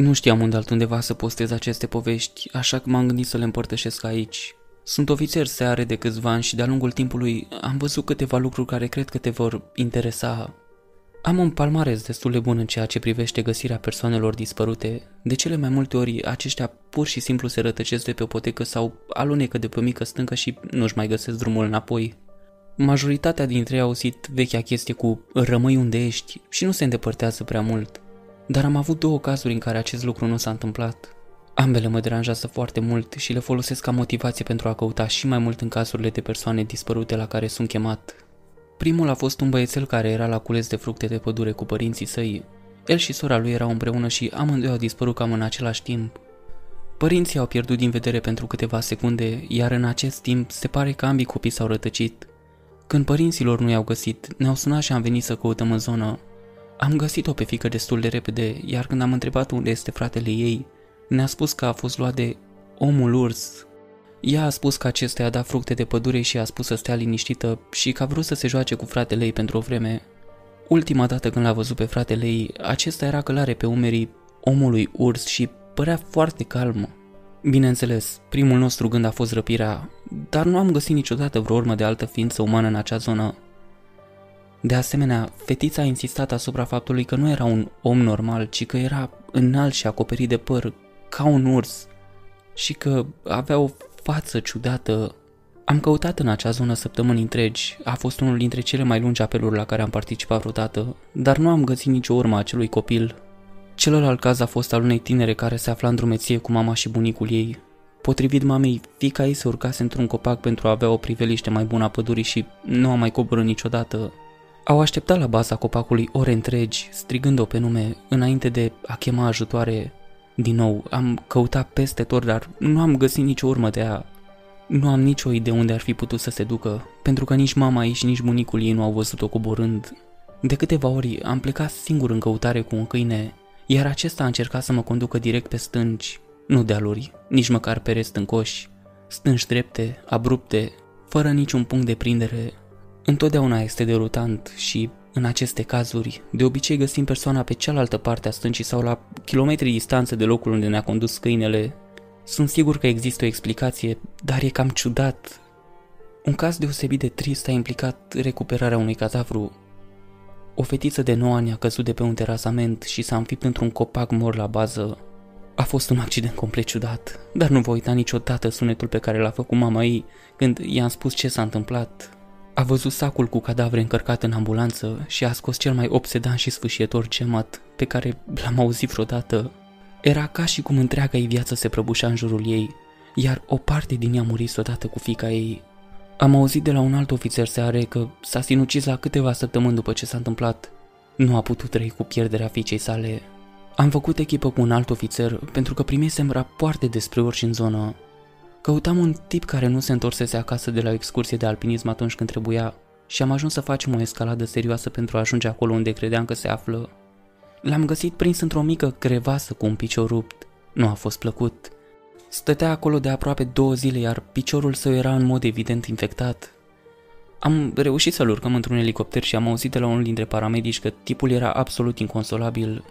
Nu știam unde altundeva să postez aceste povești, așa că m-am gândit să le împărtășesc aici. Sunt ofițer seare de câțiva ani și de-a lungul timpului am văzut câteva lucruri care cred că te vor interesa. Am un palmares destul de bun în ceea ce privește găsirea persoanelor dispărute. De cele mai multe ori, aceștia pur și simplu se rătăcesc de pe o potecă sau alunecă de pe o mică stâncă și nu-și mai găsesc drumul înapoi. Majoritatea dintre ei au auzit vechea chestie cu rămâi unde ești și nu se îndepărtează prea mult. Dar am avut două cazuri în care acest lucru nu s-a întâmplat. Ambele mă deranjează foarte mult și le folosesc ca motivație pentru a căuta și mai mult în cazurile de persoane dispărute la care sunt chemat. Primul a fost un băiețel care era la cules de fructe de pădure cu părinții săi. El și sora lui erau împreună și amândoi au dispărut cam în același timp. Părinții au pierdut din vedere pentru câteva secunde, iar în acest timp se pare că ambii copii s-au rătăcit. Când părinților nu i-au găsit, ne-au sunat și am venit să căutăm în zonă. Am găsit-o pe fică destul de repede, iar când am întrebat unde este fratele ei, ne-a spus că a fost luat de omul urs. Ea a spus că acesta a dat fructe de pădure și a spus să stea liniștită și că a vrut să se joace cu fratele ei pentru o vreme. Ultima dată când l-a văzut pe fratele ei, acesta era călare pe umerii omului urs și părea foarte calm. Bineînțeles, primul nostru gând a fost răpirea, dar nu am găsit niciodată vreo urmă de altă ființă umană în acea zonă. De asemenea, fetița a insistat asupra faptului că nu era un om normal, ci că era înalt și acoperit de păr, ca un urs, și că avea o față ciudată. Am căutat în acea zonă săptămâni întregi, a fost unul dintre cele mai lungi apeluri la care am participat vreodată, dar nu am găsit nicio urmă a acelui copil. Celălalt caz a fost al unei tinere care se afla în drumeție cu mama și bunicul ei. Potrivit mamei, fica ei se urcase într-un copac pentru a avea o priveliște mai bună a pădurii și nu a mai coborât niciodată. Au așteptat la baza copacului ore întregi, strigând-o pe nume, înainte de a chema ajutoare. Din nou, am căutat peste tot, dar nu am găsit nicio urmă de ea. Nu am nicio idee unde ar fi putut să se ducă, pentru că nici mama ei și nici bunicul ei nu au văzut-o coborând. De câteva ori am plecat singur în căutare cu un câine, iar acesta a încercat să mă conducă direct pe stânci, nu dealuri, nici măcar pe stâncoși, stânci drepte, abrupte, fără niciun punct de prindere. Întotdeauna este derutant și, în aceste cazuri, de obicei găsim persoana pe cealaltă parte a stâncii sau la kilometri distanță de locul unde ne-a condus câinele. Sunt sigur că există o explicație, dar e cam ciudat. Un caz deosebit de trist a implicat recuperarea unui cadavru. O fetiță de 9 ani a căzut de pe un terasament și s-a înfipt într-un copac mor la bază. A fost un accident complet ciudat, dar nu voi uita niciodată sunetul pe care l-a făcut mama ei când i-am spus ce s-a întâmplat. A văzut sacul cu cadavre încărcat în ambulanță și a scos cel mai obsedant și sfâșietor gemat pe care l-am auzit vreodată. Era ca și cum întreaga ei viață se prăbușea în jurul ei, iar o parte din ea a murit odată cu fica ei. Am auzit de la un alt ofițer seare că s-a sinucis la câteva săptămâni după ce s-a întâmplat. Nu a putut trăi cu pierderea fiicei sale. Am făcut echipă cu un alt ofițer pentru că primisem rapoarte despre orice în zonă. Căutam un tip care nu se întorsese acasă de la o excursie de alpinism atunci când trebuia și am ajuns să facem o escaladă serioasă pentru a ajunge acolo unde credeam că se află. L-am găsit prins într-o mică crevasă cu un picior rupt. Nu a fost plăcut. Stătea acolo de aproape două zile, iar piciorul său era în mod evident infectat. Am reușit să-l urcăm într-un elicopter și am auzit de la unul dintre paramedici că tipul era absolut inconsolabil.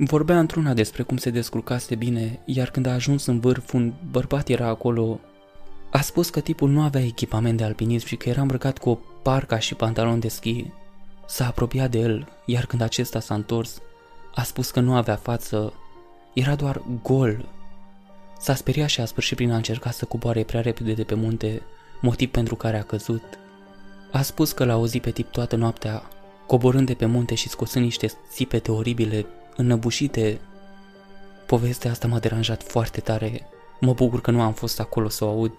Vorbea într-una despre cum se descurcase bine, iar când a ajuns în vârf, un bărbat era acolo. A spus că tipul nu avea echipament de alpinism și că era îmbrăcat cu o parca și pantalon de schi. S-a apropiat de el, iar când acesta s-a întors, a spus că nu avea față, era doar gol. S-a speriat și a sfârșit prin a încerca să coboare prea repede de pe munte, motiv pentru care a căzut. A spus că l-a auzit pe tip toată noaptea, coborând de pe munte și scosând niște țipete oribile înăbușite. Povestea asta m-a deranjat foarte tare. Mă bucur că nu am fost acolo să o aud.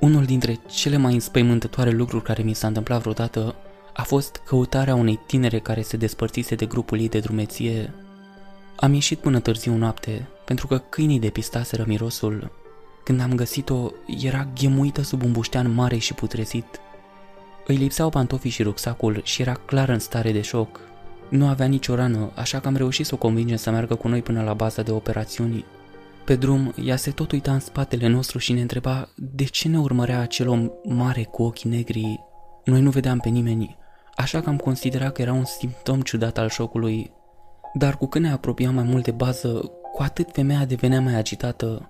Unul dintre cele mai înspăimântătoare lucruri care mi s-a întâmplat vreodată a fost căutarea unei tinere care se despărțise de grupul ei de drumeție. Am ieșit până târziu noapte, pentru că câinii depistaseră mirosul. Când am găsit-o, era ghemuită sub un buștean mare și putrezit. Îi lipseau pantofii și rucsacul și era clar în stare de șoc. Nu avea nicio rană, așa că am reușit să o convingem să meargă cu noi până la baza de operațiuni. Pe drum, ea se tot uita în spatele nostru și ne întreba de ce ne urmărea acel om mare cu ochii negri. Noi nu vedeam pe nimeni, așa că am considerat că era un simptom ciudat al șocului. Dar cu când ne apropiam mai mult de bază, cu atât femeia devenea mai agitată.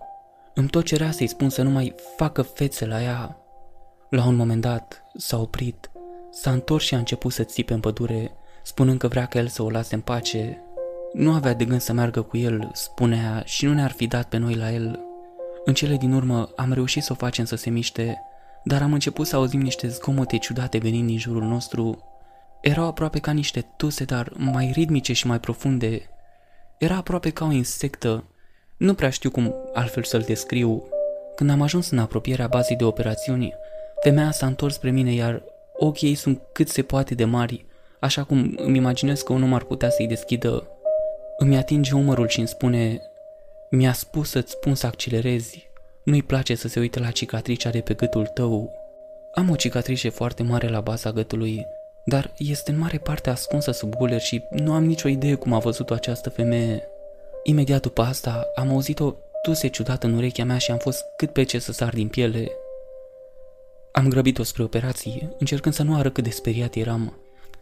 Îmi tot cerea să-i spun să nu mai facă fețe la ea. La un moment dat s-a oprit, s-a întors și a început să țipe în pădure, spunând că vrea ca el să o lase în pace. Nu avea de gând să meargă cu el, spunea, și nu ne-ar fi dat pe noi la el. În cele din urmă am reușit să o facem să se miște, dar am început să auzim niște zgomote ciudate venind din jurul nostru. Erau aproape ca niște tuse, dar mai ritmice și mai profunde. Era aproape ca o insectă. Nu prea știu cum altfel să-l descriu. Când am ajuns în apropierea bazei de operațiuni, femeia s-a întors spre mine, iar ochii ei sunt cât se poate de mari, așa cum îmi imaginez că un om ar putea să-i deschidă. Îmi atinge umărul și îmi spune, mi-a spus să-ți spun să accelerezi, nu-i place să se uite la cicatricea de pe gâtul tău. Am o cicatrice foarte mare la baza gâtului, dar este în mare parte ascunsă sub guler și nu am nicio idee cum a văzut-o această femeie. Imediat după asta am auzit o tuse ciudată în urechea mea și am fost cât pe ce să sar din piele. Am grăbit-o spre operație, încercând să nu arăt cât de speriat eram,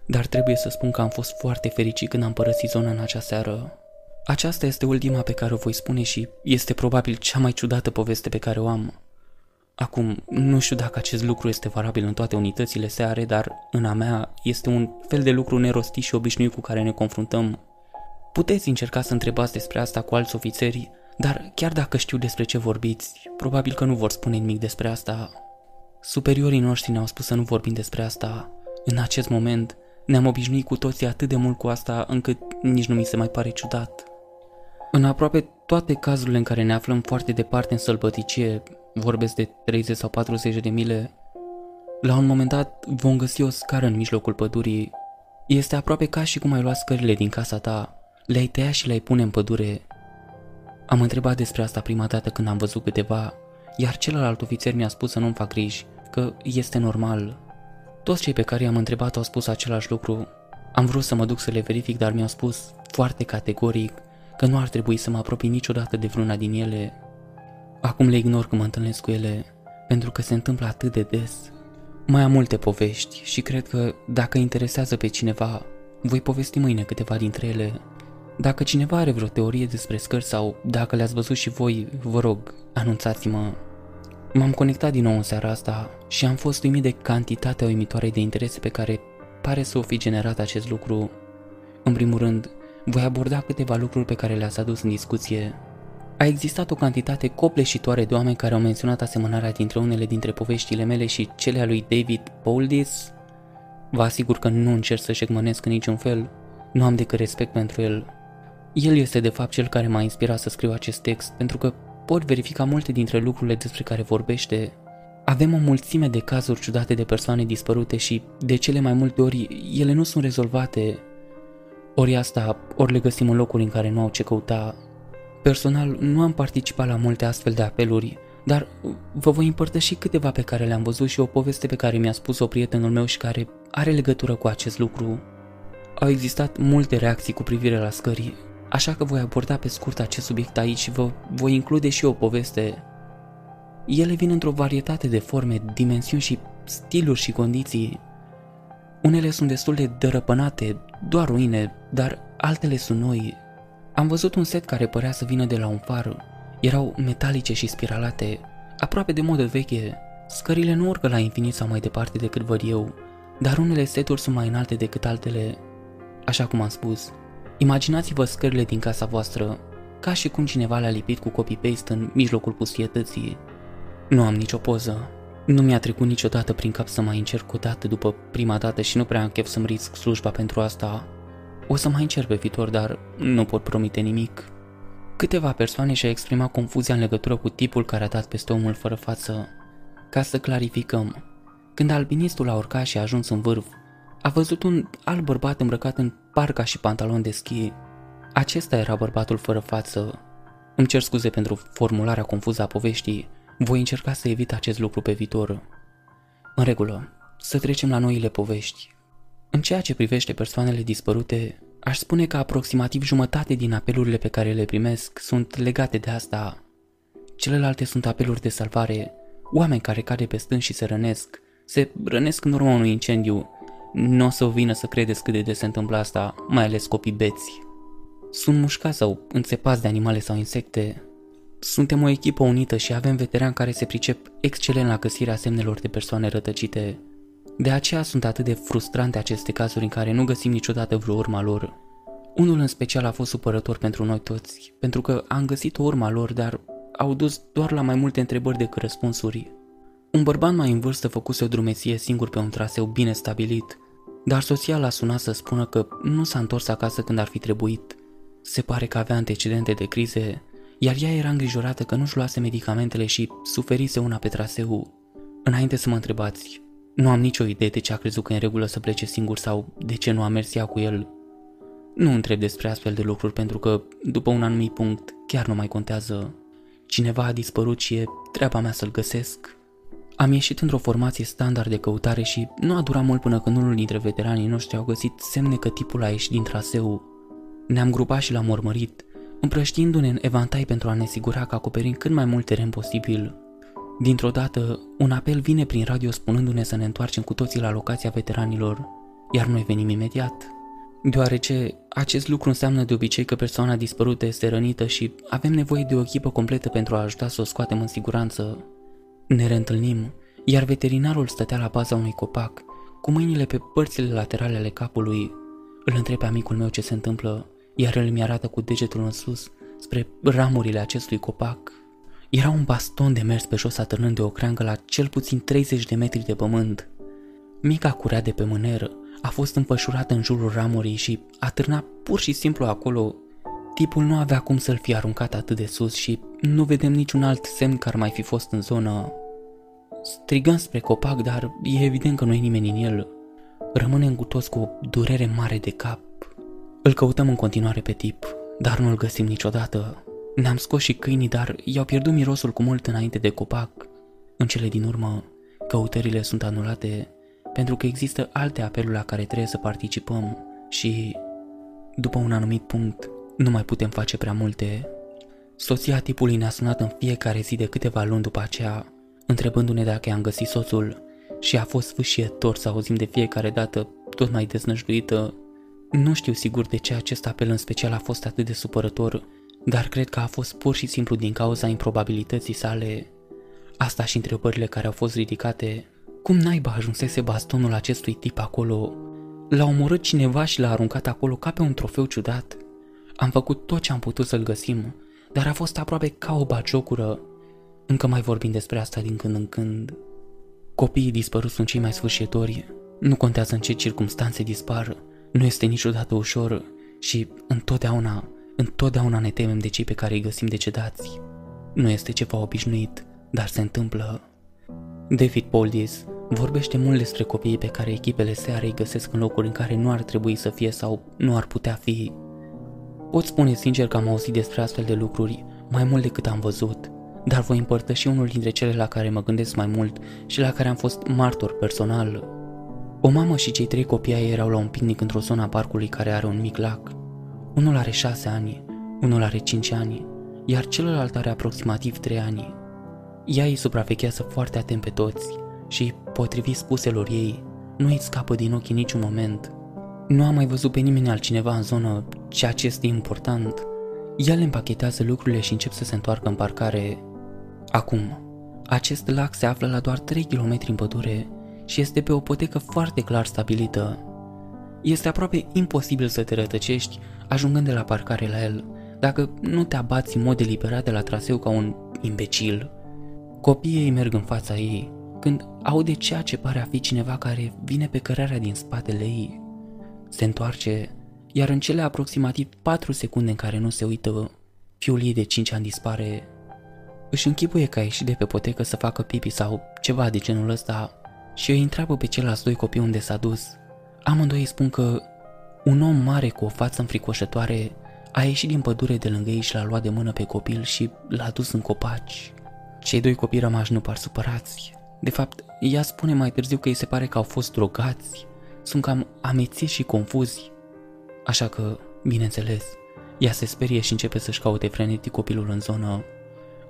dar trebuie să spun că am fost foarte fericit când am părăsit zona în acea seară. Aceasta este ultima pe care o voi spune și este probabil cea mai ciudată poveste pe care o am. Acum, nu știu dacă acest lucru este valabil în toate unitățile seare, dar în a mea este un fel de lucru nerostit și obișnuit cu care ne confruntăm. Puteți încerca să întrebați despre asta cu alți ofițeri, dar chiar dacă știu despre ce vorbiți, probabil că nu vor spune nimic despre asta. Superiorii noștri ne-au spus să nu vorbim despre asta. În acest moment, ne-am obișnuit cu toții atât de mult cu asta încât nici nu mi se mai pare ciudat. În aproape toate cazurile în care ne aflăm foarte departe în sălbăticie, vorbesc de 30 sau 40 de mile, la un moment dat vom găsi o scară în mijlocul pădurii. Este aproape ca și cum ai luat scările din casa ta, le-ai tăia și le-ai pune în pădure. Am întrebat despre asta prima dată când am văzut câteva, iar celălalt ofițer mi-a spus să nu-mi fac griji, că este normal. Toți cei pe care i-am întrebat au spus același lucru. Am vrut să mă duc să le verific, dar mi-au spus foarte categoric că nu ar trebui să mă apropii niciodată de vreuna din ele. Acum le ignor când mă întâlnesc cu ele, pentru că se întâmplă atât de des. Mai am multe povești și cred că dacă interesează pe cineva, voi povesti mâine câteva dintre ele. Dacă cineva are vreo teorie despre scări sau dacă le-ați văzut și voi, vă rog, anunțați-mă. M-am conectat din nou în seara asta și am fost uimit de cantitatea uimitoare de interese pe care pare să o fi generat acest lucru. În primul rând, voi aborda câteva lucruri pe care le-ați adus în discuție. A existat o cantitate copleșitoare de oameni care au menționat asemănarea dintre unele dintre poveștile mele și cele a lui David Poldis. Vă asigur că nu încerc să șegmănesc în niciun fel, nu am decât respect pentru el. El este de fapt cel care m-a inspirat să scriu acest text, pentru că pot verifica multe dintre lucrurile despre care vorbește. Avem o mulțime de cazuri ciudate de persoane dispărute și, de cele mai multe ori, ele nu sunt rezolvate, ori asta, ori le găsim în locuri în care nu au ce căuta. Personal, nu am participat la multe astfel de apeluri, dar vă voi împărtăși câteva pe care le-am văzut și o poveste pe care mi-a spus-o prietenul meu și care are legătură cu acest lucru. Au existat multe reacții cu privire la scării, așa că voi aborda pe scurt acest subiect aici și vă voi include și o poveste. Ele vin într-o varietate de forme, dimensiuni și stiluri și condiții. Unele sunt destul de dărăpânate, doar ruine, dar altele sunt noi. Am văzut un set care părea să vină de la un far. Erau metalice și spiralate, aproape de modă veche. Scările nu urcă la infinit sau mai departe decât văd eu, dar unele seturi sunt mai înalte decât altele. Așa cum am spus, imaginați-vă scările din casa voastră, ca și cum cineva le-a lipit cu copy-paste în mijlocul pustietății. Nu am nicio poză, nu mi-a trecut niciodată prin cap să mai încerc o dată după prima dată și nu prea am chef să-mi risc slujba pentru asta. O să mai încerc pe viitor, dar nu pot promite nimic. Câteva persoane și-au exprimat confuzia în legătură cu tipul care a dat peste omul fără față. Ca să clarificăm, când albinistul a urcat și a ajuns în vârf, a văzut un alt bărbat îmbrăcat în parca și pantalon de schi. Acesta era bărbatul fără față. Îmi cer scuze pentru formularea confuză a poveștii, voi încerca să evit acest lucru pe viitor. În regulă, să trecem la noile povești. În ceea ce privește persoanele dispărute, aș spune că aproximativ jumătate din apelurile pe care le primesc sunt legate de asta. Celelalte sunt apeluri de salvare, oameni care cade pe stân și se rănesc, se rănesc în urma unui incendiu. Nu o să vină să credeți cât de des se întâmplă asta, mai ales copii beți. Sunt mușcați sau înțepați de animale sau insecte. Suntem o echipă unită și avem veterani care se pricep excelent la găsirea semnelor de persoane rătăcite. De aceea sunt atât de frustrante aceste cazuri în care nu găsim niciodată vreo urma lor. Unul în special a fost supărător pentru noi toți, pentru că am găsit urma lor, dar au dus doar la mai multe întrebări decât răspunsuri. Un bărbat mai în vârstă făcuse o drumeție singur pe un traseu bine stabilit, dar soția l-a sunat să spună că nu s-a întors acasă când ar fi trebuit. Se pare că avea antecedente de crize, iar ea era îngrijorată că nu-și luase medicamentele și suferise una pe traseu. Înainte să mă întrebați, nu am nicio idee de ce a crezut că e în regulă să plece singur sau de ce nu a mers ea cu el. Nu întreb despre astfel de lucruri pentru că, după un anumit punct, chiar nu mai contează. Cineva a dispărut și e treaba mea să-l găsesc. Am ieșit într-o formație standard de căutare și nu a durat mult până când unul dintre veteranii noștri au găsit semne că tipul a ieșit din traseu. Ne-am grupat și l-am urmărit, împrăștiindu-ne în evantai pentru a ne asigura că acoperim cât mai mult teren posibil. Dintr-o dată, un apel vine prin radio spunându-ne să ne întoarcem cu toții la locația veteranilor, iar noi venim imediat. Deoarece acest lucru înseamnă de obicei că persoana dispărută este rănită și avem nevoie de o echipă completă pentru a ajuta să o scoatem în siguranță. Ne reîntâlnim, iar veterinarul stătea la baza unui copac, cu mâinile pe părțile laterale ale capului. Îl întreb pe amicul meu ce se întâmplă, iar el mi-arată cu degetul în sus, spre ramurile acestui copac. Era un baston de mers pe jos atârnând de o creangă la cel puțin 30 de metri de pământ. Mica curea de pe mâner a fost împășurată în jurul ramurii și atârna pur și simplu acolo. Tipul nu avea cum să-l fi aruncat atât de sus și nu vedem niciun alt semn care ar mai fi fost în zonă. Strigăm spre copac, dar e evident că nu e nimeni în el. Rămânem cu toți cu o durere mare de cap. Îl căutăm în continuare pe tip, dar nu-l găsim niciodată. Ne-am scos și câinii, dar i-au pierdut mirosul cu mult înainte de copac. În cele din urmă, căutările sunt anulate pentru că există alte apeluri la care trebuie să participăm și, după un anumit punct, nu mai putem face prea multe. Soția tipului ne-a sunat în fiecare zi de câteva luni după aceea, întrebându-ne dacă am găsit soțul și a fost sfâșietor să auzim de fiecare dată, tot mai deznăjduită. Nu știu sigur de ce acest apel în special a fost atât de supărător, dar cred că a fost pur și simplu din cauza improbabilității sale. Asta și întrebările care au fost ridicate. Cum naiba ajunsese bastonul acestui tip acolo? L-a omorât cineva și l-a aruncat acolo ca pe un trofeu ciudat. Am făcut tot ce am putut să-l găsim, dar a fost aproape ca o bagiocură. Încă mai vorbim despre asta din când în când. Copiii dispăruți sunt cei mai sfârșitori. Nu contează în ce circunstanțe dispar, nu este niciodată ușor și întotdeauna, întotdeauna ne temem de cei pe care îi găsim decedați. Nu este ceva obișnuit, dar se întâmplă. David Poldis vorbește mult despre copiii pe care echipele searei găsesc în locuri în care nu ar trebui să fie sau nu ar putea fi. Pot spune sincer că am auzit despre astfel de lucruri mai mult decât am văzut, dar voi împărtăși unul dintre cele la care mă gândesc mai mult și la care am fost martor personal. O mamă și cei trei copii ai erau la un picnic într-o zonă a parcului care are un mic lac. Unul are șase ani, unul are cinci ani, iar celălalt are aproximativ trei ani. Ea îi supraveghează foarte atent pe toți și, potrivit spuselor ei, nu îi scapă din ochi în niciun moment. Nu am mai văzut pe nimeni altcineva în zonă, ceea ce este important. Ea le împachetează lucrurile și încep să se întoarcă în parcare. Acum, acest lac se află la doar 3 km în pădure și este pe o potecă foarte clar stabilită. Este aproape imposibil să te rătăcești ajungând de la parcare la el, dacă nu te abați în mod deliberat de la traseu ca un imbecil. Copiii ei merg în fața ei, când aude ceea ce pare a fi cineva care vine pe cărarea din spatele ei. Se întoarce, iar în cele aproximativ 4 secunde în care nu se uită, fiul ei de 5 ani dispare. Își închipuie că a ieșit de pe potecă să facă pipi sau ceva de genul ăsta și îi întreabă pe ceilalți doi copii unde s-a dus. Amândoi îi spun că un om mare cu o față înfricoșătoare a ieșit din pădure de lângă ei și l-a luat de mână pe copil și l-a dus în copaci. Cei doi copii rămași nu par supărați. De fapt, ea spune mai târziu că îi se pare că au fost drogați. Sunt cam amețiți și confuzi. Așa că, bineînțeles, ea se sperie și începe să-și caute frenetic copilul în zonă.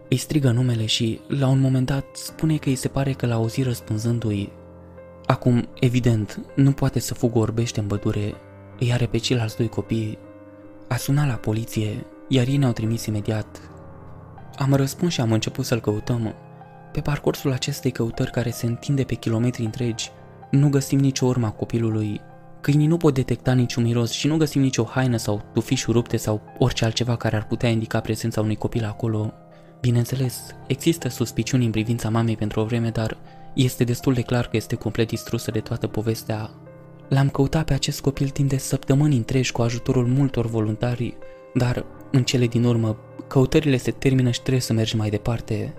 Îi strigă numele și, la un moment dat, spune că îi se pare că l-a auzit răspunzându-i. Acum, evident, nu poate să fugă orbește în bădure, îi are pe ceilalți doi copii. A sunat la poliție, iar ei ne-au trimis imediat. Am răspuns și am început să-l căutăm. Pe parcursul acestei căutări care se întinde pe kilometri întregi, nu găsim nicio urmă a copilului. Câinii nu pot detecta niciun miros și nu găsim nicio haină sau tufișuri rupte sau orice altceva care ar putea indica prezența unui copil acolo. Bineînțeles, există suspiciuni în privința mamei pentru o vreme, dar este destul de clar că este complet distrusă de toată povestea. L-am căutat pe acest copil timp de săptămâni întregi cu ajutorul multor voluntari, dar în cele din urmă, căutările se termină și trebuie să mergem mai departe.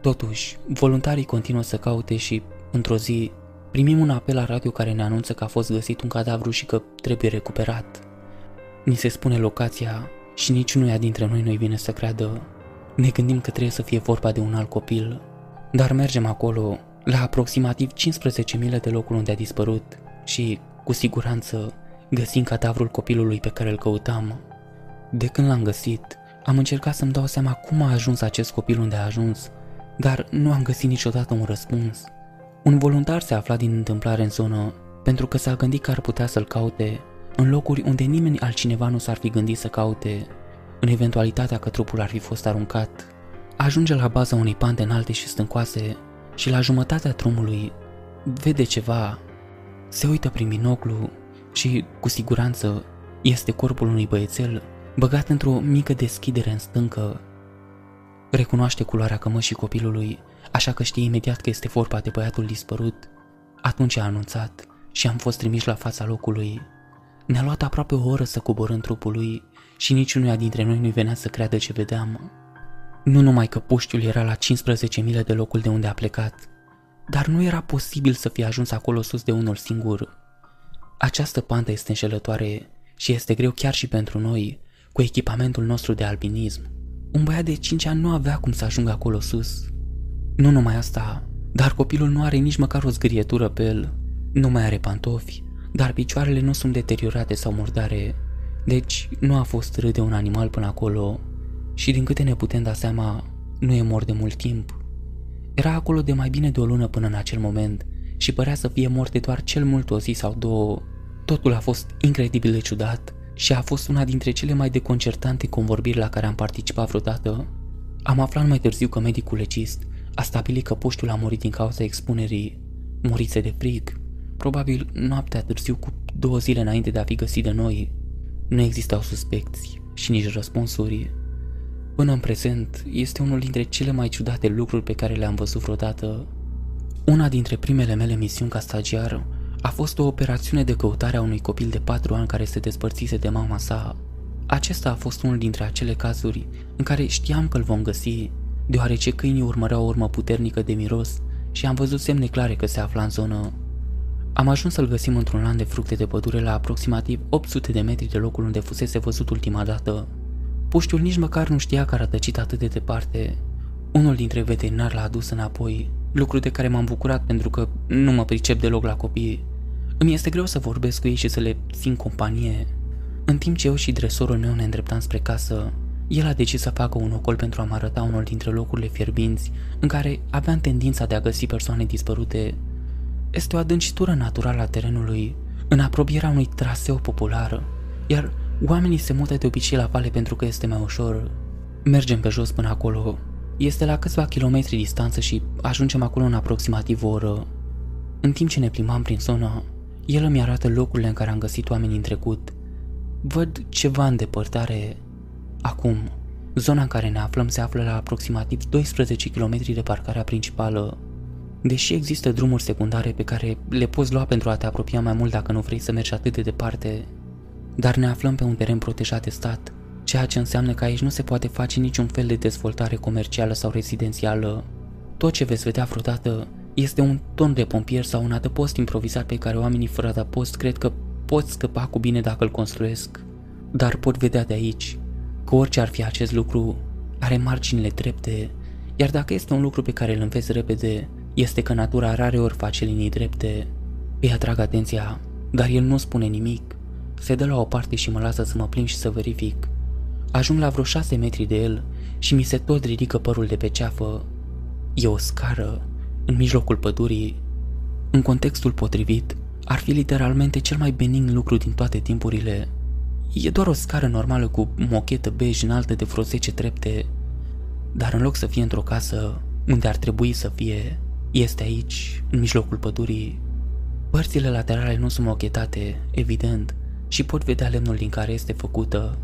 Totuși, voluntarii continuă să caute și, într-o zi, primim un apel la radio care ne anunță că a fost găsit un cadavru și că trebuie recuperat. Ni se spune locația și niciunuia dintre noi nu-i vine să creadă. Ne gândim că trebuie să fie vorba de un alt copil, dar mergem acolo, la aproximativ 15 mile de locul unde a dispărut și, cu siguranță, găsim cadavrul copilului pe care îl căutam. De când l-am găsit, am încercat să-mi dau seama cum a ajuns acest copil unde a ajuns, dar nu am găsit niciodată un răspuns. Un voluntar se afla din întâmplare în zonă pentru că s-a gândit că ar putea să-l caute în locuri unde nimeni altcineva nu s-ar fi gândit să caute, în eventualitatea că trupul ar fi fost aruncat. Ajunge la baza unei pante înalte și stâncoase și la jumătatea drumului vede ceva. Se uită prin binoclu și, cu siguranță, este corpul unui băiețel băgat într-o mică deschidere în stâncă. Recunoaște culoarea cămășii copilului, așa că știe imediat că este vorba de băiatul dispărut. Atunci a anunțat și am fost trimiși la fața locului. Ne-a luat aproape o oră să coborâm trupul lui și niciunuia dintre noi nu-i venea să creadă ce vedeam. Nu numai că puștiul era la 15 mile de locul de unde a plecat, dar nu era posibil să fie ajuns acolo sus de unul singur. Această pantă este înșelătoare și este greu chiar și pentru noi, cu echipamentul nostru de albinism. Un băiat de 5 ani nu avea cum să ajungă acolo sus. Nu numai asta, dar copilul nu are nici măcar o zgârietură pe el. Nu mai are pantofi, dar picioarele nu sunt deteriorate sau murdare. Deci nu a fost râd de un animal până acolo și din câte ne putem da seama, nu e mort de mult timp. Era acolo de mai bine de o lună până în acel moment și părea să fie mort de doar cel mult o zi sau două. Totul a fost incredibil de ciudat și a fost una dintre cele mai deconcertante convorbiri la care am participat vreodată. Am aflat mai târziu că medicul legist a stabilit că puștul a murit din cauza expunerii, murițe de frig, probabil noaptea târziu cu două zile înainte de a fi găsit de noi. Nu existau suspecți și nici răspunsuri. Până în prezent, este unul dintre cele mai ciudate lucruri pe care le-am văzut vreodată. Una dintre primele mele misiuni ca stagiar a fost o operațiune de căutare a unui copil de 4 ani care se despărțise de mama sa. Acesta a fost unul dintre acele cazuri în care știam că îl vom găsi, deoarece câinii urmăreau o urmă puternică de miros și am văzut semne clare că se afla în zonă. Am ajuns să-l găsim într-un lanț de fructe de pădure la aproximativ 800 de metri de locul unde fusese văzut ultima dată. Puștiul nici măcar nu știa că a rătăcit atât de departe. Unul dintre veterinari l-a adus înapoi, lucru de care m-am bucurat pentru că nu mă pricep deloc la copii. Îmi este greu să vorbesc cu ei și să le țin companie. În timp ce eu și dresorul meu ne îndreptam spre casă, el a decis să facă un ocol pentru a mă arăta unul dintre locurile fierbinți în care aveam tendința de a găsi persoane dispărute. Este o adâncitură naturală a terenului, în apropierea unui traseu popular, iar oamenii se mută de obicei la vale pentru că este mai ușor. Mergem pe jos până acolo. Este la câțiva kilometri distanță și ajungem acolo în aproximativ o oră. În timp ce ne plimbam prin zona, el îmi arată locurile în care am găsit oamenii în trecut. Văd ceva în depărtare. Acum, zona în care ne aflăm se află la aproximativ 12 km de parcarea principală. Deși există drumuri secundare pe care le poți lua pentru a te apropia mai mult dacă nu vrei să mergi atât de departe, dar ne aflăm pe un teren protejat de stat, ceea ce înseamnă că aici nu se poate face niciun fel de dezvoltare comercială sau rezidențială. Tot ce veți vedea vreodată este un ton de pompier sau un adăpost improvizat pe care oamenii fără adăpost cred că pot scăpa cu bine dacă îl construiesc. Dar pot vedea de aici că orice ar fi acest lucru, are marginile drepte, iar dacă este un lucru pe care îl înveți repede, este că natura rare ori face linii drepte. Îi atrag atenția, dar el nu spune nimic. Se dă la o parte și mă lasă să mă plimb și să verific. Ajung la vreo șase metri de el și mi se tot ridică părul de pe ceafă. E o scară în mijlocul pădurii, în contextul potrivit, ar fi literalmente cel mai benin lucru din toate timpurile. E doar o scară normală cu mochetă bej înaltă de vreo 10 trepte, dar în loc să fie într-o casă unde ar trebui să fie, este aici, în mijlocul pădurii. Părțile laterale nu sunt mochetate, evident, și pot vedea lemnul din care este făcută.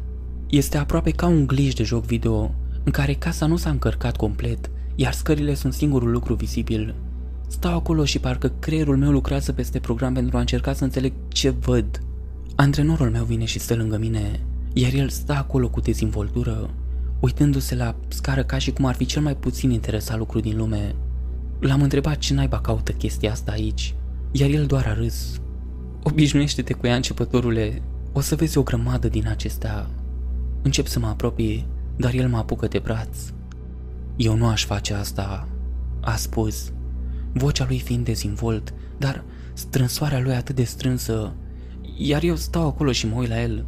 Este aproape ca un glitch de joc video, în care casa nu s-a încărcat complet, iar scările sunt singurul lucru vizibil. Stau acolo și parcă creierul meu lucrează peste program pentru a încerca să înțeleg ce văd. Antrenorul meu vine și stă lângă mine, iar el stă acolo cu dezvoltură, uitându-se la scară ca și cum ar fi cel mai puțin interesat lucru din lume. L-am întrebat ce naiba caută chestia asta aici, iar el doar a râs. Obișnuiește-te cu ea, începătorule, o să vezi o grămadă din acestea. Încep să mă apropii, dar el mă apucă de braț. Eu nu aș face asta, a spus, vocea lui fiind dezvolt, dar strânsoarea lui atât de strânsă, iar eu stau acolo și mă uit la el.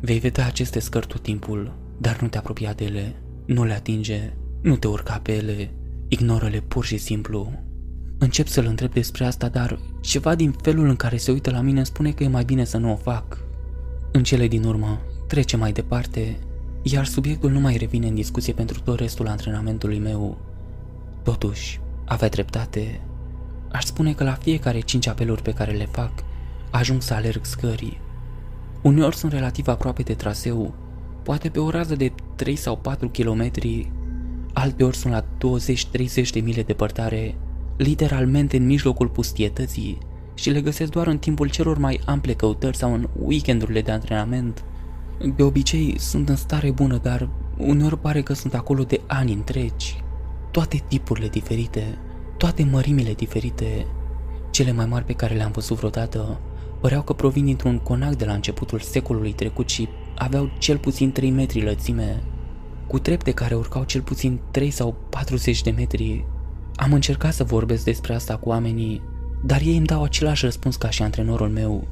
Vei vedea aceste scări tot timpul, dar nu te apropia de ele, nu le atinge, nu te urca pe ele, ignoră-le pur și simplu. Încep să-l întreb despre asta, dar ceva din felul în care se uită la mine spune că e mai bine să nu o fac. În cele din urmă, trece mai departe, iar subiectul nu mai revine în discuție pentru tot restul antrenamentului meu. Totuși, avea dreptate. Aș spune că la fiecare cinci apeluri pe care le fac, ajung să alerg scării. Uneori sunt relativ aproape de traseu, poate pe o rază de 3 sau 4 km, alteori sunt la 20-30 de mile departare, literalmente în mijlocul pustietății și le găsesc doar în timpul celor mai ample căutări sau în weekendurile de antrenament. De obicei sunt în stare bună, dar uneori pare că sunt acolo de ani întregi. Toate tipurile diferite, toate mărimile diferite, cele mai mari pe care le-am văzut vreodată, păreau că provin dintr-un conac de la începutul secolului trecut și aveau cel puțin 3 metri lățime, cu trepte care urcau cel puțin 3 sau 40 de metri. Am încercat să vorbesc despre asta cu oamenii, dar ei îmi dau același răspuns ca și antrenorul meu.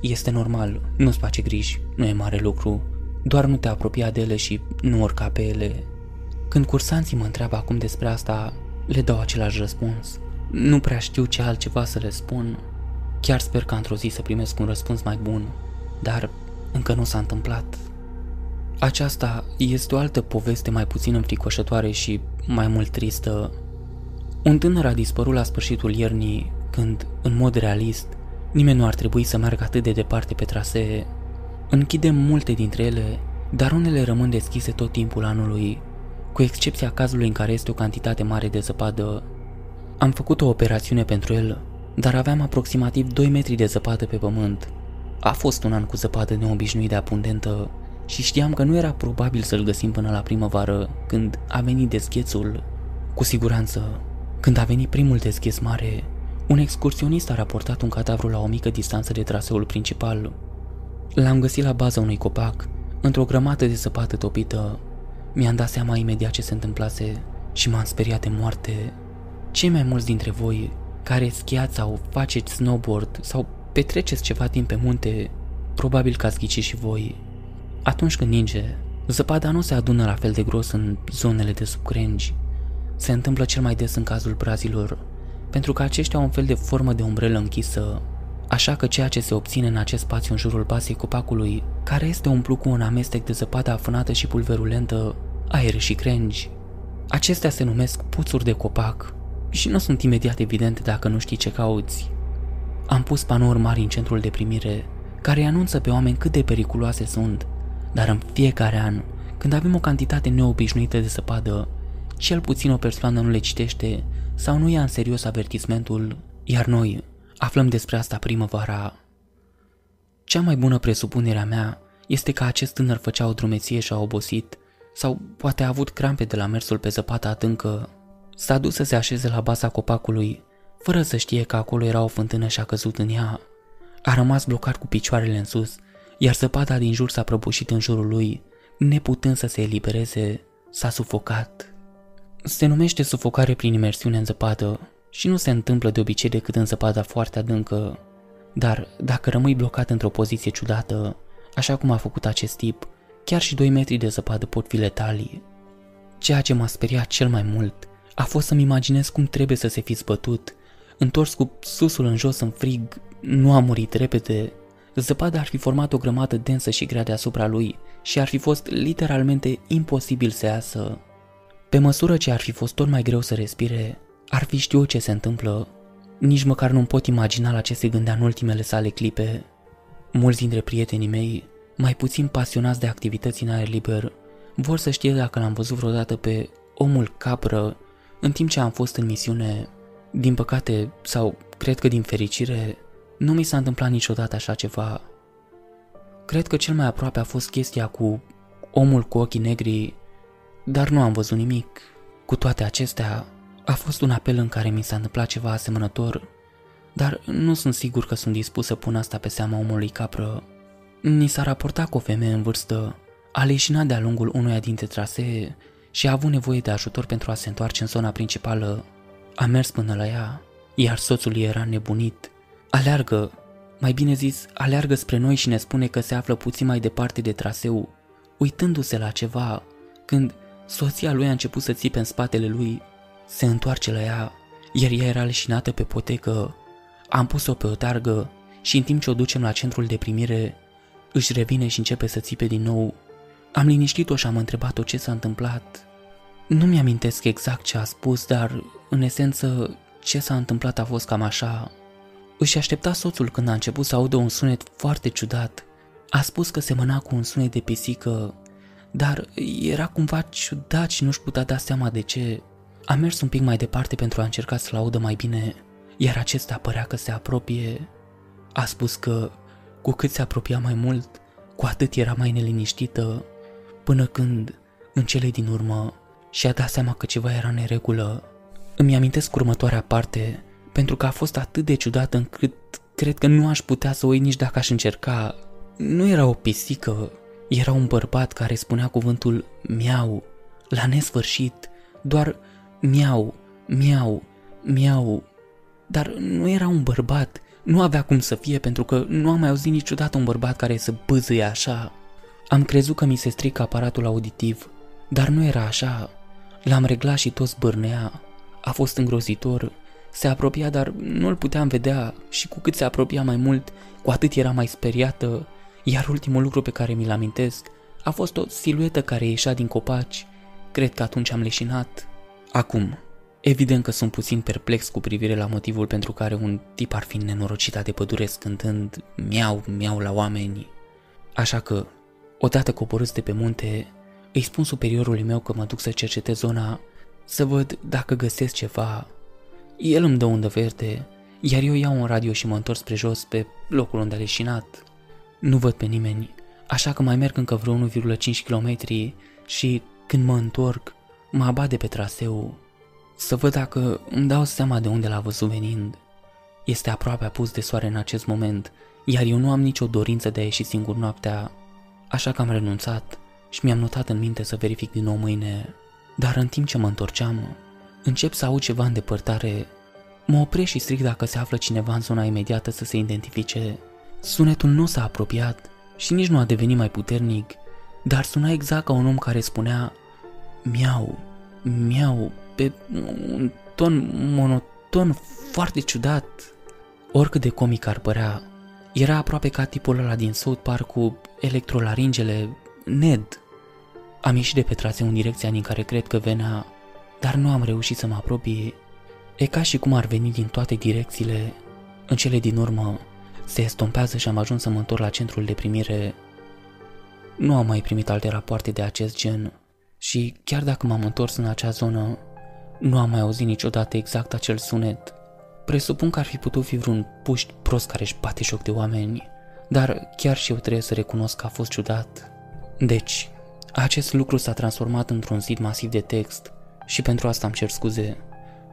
Este normal, nu-ți face griji, nu e mare lucru, doar nu te apropia de ele și nu urca pe ele. Când cursanții mă întreabă acum despre asta, le dau același răspuns. Nu prea știu ce altceva să le spun. Chiar sper că într-o zi să primesc un răspuns mai bun, dar încă nu s-a întâmplat. Aceasta este o altă poveste mai puțin înfricoșătoare și mai mult tristă. Un tânăr a dispărut la sfârșitul iernii, când, în mod realist, nimeni nu ar trebui să meargă atât de departe pe trasee. Închidem multe dintre ele, dar unele rămân deschise tot timpul anului, cu excepția cazului în care este o cantitate mare de zăpadă. Am făcut o operațiune pentru el, dar aveam aproximativ 2 metri de zăpadă pe pământ. A fost un an cu zăpadă neobișnuit de abundentă și știam că nu era probabil să-l găsim până la primăvară, când a venit deschețul. Cu siguranță, când a venit primul deschis mare, un excursionist a raportat un cadavru la o mică distanță de traseul principal. L-am găsit la baza unui copac, într-o grămadă de zăpadă topită. Mi-am dat seama imediat ce se întâmplase și m-am speriat de moarte. Cei mai mulți dintre voi care schiați sau faceți snowboard sau petreceți ceva timp pe munte, probabil că ați ghicit și voi. Atunci când ninge, zăpada nu se adună la fel de gros în zonele de sub crengi. Se întâmplă cel mai des în cazul brazilor, pentru că aceștia au un fel de formă de umbrelă închisă, așa că ceea ce se obține în acest spațiu în jurul basei copacului, care este umplut cu un amestec de zăpadă afânată și pulverulentă, aer și crengi. Acestea se numesc puțuri de copac și nu sunt imediat evidente dacă nu știi ce cauți. Am pus panouri mari în centrul de primire, care anunță pe oameni cât de periculoase sunt, dar în fiecare an, când avem o cantitate neobișnuită de săpadă, cel puțin o persoană nu le citește sau nu ia în serios avertismentul, iar noi aflăm despre asta primăvara. Cea mai bună presupunere a mea este că acest tânăr făcea o drumeție și a obosit, sau poate a avut crampe de la mersul pe zăpata adâncă. S-a dus să se așeze la baza copacului, fără să știe că acolo era o fântână și a căzut în ea. A rămas blocat cu picioarele în sus, iar zăpada din jur s-a prăbușit în jurul lui, neputând să se elibereze, s-a sufocat. Se numește sufocare prin imersiune în zăpadă și nu se întâmplă de obicei decât în zăpada foarte adâncă, dar dacă rămâi blocat într-o poziție ciudată, așa cum a făcut acest tip, chiar și 2 metri de zăpadă pot fi letali. Ceea ce m-a speriat cel mai mult a fost să-mi imaginez cum trebuie să se fi zbătut, întors cu susul în jos în frig, nu a murit repede, Zăpada ar fi format o grămadă densă și grea deasupra lui și ar fi fost literalmente imposibil să iasă. Pe măsură ce ar fi fost tot mai greu să respire, ar fi știut ce se întâmplă. Nici măcar nu pot imagina la ce se gândea în ultimele sale clipe. Mulți dintre prietenii mei, mai puțin pasionați de activități în aer liber, vor să știe dacă l-am văzut vreodată pe omul capră în timp ce am fost în misiune. Din păcate, sau cred că din fericire, nu mi s-a întâmplat niciodată așa ceva. Cred că cel mai aproape a fost chestia cu omul cu ochii negri, dar nu am văzut nimic. Cu toate acestea, a fost un apel în care mi s-a întâmplat ceva asemănător, dar nu sunt sigur că sunt dispus să pun asta pe seama omului capră. Ni s-a raportat cu o femeie în vârstă, a leșinat de-a lungul unuia dintre trasee și a avut nevoie de ajutor pentru a se întoarce în zona principală. A mers până la ea, iar soțul ei era nebunit. Aleargă, mai bine zis, aleargă spre noi și ne spune că se află puțin mai departe de traseu, uitându-se la ceva, când soția lui a început să țipe în spatele lui, se întoarce la ea, iar ea era leșinată pe potecă. Am pus-o pe o targă și în timp ce o ducem la centrul de primire, își revine și începe să țipe din nou. Am liniștit-o și am întrebat-o ce s-a întâmplat. Nu mi-amintesc exact ce a spus, dar, în esență, ce s-a întâmplat a fost cam așa. Își aștepta soțul când a început să audă un sunet foarte ciudat. A spus că semăna cu un sunet de pisică, dar era cumva ciudat și nu-și putea da seama de ce. A mers un pic mai departe pentru a încerca să-l audă mai bine, iar acesta părea că se apropie. A spus că, cu cât se apropia mai mult, cu atât era mai neliniștită, până când, în cele din urmă, și-a dat seama că ceva era neregulă. Îmi amintesc următoarea parte, pentru că a fost atât de ciudat încât cred că nu aș putea să o uit nici dacă aș încerca. Nu era o pisică, era un bărbat care spunea cuvântul miau, la nesfârșit, doar miau, miau, miau. Dar nu era un bărbat, nu avea cum să fie pentru că nu am mai auzit niciodată un bărbat care să bâzâie așa. Am crezut că mi se strică aparatul auditiv, dar nu era așa. L-am reglat și tot zbârnea. A fost îngrozitor. Se apropia, dar nu-l puteam vedea și cu cât se apropia mai mult, cu atât era mai speriată. Iar ultimul lucru pe care mi-l amintesc a fost o siluetă care ieșea din copaci. Cred că atunci am leșinat. Acum, evident că sunt puțin perplex cu privire la motivul pentru care un tip ar fi nenorocit de pădure scântând miau, miau la oameni. Așa că, odată coborâți de pe munte, îi spun superiorului meu că mă duc să cercetez zona, să văd dacă găsesc ceva. El îmi dă undă verde, iar eu iau un radio și mă întorc spre jos pe locul unde a leșinat. Nu văd pe nimeni, așa că mai merg încă vreo 1,5 km și când mă întorc, mă abat de pe traseu să văd dacă îmi dau seama de unde l-a văzut venind. Este aproape apus de soare în acest moment, iar eu nu am nicio dorință de a ieși singur noaptea, așa că am renunțat și mi-am notat în minte să verific din nou mâine. Dar în timp ce mă întorceam, încep să aud ceva în depărtare. Mă opresc și strig dacă se află cineva în zona imediată să se identifice. Sunetul nu s-a apropiat și nici nu a devenit mai puternic, dar suna exact ca un om care spunea miau, miau, pe un ton monoton foarte ciudat. Oricât de comic ar părea, era aproape ca tipul ăla din South Park cu electrolaringele Ned. Am ieșit de pe traseu în direcția din care cred că venea, dar nu am reușit să mă apropie. E ca și cum ar veni din toate direcțiile. În cele din urmă, se estompează și am ajuns să mă întorc la centrul de primire. Nu am mai primit alte rapoarte de acest gen și chiar dacă m-am întors în acea zonă, nu am mai auzit niciodată exact acel sunet. Presupun că ar fi putut fi vreun puști prost care își bate joc de oameni, dar chiar și eu trebuie să recunosc că a fost ciudat. Deci, acest lucru s-a transformat într-un zid masiv de text și pentru asta îmi cer scuze.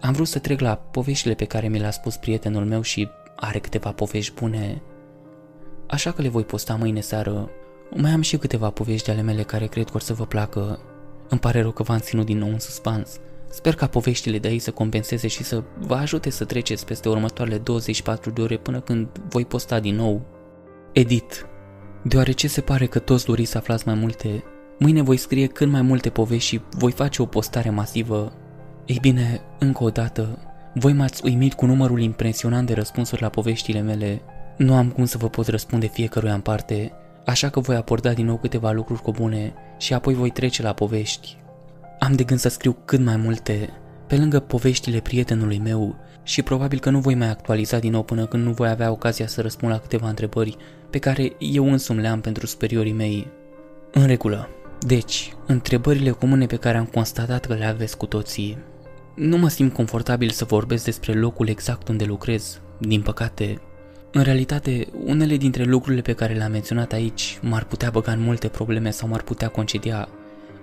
Am vrut să trec la poveștile pe care mi le-a spus prietenul meu și are câteva povești bune, așa că le voi posta mâine seară. Mai am și câteva povești ale mele care cred că or să vă placă. Îmi pare rău că v-am ținut din nou în suspans. Sper ca poveștile de aici să compenseze și să vă ajute să treceți peste următoarele 24 de ore până când voi posta din nou. Edit. Deoarece se pare că toți doriți să aflați mai multe, mâine voi scrie cât mai multe povești și voi face o postare masivă. Ei bine, încă o dată, voi m-ați uimit cu numărul impresionant de răspunsuri la poveștile mele. Nu am cum să vă pot răspunde fiecăruia în parte, așa că voi aborda din nou câteva lucruri comune și apoi voi trece la povești. Am de gând să scriu cât mai multe, pe lângă poveștile prietenului meu și probabil că nu voi mai actualiza din nou până când nu voi avea ocazia să răspund la câteva întrebări pe care eu însumi le am pentru superiorii mei. În regulă. Deci, întrebările comune pe care am constatat că le aveți cu toții. Nu mă simt confortabil să vorbesc despre locul exact unde lucrez, din păcate. În realitate, unele dintre lucrurile pe care le-am menționat aici m-ar putea băga în multe probleme sau m-ar putea concedia,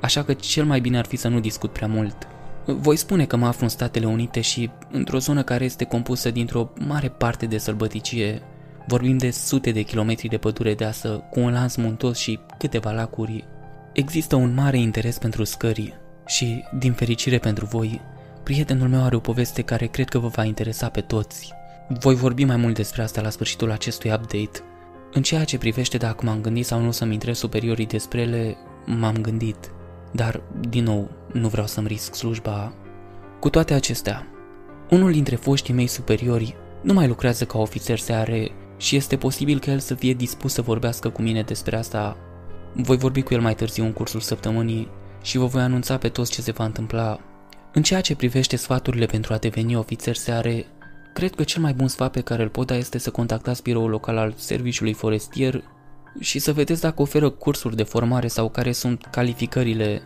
așa că cel mai bine ar fi să nu discut prea mult. Voi spune că mă aflu în Statele Unite și într-o zonă care este compusă dintr-o mare parte de sălbăticie. Vorbim de sute de kilometri de pădure deasă, cu un lans muntos și câteva lacuri. Există un mare interes pentru scări și, din fericire pentru voi, prietenul meu are o poveste care cred că vă va interesa pe toți. Voi vorbi mai mult despre asta la sfârșitul acestui update. În ceea ce privește dacă m-am gândit sau nu să-mi intrez superiorii despre ele, m-am gândit. Dar, din nou, nu vreau să-mi risc slujba. Cu toate acestea, unul dintre foștii mei superiori nu mai lucrează ca ofițer seare și este posibil că el să fie dispus să vorbească cu mine despre asta. Voi vorbi cu el mai târziu în cursul săptămânii și vă voi anunța pe toți ce se va întâmpla. În ceea ce privește sfaturile pentru a deveni ofițer seare, cred că cel mai bun sfat pe care îl pot da este să contactați biroul local al serviciului forestier și să vedeți dacă oferă cursuri de formare sau care sunt calificările.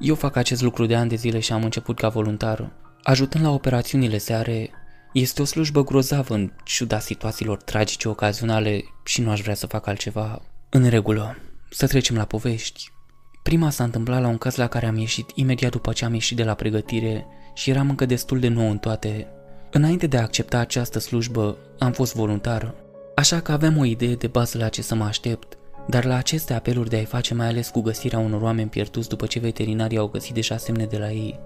Eu fac acest lucru de ani de zile și am început ca voluntar. Ajutând la operațiunile seare, este o slujbă grozavă în ciuda situațiilor tragice ocazionale și nu aș vrea să fac altceva. În regulă, să trecem la povești. Prima s-a întâmplat la un caz la care am ieșit imediat după ce am ieșit de la pregătire și eram încă destul de nou în toate. Înainte de a accepta această slujbă, am fost voluntar Așa că aveam o idee de bază la ce să mă aștept, dar la aceste apeluri de a-i face mai ales cu găsirea unor oameni pierduți după ce veterinarii au găsit deja semne de la ei.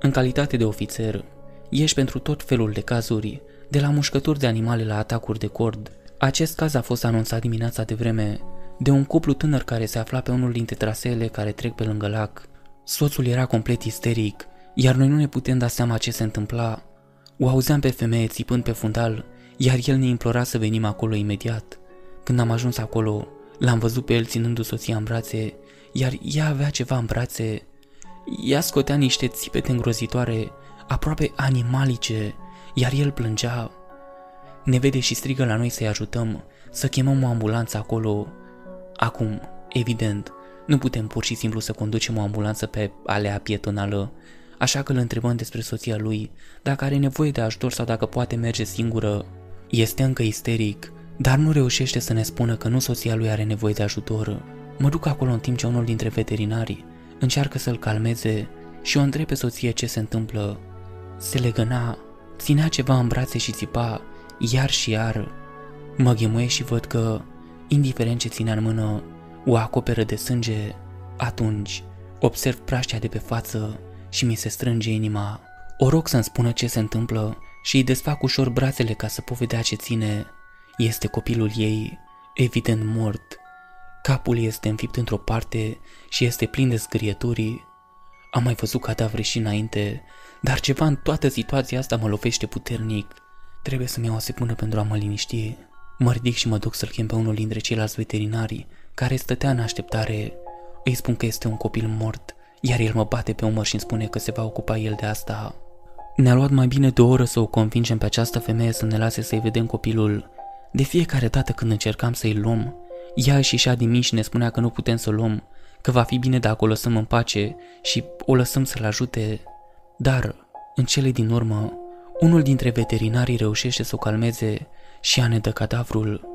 În calitate de ofițer, ieși pentru tot felul de cazuri, de la mușcături de animale la atacuri de cord. Acest caz a fost anunțat dimineața de vreme de un cuplu tânăr care se afla pe unul dintre traseele care trec pe lângă lac. Soțul era complet isteric, iar noi nu ne putem da seama ce se întâmpla. O auzeam pe femeie țipând pe fundal iar el ne implora să venim acolo imediat. Când am ajuns acolo, l-am văzut pe el ținându soția în brațe, iar ea avea ceva în brațe. Ea scotea niște țipete îngrozitoare, aproape animalice, iar el plângea. Ne vede și strigă la noi să-i ajutăm, să chemăm o ambulanță acolo. Acum, evident, nu putem pur și simplu să conducem o ambulanță pe alea pietonală, așa că îl întrebăm despre soția lui, dacă are nevoie de ajutor sau dacă poate merge singură. Este încă isteric, dar nu reușește să ne spună că nu soția lui are nevoie de ajutor. Mă duc acolo în timp ce unul dintre veterinari încearcă să-l calmeze și o întreb pe soție ce se întâmplă. Se legăna, ținea ceva în brațe și țipa, iar și iar. Mă ghemuie și văd că, indiferent ce ținea în mână, o acoperă de sânge. Atunci, observ praștea de pe față și mi se strânge inima. O rog să-mi spună ce se întâmplă și îi desfac ușor brațele ca să pot vedea ce ține. Este copilul ei, evident mort. Capul este înfipt într-o parte și este plin de zgârieturi. Am mai văzut cadavre și înainte, dar ceva în toată situația asta mă lovește puternic. Trebuie să-mi iau o secundă pentru a mă liniști. Mă ridic și mă duc să-l chem pe unul dintre ceilalți veterinari, care stătea în așteptare. Îi spun că este un copil mort, iar el mă bate pe umăr și îmi spune că se va ocupa el de asta. Ne-a luat mai bine de o oră să o convingem pe această femeie să ne lase să-i vedem copilul. De fiecare dată când încercam să-i luăm, ea își ieșea din mine și ne spunea că nu putem să o luăm, că va fi bine dacă o lăsăm în pace și o lăsăm să-l ajute. Dar, în cele din urmă, unul dintre veterinarii reușește să o calmeze și ea ne dă cadavrul.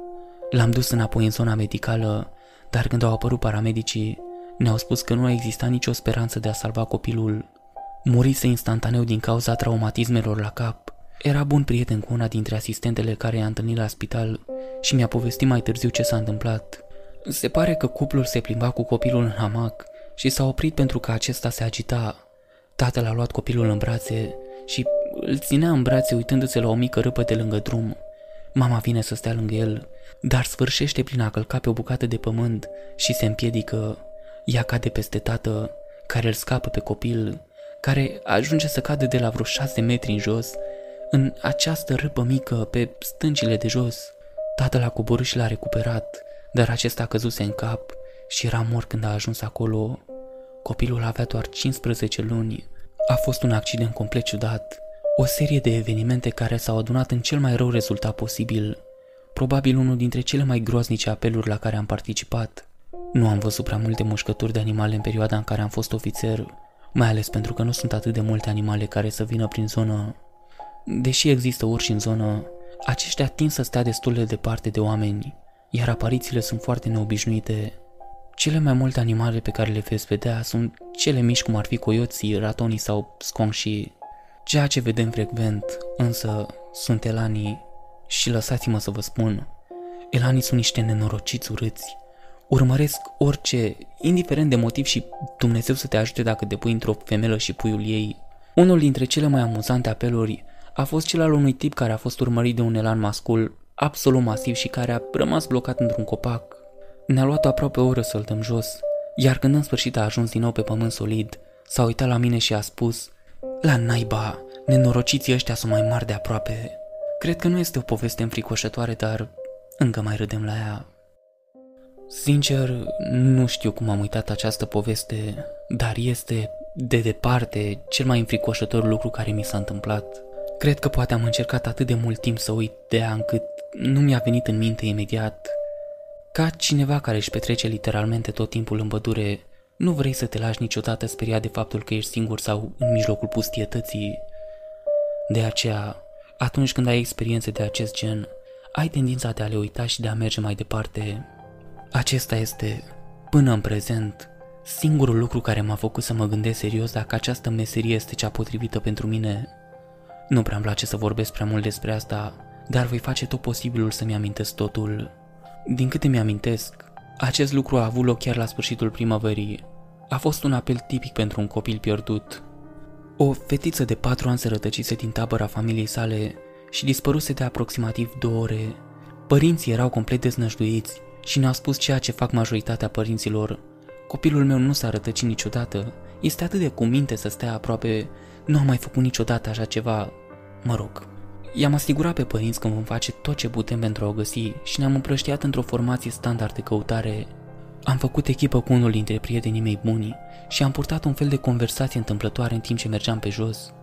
L-am dus înapoi în zona medicală, dar când au apărut paramedicii, ne-au spus că nu a existat nicio speranță de a salva copilul. Murise instantaneu din cauza traumatismelor la cap. Era bun prieten cu una dintre asistentele care i-a întâlnit la spital și mi-a povestit mai târziu ce s-a întâmplat. Se pare că cuplul se plimba cu copilul în hamac și s-a oprit pentru că acesta se agita. Tatăl a luat copilul în brațe și îl ținea în brațe uitându-se la o mică râpă de lângă drum. Mama vine să stea lângă el, dar sfârșește prin a călca pe o bucată de pământ și se împiedică. Ea cade peste tată, care îl scapă pe copil care ajunge să cadă de la vreo șase metri în jos, în această râpă mică pe stâncile de jos. Tatăl a coborât și l-a recuperat, dar acesta căzuse în cap și era mort când a ajuns acolo. Copilul avea doar 15 luni. A fost un accident complet ciudat, o serie de evenimente care s-au adunat în cel mai rău rezultat posibil. Probabil unul dintre cele mai groaznice apeluri la care am participat. Nu am văzut prea multe mușcături de animale în perioada în care am fost ofițer, mai ales pentru că nu sunt atât de multe animale care să vină prin zonă. Deși există urși în zonă, aceștia tind să stea destul de departe de oameni, iar aparițiile sunt foarte neobișnuite. Cele mai multe animale pe care le veți vedea sunt cele mici cum ar fi coioții, ratonii sau sconșii. Ceea ce vedem frecvent, însă, sunt elanii și lăsați-mă să vă spun, elanii sunt niște nenorociți urâți. Urmăresc orice, indiferent de motiv și Dumnezeu să te ajute dacă depui într-o femelă și puiul ei. Unul dintre cele mai amuzante apeluri a fost cel al unui tip care a fost urmărit de un elan mascul absolut masiv și care a rămas blocat într-un copac. Ne-a luat aproape o oră să-l dăm jos, iar când în sfârșit a ajuns din nou pe pământ solid, s-a uitat la mine și a spus La naiba, nenorociții ăștia sunt mai mari de aproape. Cred că nu este o poveste înfricoșătoare, dar încă mai râdem la ea. Sincer, nu știu cum am uitat această poveste, dar este, de departe, cel mai înfricoșător lucru care mi s-a întâmplat. Cred că poate am încercat atât de mult timp să uit de ea încât nu mi-a venit în minte imediat. Ca cineva care își petrece literalmente tot timpul în pădure, nu vrei să te lași niciodată speriat de faptul că ești singur sau în mijlocul pustietății. De aceea, atunci când ai experiențe de acest gen, ai tendința de a le uita și de a merge mai departe. Acesta este, până în prezent, singurul lucru care m-a făcut să mă gândesc serios dacă această meserie este cea potrivită pentru mine. Nu prea îmi place să vorbesc prea mult despre asta, dar voi face tot posibilul să-mi amintesc totul. Din câte mi-amintesc, acest lucru a avut loc chiar la sfârșitul primăverii. A fost un apel tipic pentru un copil pierdut. O fetiță de patru ani se rătăcise din tabăra familiei sale și dispăruse de aproximativ două ore. Părinții erau complet deznăjduiți și ne-au spus ceea ce fac majoritatea părinților. Copilul meu nu s-a rătăcit niciodată, este atât de cuminte să stea aproape, nu am mai făcut niciodată așa ceva. Mă rog, I-am asigurat pe părinți că vom face tot ce putem pentru a o găsi și ne-am împrăștiat într-o formație standard de căutare. Am făcut echipă cu unul dintre prietenii mei buni și am purtat un fel de conversație întâmplătoare în timp ce mergeam pe jos.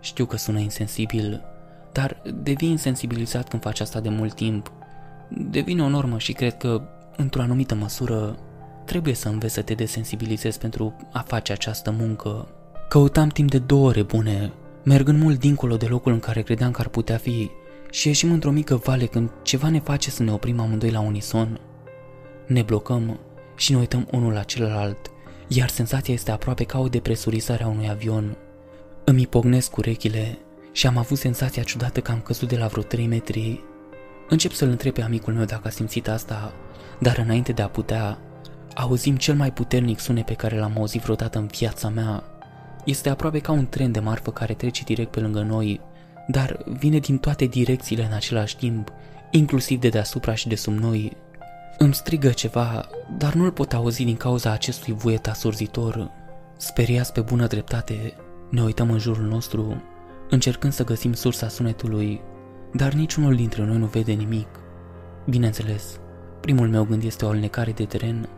Știu că sună insensibil, dar devii insensibilizat când faci asta de mult timp. Devine o normă și cred că, într-o anumită măsură, trebuie să înveți să te desensibilizezi pentru a face această muncă. Căutam timp de două ore bune, mergând mult dincolo de locul în care credeam că ar putea fi și ieșim într-o mică vale când ceva ne face să ne oprim amândoi la unison. Ne blocăm și ne uităm unul la celălalt, iar senzația este aproape ca o depresurizare a unui avion. Îmi ipognesc urechile și am avut senzația ciudată că am căzut de la vreo 3 metri. Încep să-l întreb pe amicul meu dacă a simțit asta, dar înainte de a putea, auzim cel mai puternic sunet pe care l-am auzit vreodată în viața mea. Este aproape ca un tren de marfă care trece direct pe lângă noi, dar vine din toate direcțiile în același timp, inclusiv de deasupra și de sub noi. Îmi strigă ceva, dar nu-l pot auzi din cauza acestui vuiet asurzitor. Speriați pe bună dreptate, ne uităm în jurul nostru, încercând să găsim sursa sunetului, dar niciunul dintre noi nu vede nimic. Bineînțeles, primul meu gând este o alnecare de teren,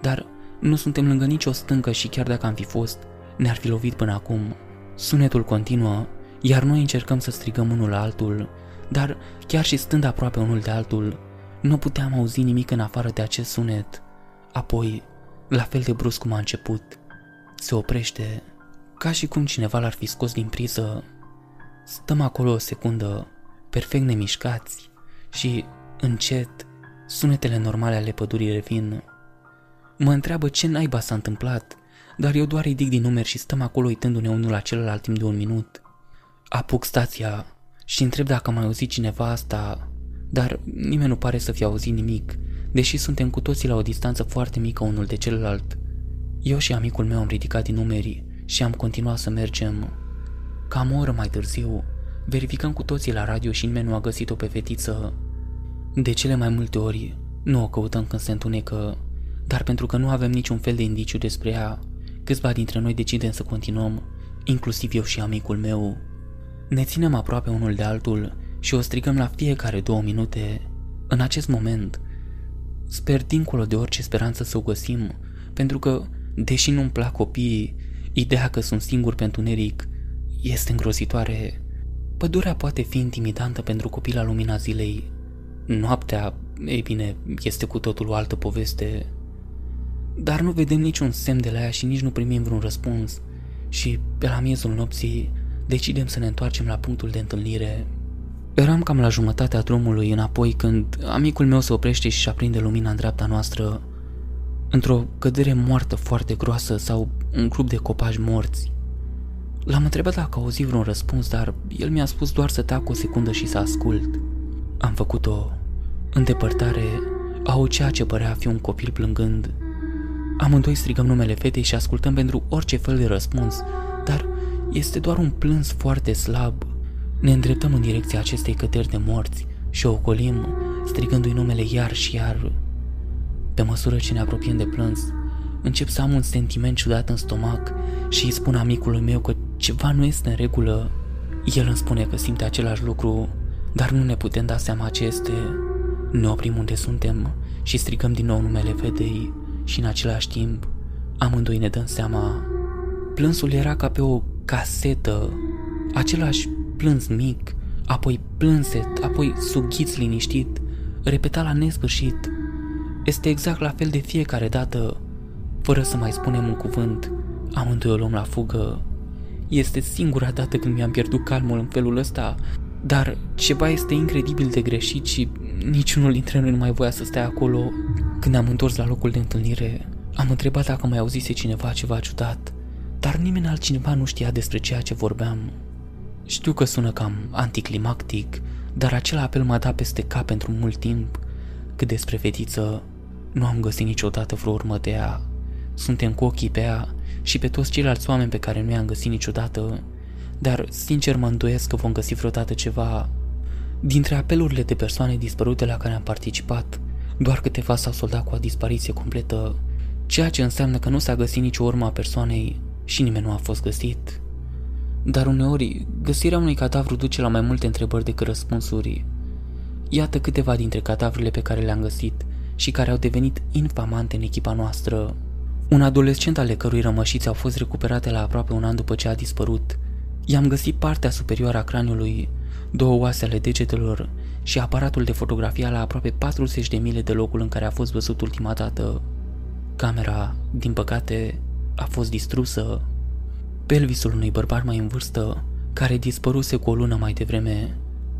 dar nu suntem lângă nicio stâncă și chiar dacă am fi fost, ne-ar fi lovit până acum. Sunetul continuă, iar noi încercăm să strigăm unul la altul, dar chiar și stând aproape unul de altul, nu puteam auzi nimic în afară de acest sunet. Apoi, la fel de brusc cum a început, se oprește, ca și cum cineva l-ar fi scos din priză. Stăm acolo o secundă, perfect nemișcați, și, încet, sunetele normale ale pădurii revin. Mă întreabă ce naiba s-a întâmplat dar eu doar ridic din numeri și stăm acolo uitându-ne unul la celălalt timp de un minut. Apuc stația și întreb dacă mai auzit cineva asta, dar nimeni nu pare să fie auzit nimic, deși suntem cu toții la o distanță foarte mică unul de celălalt. Eu și amicul meu am ridicat din numeri și am continuat să mergem. Cam o oră mai târziu, verificăm cu toții la radio și nimeni nu a găsit-o pe fetiță. De cele mai multe ori, nu o căutăm când se întunecă, dar pentru că nu avem niciun fel de indiciu despre ea, Câțiva dintre noi decidem să continuăm, inclusiv eu și amicul meu. Ne ținem aproape unul de altul și o strigăm la fiecare două minute. În acest moment, sper dincolo de orice speranță să o găsim, pentru că, deși nu-mi plac copiii, ideea că sunt singur pentru neric este îngrozitoare. Pădurea poate fi intimidantă pentru copii la lumina zilei. Noaptea, ei bine, este cu totul o altă poveste. Dar nu vedem niciun semn de la ea și nici nu primim vreun răspuns. Și, pe la miezul nopții, decidem să ne întoarcem la punctul de întâlnire. Eram cam la jumătatea drumului înapoi când amicul meu se oprește și aprinde lumina în dreapta noastră. Într-o cădere moartă foarte groasă sau un grup de copaci morți. L-am întrebat dacă a auzit vreun răspuns, dar el mi-a spus doar să tac o secundă și să ascult. Am făcut-o. În depărtare, au ceea ce părea a fi un copil plângând. Amândoi strigăm numele fetei și ascultăm pentru orice fel de răspuns, dar este doar un plâns foarte slab. Ne îndreptăm în direcția acestei căteri de morți și o ocolim, strigându-i numele iar și iar. Pe măsură ce ne apropiem de plâns, încep să am un sentiment ciudat în stomac și îi spun amicului meu că ceva nu este în regulă. El îmi spune că simte același lucru, dar nu ne putem da seama ce este. Ne oprim unde suntem și strigăm din nou numele fetei și în același timp amândoi ne dăm seama. Plânsul era ca pe o casetă, același plâns mic, apoi plânset, apoi sughiț liniștit, repetat la nesfârșit. Este exact la fel de fiecare dată, fără să mai spunem un cuvânt, amândoi o luăm la fugă. Este singura dată când mi-am pierdut calmul în felul ăsta, dar ceva este incredibil de greșit și niciunul dintre noi nu mai voia să stea acolo. Când ne-am întors la locul de întâlnire, am întrebat dacă mai auzise cineva ceva ciudat, dar nimeni altcineva nu știa despre ceea ce vorbeam. Știu că sună cam anticlimactic, dar acel apel m-a dat peste cap pentru mult timp. Cât despre fetiță, nu am găsit niciodată vreo urmă de ea. Suntem cu ochii pe ea și pe toți ceilalți oameni pe care nu i-am găsit niciodată, dar sincer mă îndoiesc că vom găsi vreodată ceva. Dintre apelurile de persoane dispărute la care am participat, doar câteva s-au soldat cu o dispariție completă, ceea ce înseamnă că nu s-a găsit nicio urmă a persoanei și nimeni nu a fost găsit. Dar uneori, găsirea unui cadavru duce la mai multe întrebări decât răspunsuri. Iată câteva dintre cadavrele pe care le-am găsit și care au devenit infamante în echipa noastră. Un adolescent ale cărui rămășiți au fost recuperate la aproape un an după ce a dispărut. I-am găsit partea superioară a craniului, două oase ale degetelor și aparatul de fotografie la aproape 40 de mile de locul în care a fost văzut ultima dată. Camera, din păcate, a fost distrusă. Pelvisul unui bărbat mai în vârstă, care dispăruse cu o lună mai devreme.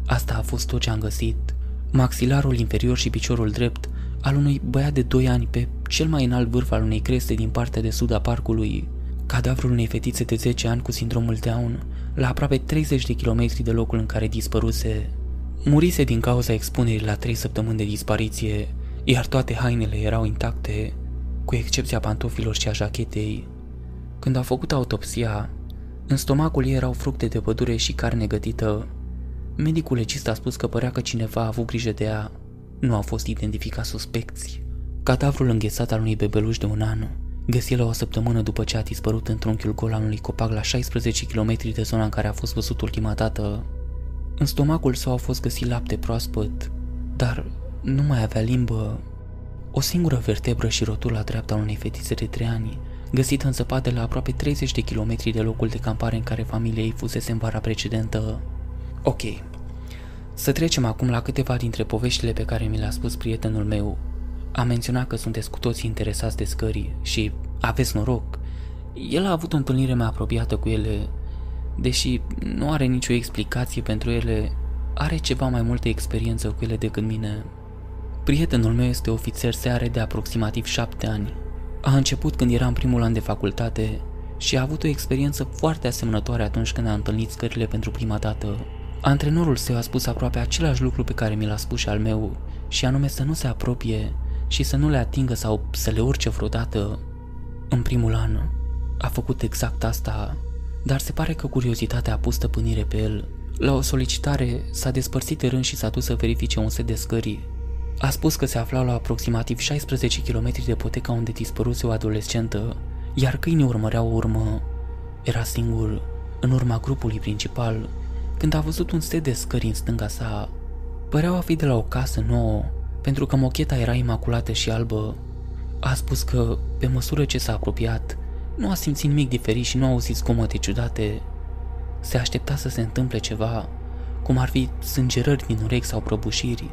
Asta a fost tot ce am găsit. Maxilarul inferior și piciorul drept al unui băiat de 2 ani pe cel mai înalt vârf al unei creste din partea de sud a parcului, cadavrul unei fetițe de 10 ani cu sindromul Down, la aproape 30 de kilometri de locul în care dispăruse. Murise din cauza expunerii la 3 săptămâni de dispariție, iar toate hainele erau intacte, cu excepția pantofilor și a jachetei. Când a făcut autopsia, în stomacul ei erau fructe de pădure și carne gătită. Medicul legist a spus că părea că cineva a avut grijă de ea. Nu au fost identificați suspecți. Cadavrul înghețat al unui bebeluș de un an, găsit la o săptămână după ce a dispărut în trunchiul gol al unui copac la 16 km de zona în care a fost văzut ultima dată. În stomacul său au fost găsit lapte proaspăt, dar nu mai avea limbă. O singură vertebră și rotula dreapta unei fetițe de 3 ani, găsită în zăpadă la aproape 30 de kilometri de locul de campare în care familia ei fusese în vara precedentă. Ok, să trecem acum la câteva dintre poveștile pe care mi le-a spus prietenul meu. A menționat că sunteți cu toții interesați de scări și aveți noroc. El a avut o întâlnire mai apropiată cu ele, deși nu are nicio explicație pentru ele, are ceva mai multă experiență cu ele decât mine. Prietenul meu este ofițer seare de aproximativ șapte ani. A început când era în primul an de facultate și a avut o experiență foarte asemănătoare atunci când a întâlnit scările pentru prima dată. Antrenorul său a spus aproape același lucru pe care mi l-a spus și al meu, și anume să nu se apropie și să nu le atingă sau să le urce vreodată. În primul an a făcut exact asta, dar se pare că curiozitatea a pus stăpânire pe el. La o solicitare s-a despărțit de rând și s-a dus să verifice un set de scări. A spus că se aflau la aproximativ 16 km de poteca unde dispăruse o adolescentă, iar câinii urmăreau o urmă. Era singur, în urma grupului principal, când a văzut un set de scări în stânga sa. Păreau a fi de la o casă nouă, pentru că mocheta era imaculată și albă, a spus că, pe măsură ce s-a apropiat, nu a simțit nimic diferit și nu a auzit zgomote ciudate. Se aștepta să se întâmple ceva, cum ar fi sângerări din urechi sau prăbușiri,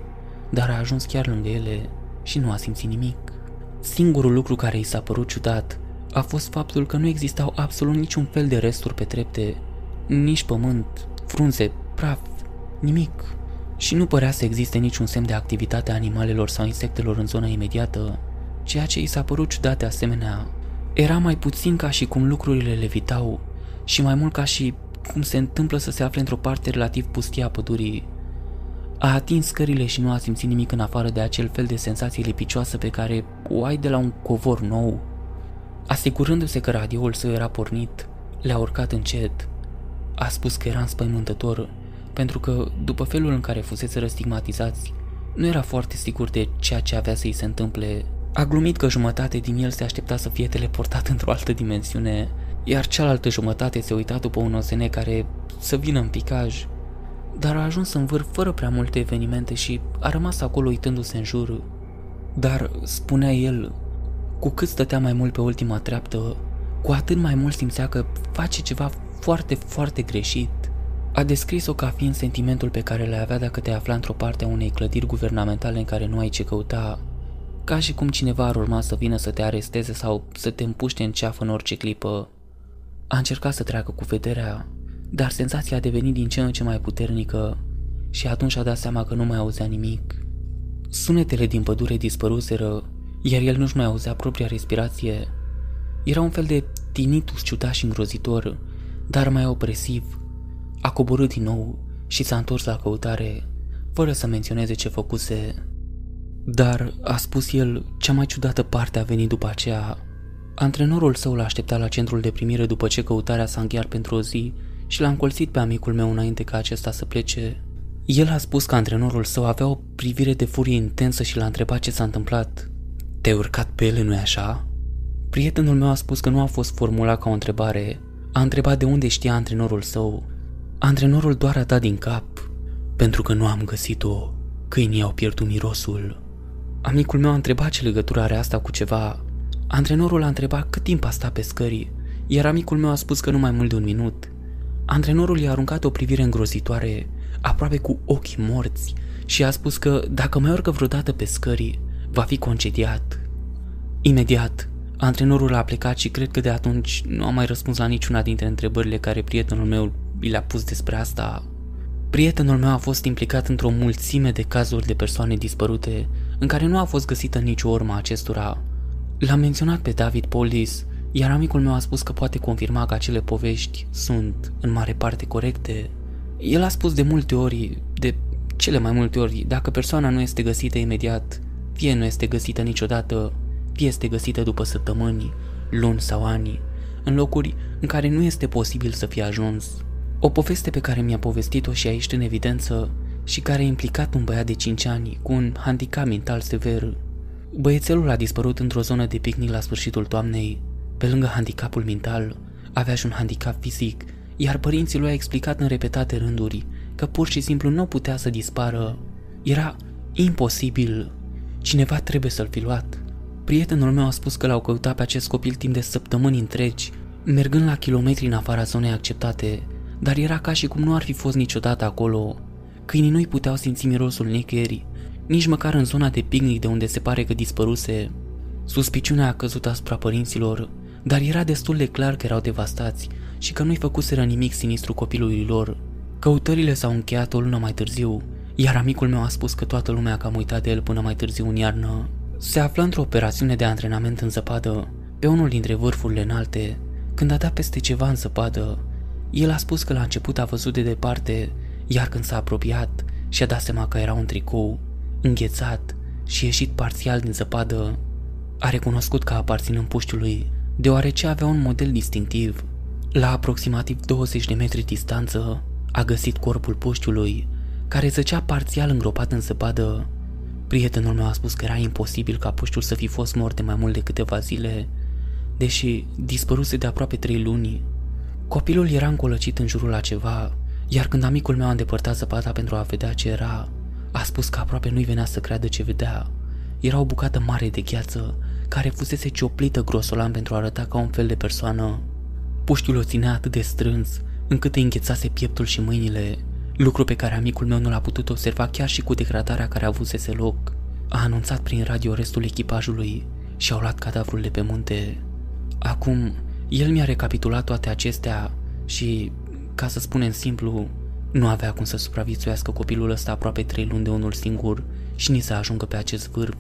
dar a ajuns chiar lângă ele și nu a simțit nimic. Singurul lucru care i s-a părut ciudat a fost faptul că nu existau absolut niciun fel de resturi pe trepte, nici pământ, frunze, praf, nimic. Și nu părea să existe niciun semn de activitate a animalelor sau insectelor în zona imediată, ceea ce i s-a părut ciudat de asemenea. Era mai puțin ca și cum lucrurile levitau și mai mult ca și cum se întâmplă să se afle într-o parte relativ pustie a pădurii. A atins scările și nu a simțit nimic în afară de acel fel de senzație lipicioasă pe care o ai de la un covor nou. Asigurându-se că radioul său era pornit, le-a urcat încet. A spus că era înspăimântător, pentru că, după felul în care fusese răstigmatizați, nu era foarte sigur de ceea ce avea să-i se întâmple. A glumit că jumătate din el se aștepta să fie teleportat într-o altă dimensiune, iar cealaltă jumătate se uita după un OSN care să vină în picaj. Dar a ajuns în vârf fără prea multe evenimente și a rămas acolo uitându-se în jur. Dar, spunea el, cu cât stătea mai mult pe ultima treaptă, cu atât mai mult simțea că face ceva foarte, foarte greșit. A descris-o ca fiind sentimentul pe care le avea dacă te afla într-o parte a unei clădiri guvernamentale în care nu ai ce căuta, ca și cum cineva ar urma să vină să te aresteze sau să te împuște în ceafă în orice clipă. A încercat să treacă cu vederea, dar senzația a devenit din ce în ce mai puternică și atunci a dat seama că nu mai auzea nimic. Sunetele din pădure dispăruseră, iar el nu-și mai auzea propria respirație. Era un fel de tinitus ciudat și îngrozitor, dar mai opresiv. A coborât din nou și s-a întors la căutare, fără să menționeze ce făcuse. Dar, a spus el, cea mai ciudată parte a venit după aceea. Antrenorul său l-a așteptat la centrul de primire după ce căutarea s-a încheiat pentru o zi și l-a încolțit pe amicul meu înainte ca acesta să plece. El a spus că antrenorul său avea o privire de furie intensă și l-a întrebat ce s-a întâmplat. Te-ai urcat pe ele, nu-i așa? Prietenul meu a spus că nu a fost formulat ca o întrebare. A întrebat de unde știa antrenorul său. Antrenorul doar a dat din cap. Pentru că nu am găsit-o, câinii au pierdut mirosul. Amicul meu a întrebat ce legătură are asta cu ceva. Antrenorul a întrebat cât timp a stat pe scări, iar amicul meu a spus că nu mai mult de un minut. Antrenorul i-a aruncat o privire îngrozitoare, aproape cu ochii morți, și a spus că dacă mai urcă vreodată pe scări, va fi concediat. Imediat, antrenorul a plecat și cred că de atunci nu a mai răspuns la niciuna dintre întrebările care prietenul meu i le-a pus despre asta. Prietenul meu a fost implicat într-o mulțime de cazuri de persoane dispărute, în care nu a fost găsită nicio urmă acestora. L-am menționat pe David Polis, iar amicul meu a spus că poate confirma că acele povești sunt, în mare parte, corecte. El a spus de multe ori, de cele mai multe ori, dacă persoana nu este găsită imediat, fie nu este găsită niciodată, fie este găsită după săptămâni, luni sau ani, în locuri în care nu este posibil să fie ajuns. O poveste pe care mi-a povestit-o și aici în evidență și care a implicat un băiat de 5 ani cu un handicap mental sever. Băiețelul a dispărut într-o zonă de picnic la sfârșitul toamnei. Pe lângă handicapul mental, avea și un handicap fizic, iar părinții lui a explicat în repetate rânduri că pur și simplu nu putea să dispară. Era imposibil. Cineva trebuie să-l fi luat. Prietenul meu a spus că l-au căutat pe acest copil timp de săptămâni întregi, mergând la kilometri în afara zonei acceptate, dar era ca și cum nu ar fi fost niciodată acolo. Câinii nu-i puteau simți mirosul nicăieri, nici măcar în zona de picnic de unde se pare că dispăruse. Suspiciunea a căzut asupra părinților, dar era destul de clar că erau devastați și că nu-i făcuseră nimic sinistru copilului lor. Căutările s-au încheiat o lună mai târziu, iar amicul meu a spus că toată lumea a cam uitat de el până mai târziu în iarnă. Se află într-o operațiune de antrenament în zăpadă, pe unul dintre vârfurile înalte, când a dat peste ceva în zăpadă. El a spus că la început a văzut de departe, iar când s-a apropiat și-a dat seama că era un tricou, înghețat și ieșit parțial din zăpadă. A recunoscut că aparținând puștiului, deoarece avea un model distinctiv. La aproximativ 20 de metri distanță, a găsit corpul puștiului, care zăcea parțial îngropat în zăpadă. Prietenul meu a spus că era imposibil ca puștiul să fi fost mort de mai mult de câteva zile, deși dispăruse de aproape trei luni. Copilul era încolăcit în jurul la ceva, iar când amicul meu a îndepărtat zăpada pentru a vedea ce era, A spus că aproape nu-i venea să creadă ce vedea. Era o bucată mare de gheață, care fusese cioplită grosolan pentru a arăta ca un fel de persoană. Puștiul o ținea atât de strâns, încât îi înghețase pieptul și mâinile, lucru pe care amicul meu nu l-a putut observa chiar și cu degradarea care avusese loc. A anunțat prin radio restul echipajului și au luat cadavrul de pe munte. Acum, el mi-a recapitulat toate acestea și, ca să spunem simplu, nu avea cum să supraviețuiască copilul ăsta aproape trei luni de unul singur și nici să ajungă pe acest vârf.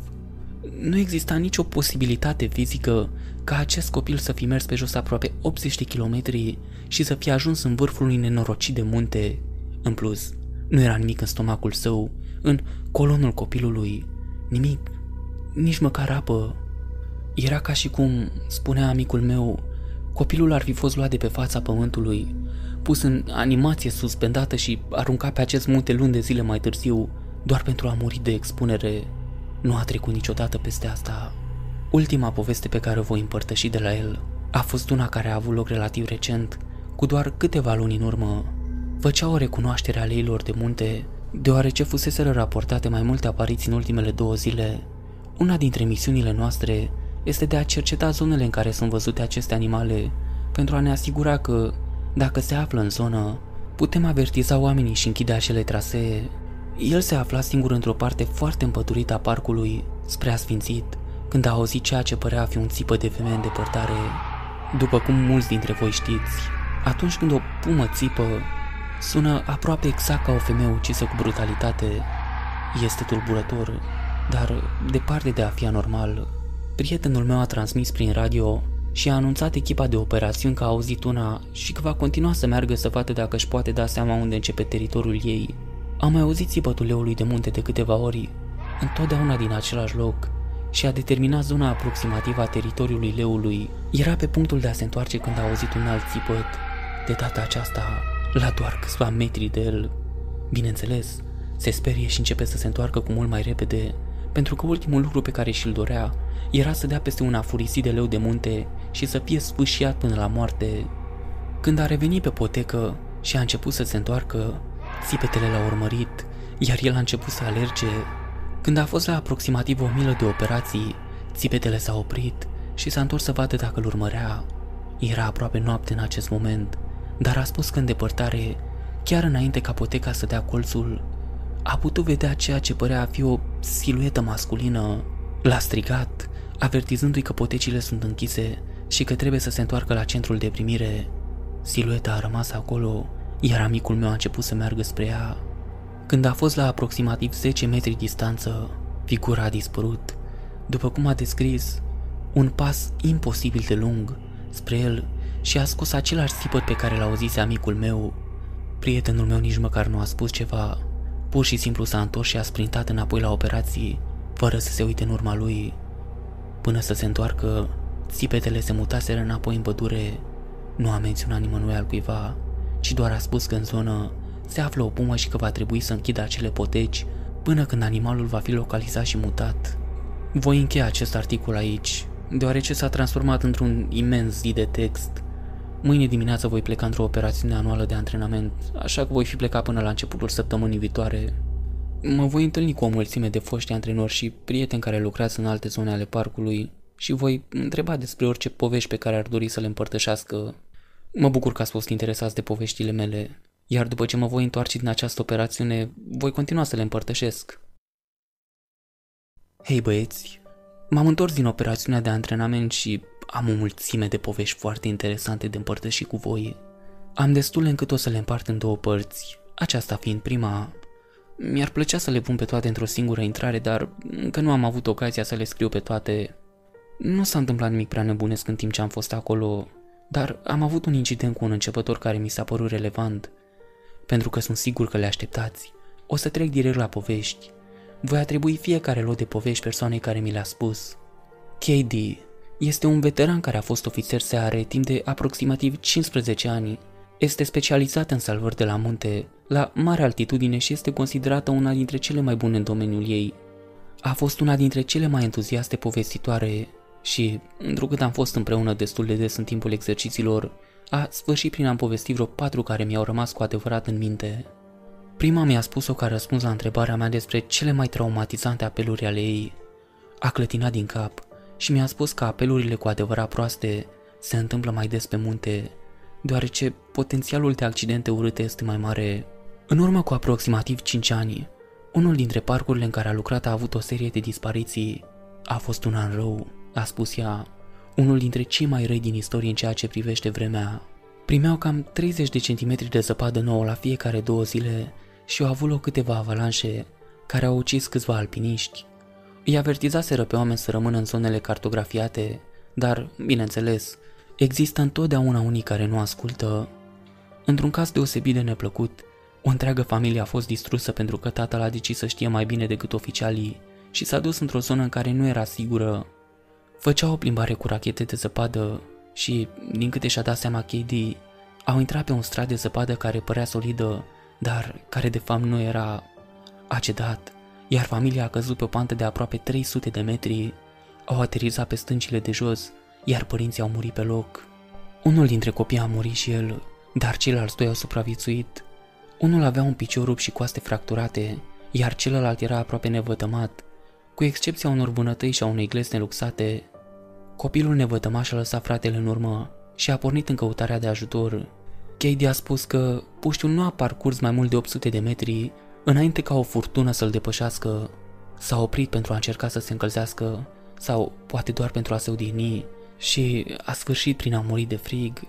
Nu exista nicio posibilitate fizică ca acest copil să fi mers pe jos aproape 80 de kilometri și să fie ajuns în vârful unui nenorocit de munte. În plus, nu era nimic în stomacul său, în colonul copilului, nimic, nici măcar apă. Era ca și cum, spunea amicul meu, copilul ar fi fost luat de pe fața pământului, pus în animație suspendată și aruncat pe acest munte luni de zile mai târziu, doar pentru a muri de expunere. Nu a trecut niciodată peste asta. Ultima poveste pe care o voi împărtăși de la el a fost una care a avut loc relativ recent, cu doar câteva luni în urmă. Făcea o recunoaștere a leilor de munte, deoarece fuseseră raportate mai multe apariții în ultimele două zile. Una dintre misiunile noastre este de a cerceta zonele în care sunt văzute aceste animale, pentru a ne asigura că, dacă se află în zonă, putem avertiza oamenii și închide acele trasee. El se afla singur într-o parte foarte împăturită a parcului, spre asfințit, când a auzit ceea ce părea a fi un țipă de femeie în depărtare. După cum mulți dintre voi știți, atunci când o pumă țipă, sună aproape exact ca o femeie ucisă cu brutalitate. Este tulburător, dar departe de a fi anormal. Prietenul meu a transmis prin radio și a anunțat echipa de operațiuni că a auzit una și că va continua să meargă să vadă dacă își poate da seama unde începe teritoriul ei. Am mai auzit țipătul leului de munte de câteva ori, întotdeauna din același loc, și a determinat zona aproximativă a teritoriului leului. Era pe punctul de a se întoarce când a auzit un alt țipăt, de data aceasta la doar câțiva metri de el. Bineînțeles, se sperie și începe să se întoarcă cu mult mai repede, pentru că ultimul lucru pe care și-l dorea era să dea peste un afurisit de leu de munte și să fie sfâșiat până la moarte. Când a revenit pe potecă și a început să se întoarcă, țipetele l-au urmărit, iar el a început să alerge. Când a fost la aproximativ o milă de operații, țipetele s-au oprit și s-a întors să vadă dacă îl urmărea. Era aproape noapte în acest moment, dar a spus că în depărtare, chiar înainte ca poteca să dea colțul, a putut vedea ceea ce părea a fi o siluetă masculină. L-a strigat, avertizându-i că potecile sunt închise și că trebuie să se întoarcă la centrul de primire. Silueta a rămas acolo, iar amicul meu a început să meargă spre ea. Când a fost la aproximativ 10 metri distanță, figura a dispărut. După cum a descris, un pas imposibil de lung spre el și a scos același țipăt pe care l-a auzise amicul meu. Prietenul meu nici măcar nu a spus ceva, pur și simplu s-a întors și a sprintat înapoi la operații, fără să se uite în urma lui. Până să se întoarcă, țipetele se mutaseră înapoi în pădure. Nu a menționat nimănui al cuiva, ci doar a spus că în zonă se află o pumă și că va trebui să închidă acele poteci până când animalul va fi localizat și mutat. Voi încheia acest articol aici, deoarece s-a transformat într-un imens zid de text. Mâine dimineață voi pleca într-o operațiune anuală de antrenament, așa că voi fi plecat până la începutul săptămânii viitoare. Mă voi întâlni cu o mulțime de foști antrenori și prieteni care lucrează în alte zone ale parcului și voi întreba despre orice povești pe care ar dori să le împărtășească. Mă bucur că ați fost interesați de poveștile mele, iar după ce mă voi întoarce din această operațiune, voi continua să le împărtășesc. Hei băieți, m-am întors din operațiunea de antrenament și am o mulțime de povești foarte interesante de împărtășit cu voi. Am destule încât o să le împart în două părți, aceasta fiind prima. Mi-ar plăcea să le pun pe toate într-o singură intrare, dar încă nu am avut ocazia să le scriu pe toate. Nu s-a întâmplat nimic prea nebunesc în timp ce am fost acolo, dar am avut un incident cu un începător care mi s-a părut relevant. Pentru că sunt sigur că le așteptați, o să trec direct la povești. Voi atribui fiecare lot de povești persoanei care mi le-a spus. KD este un veteran care a fost ofițer SAR timp de aproximativ 15 ani. Este specializat în salvări de la munte, la mare altitudine și este considerată una dintre cele mai bune în domeniul ei. A fost una dintre cele mai entuziaste povestitoare și, întrucât am fost împreună destul de des în timpul exercițiilor, a sfârșit prin a-mi povesti vreo patru care mi-au rămas cu adevărat în minte. Prima mi-a spus-o ca răspuns la întrebarea mea despre cele mai traumatizante apeluri ale ei. A clătinat din cap și mi-a spus că apelurile cu adevărat proaste se întâmplă mai des pe munte, deoarece potențialul de accidente urâte este mai mare. În urmă cu aproximativ 5 ani, unul dintre parcurile în care a lucrat a avut o serie de dispariții. A fost un an rău, a spus ea, unul dintre cei mai răi din istorie în ceea ce privește vremea. Primeau cam 30 de centimetri de zăpadă nouă la fiecare două zile și au avut loc câteva avalanșe care au ucis câțiva alpiniști. Îi avertizaseră pe oameni să rămână în zonele cartografiate, dar, bineînțeles, există întotdeauna unii care nu ascultă. Într-un caz deosebit de neplăcut, o întreagă familie a fost distrusă pentru că tatăl a decis să știe mai bine decât oficialii și s-a dus într-o zonă în care nu era sigură. Făcea o plimbare cu rachete de zăpadă și, din câte și-a dat seama Katie, au intrat pe un strat de zăpadă care părea solidă, dar care de fapt nu era. A cedat, iar familia a căzut pe o pantă de aproape 300 de metri, au aterizat pe stâncile de jos, iar părinții au murit pe loc. Unul dintre copii a murit și el, dar ceilalți doi au supraviețuit. Unul avea un picior rupt și coaste fracturate, iar celălalt era aproape nevătămat, cu excepția unor bunătăi și a unei glezne luxate. Copilul nevătămat și-a lăsat fratele în urmă și a pornit în căutarea de ajutor. Katie a spus că puștiul nu a parcurs mai mult de 800 de metri înainte ca o furtună să-l depășească. S-a oprit pentru a încerca să se încălzească sau poate doar pentru a se odihni și a sfârșit prin a muri de frig.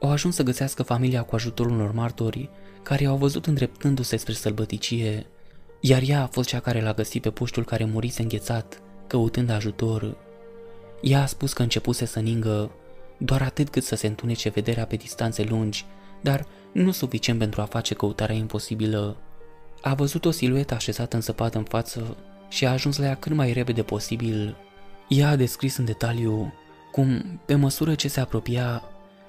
Au ajuns să găsească familia cu ajutorul unor martori care au văzut îndreptându-se spre sălbăticie, iar ea a fost cea care l-a găsit pe puștul care murise înghețat, căutând ajutor. Ea a spus că începuse să ningă, doar atât cât să se întunece vederea pe distanțe lungi, dar nu suficient pentru a face căutarea imposibilă. A văzut o siluetă așezată în săpat în față și a ajuns la ea cât mai repede posibil. Ea a descris în detaliu cum, pe măsură ce se apropia,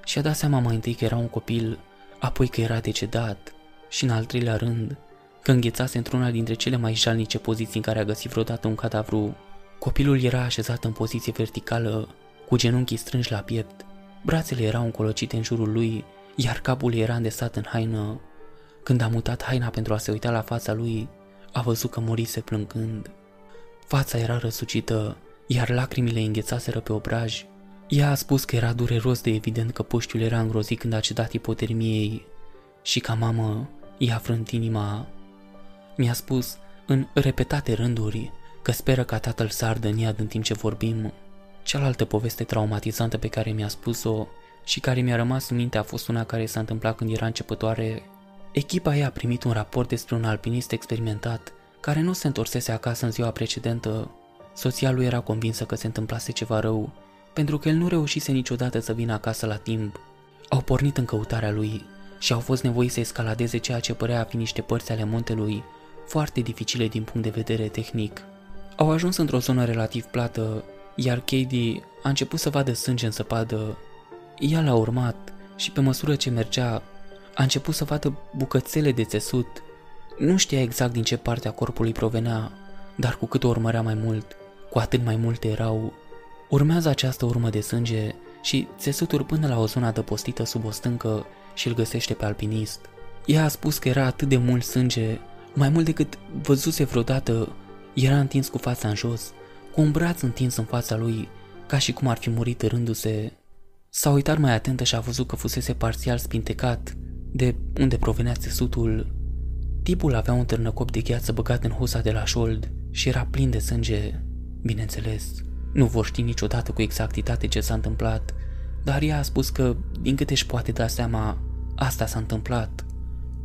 și-a dat seama mai întâi că era un copil, apoi că era decedat și, în al treilea rând, că înghețase într-una dintre cele mai jalnice poziții în care a găsit vreodată un cadavru. Copilul era așezat în poziție verticală, cu genunchii strânși la piept. Brațele erau încolocite în jurul lui, iar capul era îndesat în haină. Când a mutat haina pentru a se uita la fața lui, a văzut că murise plângând. Fața era răsucită, iar lacrimile înghețaseră pe obraj. Ea a spus că era dureros de evident că puștiul era îngrozit când a cedat hipotermiei și ca mamă i-a frânt inima. Mi-a spus în repetate rânduri că speră ca tatăl să ardă în iad în timp ce vorbim. Cealaltă poveste traumatizantă pe care mi-a spus-o și care mi-a rămas în minte a fost una care s-a întâmplat când era începătoare. Echipa ei a primit un raport despre un alpinist experimentat care nu se întorsese acasă în ziua precedentă. Soția lui era convinsă că se întâmplase ceva rău, pentru că el nu reușise niciodată să vină acasă la timp. Au pornit în căutarea lui și au fost nevoiți să escaladeze ceea ce părea a fi niște părți ale muntelui, foarte dificile din punct de vedere tehnic. Au ajuns într-o zonă relativ plată, iar Katie a început să vadă sânge în săpadă. Ea l-a urmat și pe măsură ce mergea, a început să vadă bucățele de țesut. Nu știa exact din ce parte a corpului provenea, dar cu cât o urmărea mai mult, cu atât mai multe erau. Urmează această urmă de sânge și țesuturi până la o zonă adăpostită sub o stâncă și îl găsește pe alpinist. Ea a spus că era atât de mult sânge, mai mult decât văzuse vreodată, era întins cu fața în jos, cu un braț întins în fața lui, ca și cum ar fi murit rându-se. S-a uitat mai atentă și a văzut că fusese parțial spintecat, de unde provenea țesutul. Tipul avea un târnăcop de gheață băgat în husa de la șold și era plin de sânge, bineînțeles. Nu vor ști niciodată cu exactitate ce s-a întâmplat, dar ea a spus că, din câte își poate da seama, asta s-a întâmplat.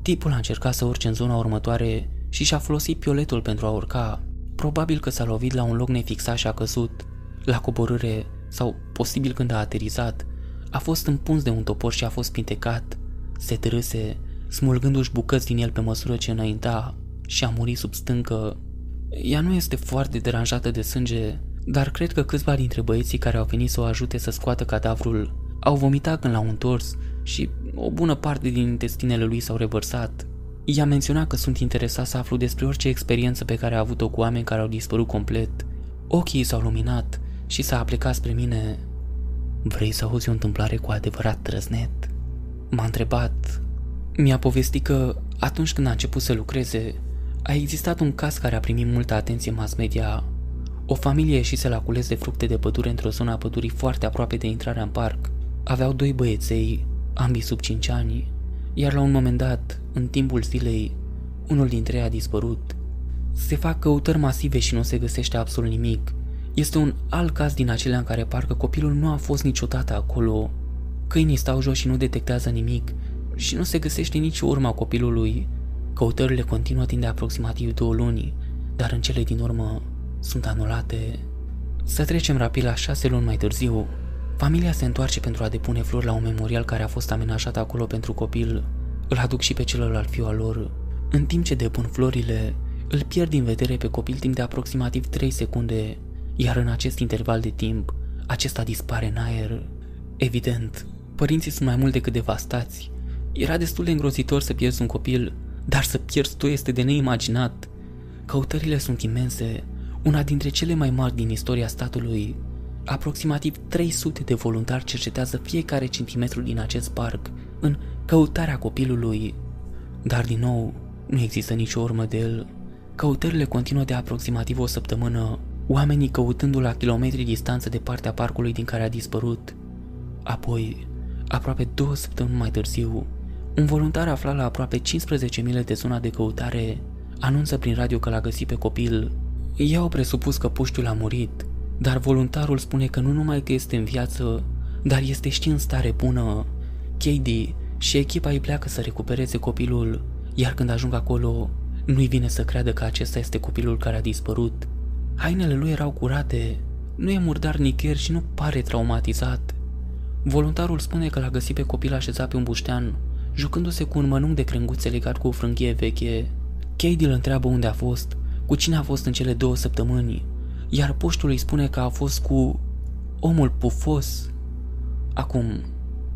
Tipul a încercat să urce în zona următoare și și-a folosit pioletul pentru a urca. Probabil că s-a lovit la un loc nefixat și a căzut. La coborâre, sau posibil când a aterizat, a fost împuns de un topor și a fost pintecat. Se târâse, smulgându-și bucăți din el pe măsură ce înainta și a murit sub stâncă. Ea nu este foarte deranjată de sânge, dar cred că câțiva dintre băieții care au venit să o ajute să scoată cadavrul au vomitat când l-au întors și o bună parte din intestinele lui s-au revărsat. I-a menționat că sunt interesat să aflu despre orice experiență pe care a avut-o cu oameni care au dispărut complet. Ochii s-au luminat și s-a aplicat spre mine. Vrei să auzi o întâmplare cu adevărat trăznet? M-a întrebat. Mi-a povestit că atunci când a început să lucreze, a existat un caz care a primit multă atenție mass media. O familie ieșise la cules de fructe de pădure într-o zonă a pădurii foarte aproape de intrarea în parc. Aveau doi băieței, ambii sub 5 ani, iar la un moment dat, în timpul zilei, unul dintre ei a dispărut. Se fac căutări masive și nu se găsește absolut nimic. Este un alt caz din acelea în care parcă copilul nu a fost niciodată acolo. Câinii stau jos și nu detectează nimic și nu se găsește nicio urma copilului. Căutările continuă timp de aproximativ două luni, dar în cele din urmă sunt anulate. Să trecem rapid la șase luni mai târziu. Familia se întoarce pentru a depune flori la un memorial care a fost amenajat acolo pentru copil. Îl aduc și pe celălalt fiu al lor. În timp ce depun florile, îl pierd din vedere pe copil timp de aproximativ 3 secunde, iar în acest interval de timp, acesta dispare în aer. Evident, părinții sunt mai mult decât devastați. Era destul de îngrozitor să pierzi un copil, dar să pierzi tu este de neimaginat. Căutările sunt imense, una dintre cele mai mari din istoria statului. Aproximativ 300 de voluntari cercetează fiecare centimetru din acest parc în căutarea copilului. Dar din nou, nu există nicio urmă de el. Căutările continuă de aproximativ o săptămână, oamenii căutându-l la kilometri distanță de partea parcului din care a dispărut. Apoi, aproape două săptămâni mai târziu, un voluntar aflat la aproape 15 mile de zona de căutare anunță prin radio că l-a găsit pe copil. Ei au presupus că puștiul a murit, dar voluntarul spune că nu numai că este în viață, dar este și în stare bună. Katie și echipa îi pleacă să recupereze copilul, iar când ajung acolo, nu-i vine să creadă că acesta este copilul care a dispărut. Hainele lui erau curate, nu e murdar nicăieri și nu pare traumatizat. Voluntarul spune că l-a găsit pe copil așezat pe un buștean, jucându-se cu un mănunchi de crenguțe legat cu o frânghie veche. Katie îl întreabă unde a fost, cu cine a fost în cele două săptămâni, iar poștul îi spune că a fost cu omul pufos. Acum,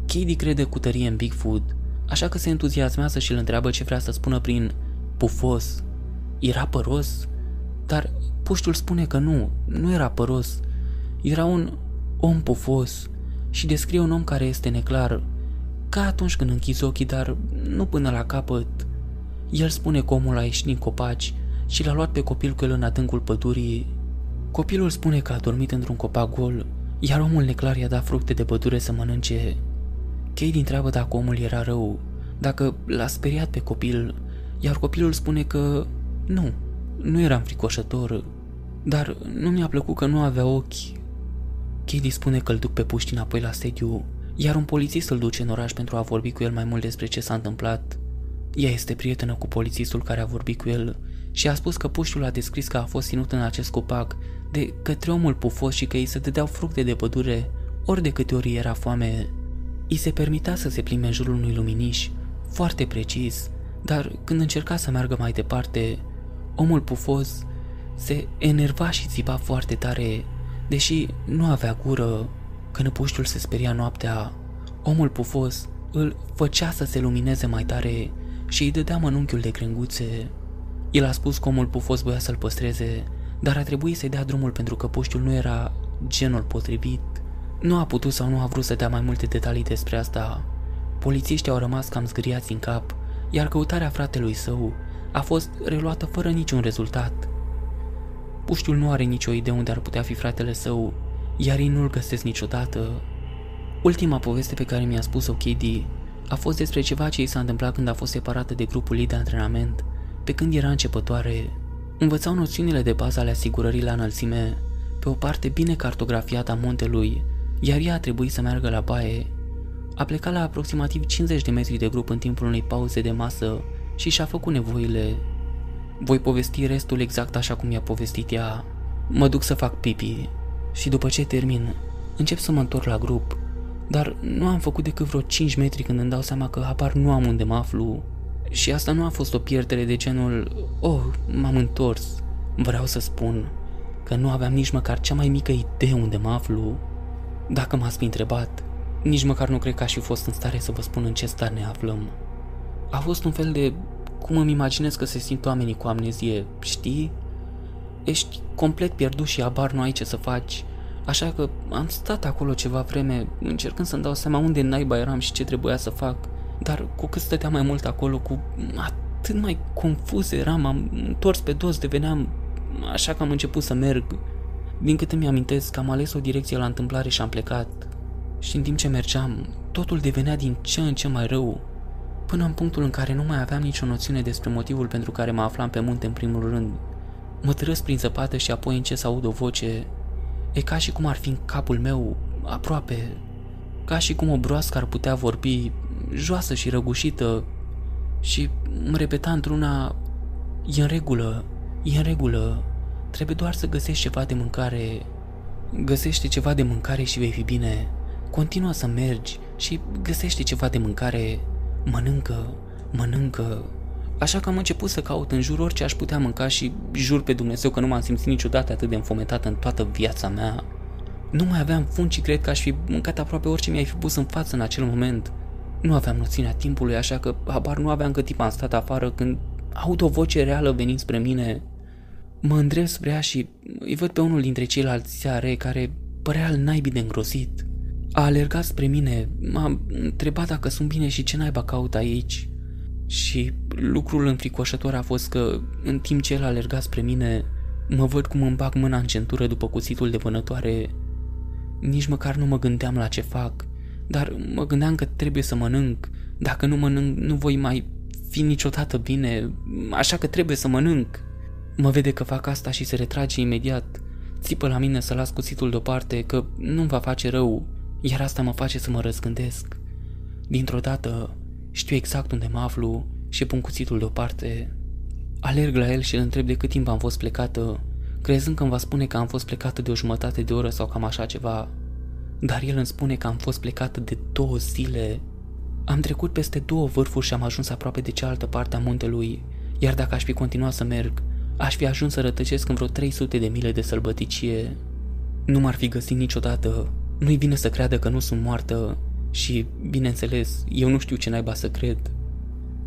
Katie crede cu tărie în Bigfoot, așa că se entuziasmează și îl întreabă ce vrea să spună prin pufos. Era păros? Dar puștul spune că nu, nu era păros. Era un om pufos și descrie un om care este neclar, ca atunci când închizi ochii, dar nu până la capăt. El spune că omul a ieșit din copaci și l-a luat pe copil cu el în adâncul pădurii. Copilul spune că a dormit într-un copac gol, iar omul neclar i-a dat fructe de pădure să mănânce. Kate întreabă dacă omul era rău, dacă l-a speriat pe copil, iar copilul spune că nu, nu era înfricoșător, dar nu mi-a plăcut că nu avea ochi. Katie spune că îl duc pe puști înapoi la sediu, iar un polițist îl duce în oraș pentru a vorbi cu el mai mult despre ce s-a întâmplat. Ea este prietenă cu polițistul care a vorbit cu el și a spus că puștul a descris că a fost ținut în acest copac de către omul pufos și că îi se dădeau fructe de pădure ori de câte ori era foame. I se permitea să se plimbe în jurul unui luminiș, foarte precis, dar când încerca să meargă mai departe, omul pufos se enerva și țipa foarte tare, deși nu avea gură. Când puștul se speria noaptea, omul pufos îl făcea să se lumineze mai tare și îi dădea mănunchiul de crenguțe. El a spus că omul pufos voia să-l păstreze, dar a trebuit să-i dea drumul pentru că puștiul nu era genul potrivit. Nu a putut sau nu a vrut să dea mai multe detalii despre asta. Polițiștii au rămas cam zgâriați în cap, iar căutarea fratelui său a fost reluată fără niciun rezultat. Puștiul nu are nicio idee unde ar putea fi fratele său, iar ei nu-l găsesc niciodată. Ultima poveste pe care mi-a spus-o Katie a fost despre ceva ce i s-a întâmplat când a fost separată de grupul ei de antrenament, pe când era începătoare. Învățau noțiunile de bază ale asigurării la înălțime, pe o parte bine cartografiată a muntelui, iar ea a trebuit să meargă la baie. A plecat la aproximativ 50 de metri de grup în timpul unei pauze de masă și și-a făcut nevoile. Voi povesti restul exact așa cum i-a povestit ea. Mă duc să fac pipi și după ce termin, încep să mă întorc la grup, dar nu am făcut decât vreo 5 metri când îmi dau seama că apar nu am unde mă aflu. Și asta nu a fost o pierdere de genul, oh, m-am întors. Vreau să spun că nu aveam nici măcar cea mai mică idee unde mă aflu. Dacă m-ați fi întrebat, nici măcar nu cred că aș fi fost în stare să vă spun în ce stare ne aflăm. A fost un fel de cum îmi imaginez că se simt oamenii cu amnezie, știi? Ești complet pierdut și abar nu ai ce să faci. Așa că am stat acolo ceva vreme, încercând să-mi dau seama unde naiba eram și ce trebuia să fac. dar cu cât stăteam mai mult acolo, cu atât mai confuz eram, am întors pe dos, deveneam așa că am început să merg. Din câte mi-amintesc, am ales o direcție la întâmplare și am plecat. Și în timp ce mergeam, totul devenea din ce în ce mai rău, până în punctul în care nu mai aveam nicio noțiune despre motivul pentru care mă aflam pe munte în primul rând. Mă trăs prin zăpadă și apoi încerc să aud o voce. E ca și cum ar fi în capul meu, aproape, ca și cum o broască ar putea vorbi, joasă și răgușită, și îmi repeta într-una, e în regulă, e în regulă, trebuie doar să găsești ceva de mâncare. Găsește ceva de mâncare și vei fi bine. Continuă să mergi și găsește ceva de mâncare. Mănâncă, mănâncă. Așa că am început să caut în jur orice aș putea mânca și jur pe Dumnezeu că nu m-am simțit niciodată atât de înfometat în toată viața mea. Nu mai aveam fund și cred că aș fi mâncat aproape orice mi-ai fi pus în față în acel moment. Nu aveam noțiunea timpului, așa că habar nu aveam cât timp am stat afară când aud o voce reală venind spre mine. Mă îndrept spre ea și îi văd pe unul dintre ceilalți seare care părea al naibii de îngrozit. A alergat spre mine, m-a întrebat dacă sunt bine și ce naiba caut aici. Și lucrul înfricoșător a fost că, în timp ce el alerga spre mine, mă văd cum îmi bag mâna în centură după cuțitul de vânătoare. Nici măcar nu mă gândeam la ce fac, dar mă gândeam că trebuie să mănânc. Dacă nu mănânc, nu voi mai fi niciodată bine, așa că trebuie să mănânc. Mă vede că fac asta și se retrage imediat. Țipă la mine să las cuțitul deoparte, că nu-mi va face rău, iar asta mă face să mă răzgândesc. Dintr-o dată, știu exact unde mă aflu și pun cuțitul deoparte. Alerg la el și îl întreb de cât timp am fost plecată, crezând că îmi va spune că am fost plecată de o jumătate de oră sau cam așa ceva. Dar el îmi spune că am fost plecată de două zile. Am trecut peste două vârfuri și am ajuns aproape de cealaltă parte a muntelui, iar dacă aș fi continuat să merg, aș fi ajuns să rătăcesc în vreo 300 de mile de sălbăticie. Nu m-ar fi găsit niciodată. Nu-i vine să creadă că nu sunt moartă și, bineînțeles, eu nu știu ce naiba să cred.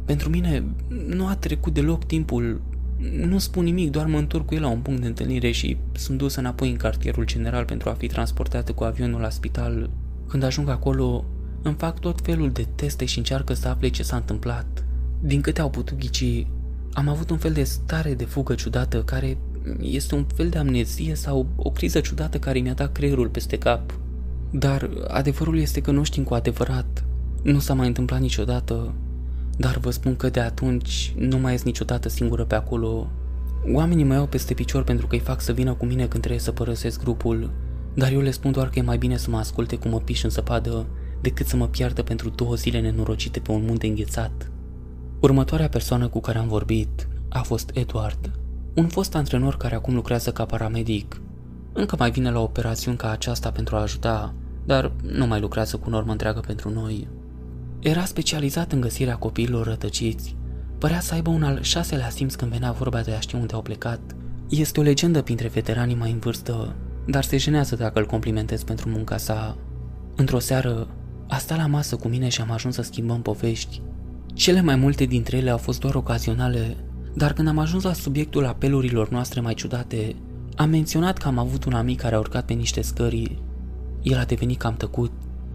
Pentru mine nu a trecut deloc timpul. Nu spun nimic, doar mă întorc cu el la un punct de întâlnire și sunt dus înapoi în cartierul general pentru a fi transportată cu avionul la spital. Când ajung acolo, îmi fac tot felul de teste și încearcă să afle ce s-a întâmplat. Din câte au putut ghici, am avut un fel de stare de fugă ciudată care este un fel de amnezie sau o criză ciudată care mi-a dat creierul peste cap. Dar adevărul este că nu știm cu adevărat. Nu s-a mai întâmplat niciodată. Dar vă spun că de atunci nu mai ies niciodată singură pe acolo. Oamenii mă iau peste picior pentru că îi fac să vină cu mine când trebuie să părăsesc grupul, dar eu le spun doar că e mai bine să mă asculte cum mă piș în săpadă decât să mă piardă pentru două zile nenorocite pe un munte înghețat. Următoarea persoană cu care am vorbit a fost Edward, un fost antrenor care acum lucrează ca paramedic. Încă mai vine la operațiuni ca aceasta pentru a ajuta, dar nu mai lucrează cu normă întreagă pentru noi. Era specializat în găsirea copiilor rătăciți. Părea să aibă un al șaselea simț când venea vorba de a ști unde au plecat. Este o legendă printre veteranii mai în vârstă, dar se jenează dacă îl complimentez pentru munca sa. Într-o seară, a stat la masă cu mine și am ajuns să schimbăm povești. Cele mai multe dintre ele au fost doar ocazionale, dar când am ajuns la subiectul apelurilor noastre mai ciudate, am menționat că am avut un amic care a urcat pe niște scări. El a devenit cam tăcut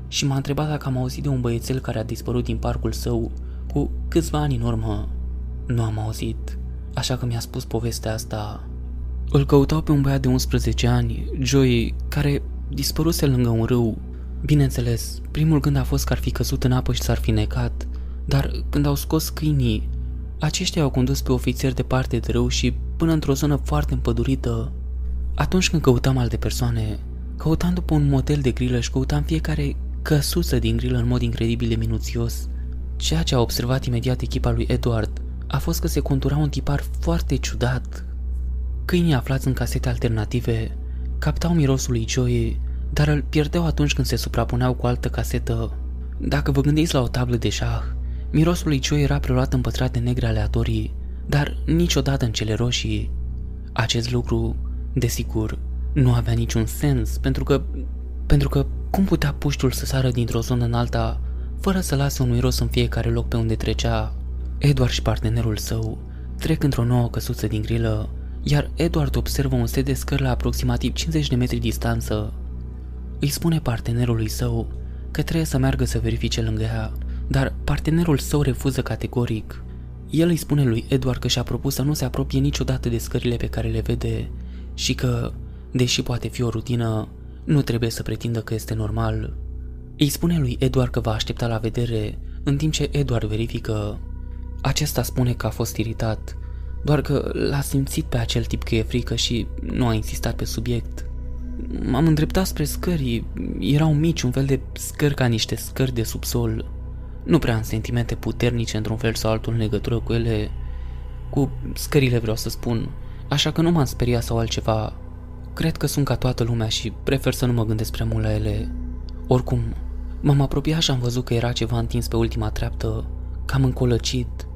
și m-a întrebat dacă am auzit de un băiețel care a dispărut din parcul său cu câțiva ani în urmă. Nu am auzit, așa că mi-a spus povestea asta. Îl căutau pe un băiat de 11 ani, Joey, care dispăruse lângă un râu. Bineînțeles, primul gând a fost că ar fi căzut în apă și s-ar fi necat, dar când au scos câinii, aceștia au condus pe ofițer departe de râu și până într-o zonă foarte împădurită. Atunci când căutam alte persoane, căutam după un model de grilă și căutam fiecare căsuță din grilă în mod incredibil de minuțios. Ceea ce a observat imediat echipa lui Edward a fost că se contura un tipar foarte ciudat. Câinii aflați în casete alternative captau mirosul lui Joey, dar îl pierdeau atunci când se suprapuneau cu altă casetă. Dacă vă gândiți la o tablă de șah, mirosul lui Joey era preluat în pătrate negre aleatorii, dar niciodată în cele roșii. Acest lucru, desigur, nu avea niciun sens, pentru că, pentru că cum putea puștul să sară dintr-o zonă în alta, fără să lase un miros în fiecare loc pe unde trecea? Edward și partenerul său trec într-o nouă căsuță din grilă, iar Edward observă un set de scări la aproximativ 50 de metri distanță. Îi spune partenerului său că trebuie să meargă să verifice lângă ea dar partenerul său refuză categoric. El îi spune lui Edward că și-a propus să nu se apropie niciodată de scările pe care le vede și că, deși poate fi o rutină, nu trebuie să pretindă că este normal. Îi spune lui Edward că va aștepta la vedere, în timp ce Edward verifică. Acesta spune că a fost iritat, doar că l-a simțit pe acel tip că e frică și nu a insistat pe subiect. M-am îndreptat spre scări, erau mici, un fel de scări ca niște scări de subsol. Nu prea am sentimente puternice într-un fel sau altul în legătură cu ele, cu scările vreau să spun, așa că nu m-am speriat sau altceva. Cred că sunt ca toată lumea și prefer să nu mă gândesc prea mult la ele. Oricum, m-am apropiat și am văzut că era ceva întins pe ultima treaptă, cam încolăcit.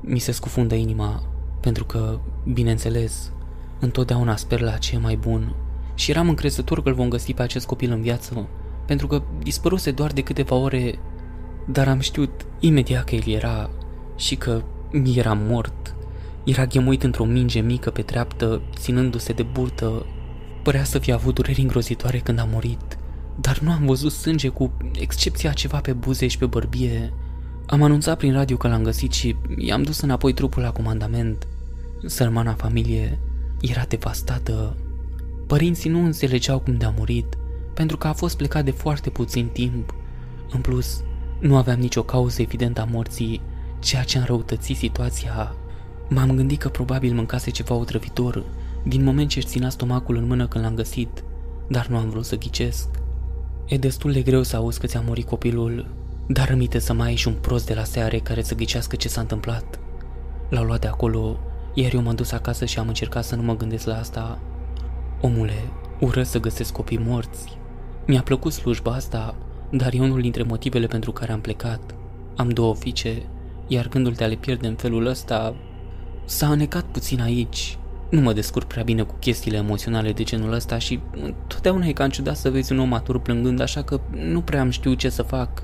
Mi se scufundă inima, pentru că, bineînțeles, întotdeauna sper la ce e mai bun și eram încrezător că îl vom găsi pe acest copil în viață, pentru că dispăruse doar de câteva ore, dar am știut imediat că el era și că mi era mort. Era ghemuit într-o minge mică pe treaptă, ținându-se de burtă. Părea să fie avut dureri îngrozitoare când a murit, dar nu am văzut sânge cu excepția ceva pe buze și pe bărbie. Am anunțat prin radio că l-am găsit și i-am dus înapoi trupul la comandament. Sărmana familie era devastată. Părinții nu înțelegeau cum de-a murit, pentru că a fost plecat de foarte puțin timp. În plus, nu aveam nicio cauză evidentă a morții, ceea ce a înrăutățit situația. M-am gândit că probabil mâncase ceva otrăvitor, din moment ce își ținea stomacul în mână când l-am găsit, dar nu am vrut să ghicesc. E destul de greu să auzi că ți-a murit copilul, dar rămite să mai ai și un prost de la seare care să ghicească ce s-a întâmplat. L-au luat de acolo, iar eu m-am dus acasă și am încercat să nu mă gândesc la asta. Omule, ură să găsesc copii morți. Mi-a plăcut slujba asta, dar e unul dintre motivele pentru care am plecat. Am două fiice, iar gândul de a le pierde în felul ăsta s-a anecat puțin aici. Nu mă descurc prea bine cu chestiile emoționale de genul ăsta și totdeauna e ca ciudat să vezi un om matur plângând, așa că nu prea am știut ce să fac.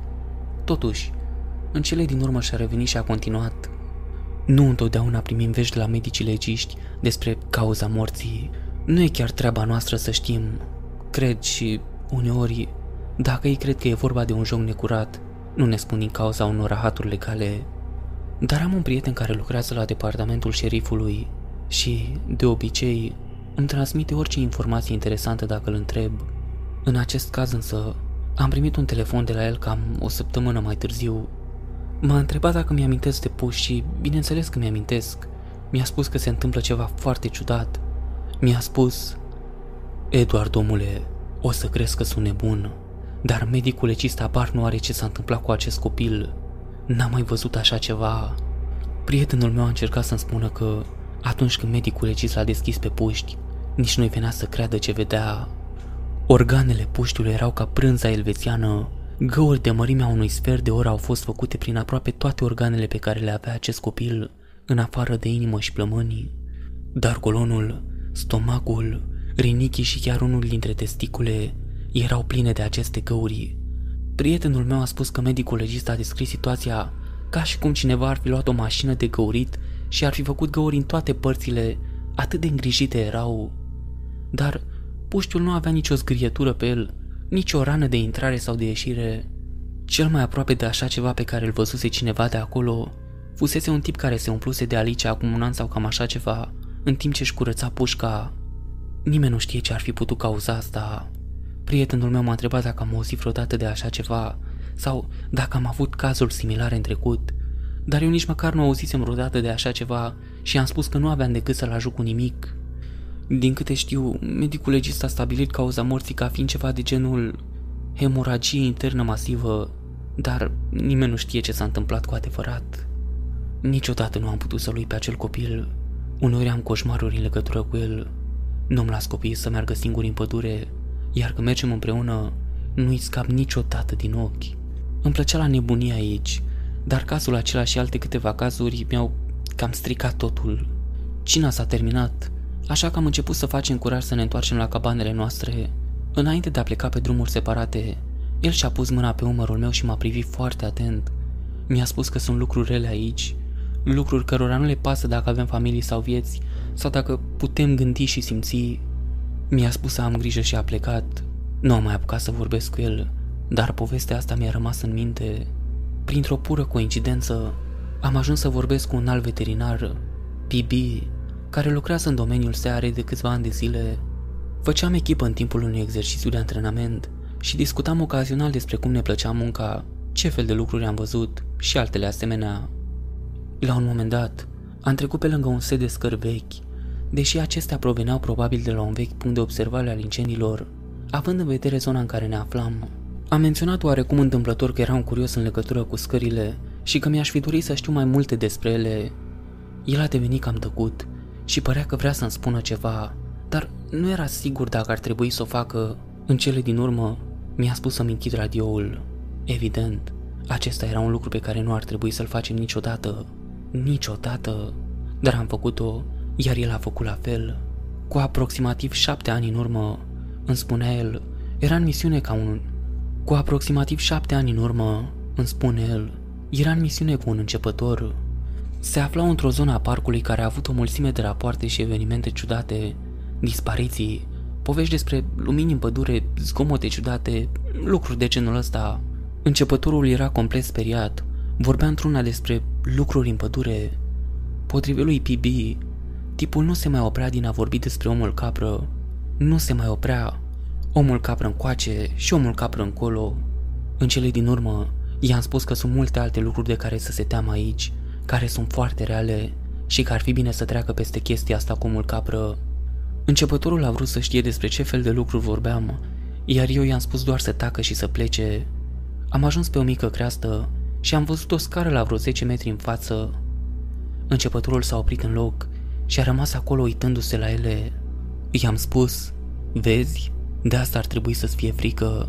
Totuși, în cele din urmă și-a revenit și a continuat. Nu întotdeauna primim vești de la medicii legiști despre cauza morții. Nu e chiar treaba noastră să știm. Cred și, uneori, dacă ei cred că e vorba de un joc necurat, nu ne spun din cauza unor rahaturi legale. Dar am un prieten care lucrează la departamentul șerifului și, de obicei, îmi transmite orice informație interesantă dacă îl întreb. În acest caz însă, am primit un telefon de la el cam o săptămână mai târziu. M-a întrebat dacă mi-amintesc de puș și, bineînțeles că mi-amintesc. Mi-a spus că se întâmplă ceva foarte ciudat. Mi-a spus, Eduard, omule, o să crezi că sunt nebun, dar medicul legist abar nu are ce s-a întâmplat cu acest copil. N-am mai văzut așa ceva. Prietenul meu a încercat să-mi spună că atunci când medicul legist l-a deschis pe puști, nici nu-i venea să creadă ce vedea. Organele puștiului erau ca prânza elvețiană. Găuri de mărimea unui sfert de oră au fost făcute prin aproape toate organele pe care le avea acest copil, în afară de inimă și plămânii. Dar colonul, stomacul, rinichii și chiar unul dintre testicule erau pline de aceste găuri. Prietenul meu a spus că medicul legist a descris situația ca și cum cineva ar fi luat o mașină de găurit și ar fi făcut găuri în toate părțile, atât de îngrijite erau. Dar puștiul nu avea nicio zgrietură pe el, nici o rană de intrare sau de ieșire. Cel mai aproape de așa ceva pe care îl văzuse cineva de acolo fusese un tip care se umpluse de alice acum un an sau cam așa ceva, în timp ce își curăța pușca. Nimeni nu știe ce ar fi putut cauza asta. Prietenul meu m-a întrebat dacă am auzit vreodată de așa ceva sau dacă am avut cazuri similare în trecut, dar eu nici măcar nu auzisem vreodată de așa ceva și am spus că nu aveam decât să-l ajut cu nimic. Din câte știu, medicul legist a stabilit cauza morții ca fiind ceva de genul hemoragie internă masivă, dar nimeni nu știe ce s-a întâmplat cu adevărat. Niciodată nu am putut să-l uit pe acel copil. Uneori am coșmaruri în legătură cu el. Nu-mi las copiii să meargă singuri în pădure, iar când mergem împreună, nu-i scap niciodată din ochi. Îmi plăcea la nebunie aici, dar cazul acela și alte câteva cazuri mi-au cam stricat totul. Cina s-a terminat, așa că am început să facem curaj să ne întoarcem la cabanele noastre. Înainte de a pleca pe drumuri separate, el și-a pus mâna pe umărul meu și m-a privit foarte atent. Mi-a spus că sunt lucruri rele aici, lucruri cărora nu le pasă dacă avem familii sau vieți, sau dacă putem gândi și simți. Mi-a spus să am grijă și a plecat. Nu am mai apucat să vorbesc cu el, dar povestea asta mi-a rămas în minte. printr-o pură coincidență, am ajuns să vorbesc cu un alt veterinar, PB, care lucrează în domeniul searei de câțiva ani de zile. Făceam echipă în timpul unui exercițiu de antrenament și discutam ocazional despre cum ne plăcea munca, ce fel de lucruri am văzut și altele asemenea. La un moment dat, am trecut pe lângă un set de scări vechi, deși acestea proveneau probabil de la un vechi punct de observare al incendiilor, având în vedere zona în care ne aflam. Am menționat oarecum întâmplător că eram curios în legătură cu scările și că mi-aș fi dorit să știu mai multe despre ele. El a devenit cam tăcut și părea că vrea să-mi spună ceva, dar nu era sigur dacă ar trebui să o facă. În cele din urmă, mi-a spus să-mi închid radioul. Evident, acesta era un lucru pe care nu ar trebui să-l facem niciodată. Niciodată. Dar am făcut-o, iar el a făcut la fel. Cu aproximativ șapte ani în urmă, îmi spunea el, era în misiune ca un... Cu aproximativ șapte ani în urmă, îmi spune el, era în misiune cu un începător. Se aflau într-o zonă a parcului care a avut o mulțime de rapoarte și evenimente ciudate, dispariții, povești despre lumini în pădure, zgomote ciudate, lucruri de genul ăsta. Începătorul era complet speriat, vorbea într-una despre lucruri în pădure. Potrivit lui PB, tipul nu se mai oprea din a vorbi despre omul capră. Nu se mai oprea. Omul capră încoace și omul capră încolo. În cele din urmă, i-am spus că sunt multe alte lucruri de care să se teamă aici, care sunt foarte reale și că ar fi bine să treacă peste chestia asta cu omul capră. Începătorul a vrut să știe despre ce fel de lucruri vorbeam, iar eu i-am spus doar să tacă și să plece. Am ajuns pe o mică creastă și am văzut o scară la vreo 10 metri în față. Începătorul s-a oprit în loc și a rămas acolo uitându-se la ele. I-am spus, vezi, de asta ar trebui să-ți fie frică.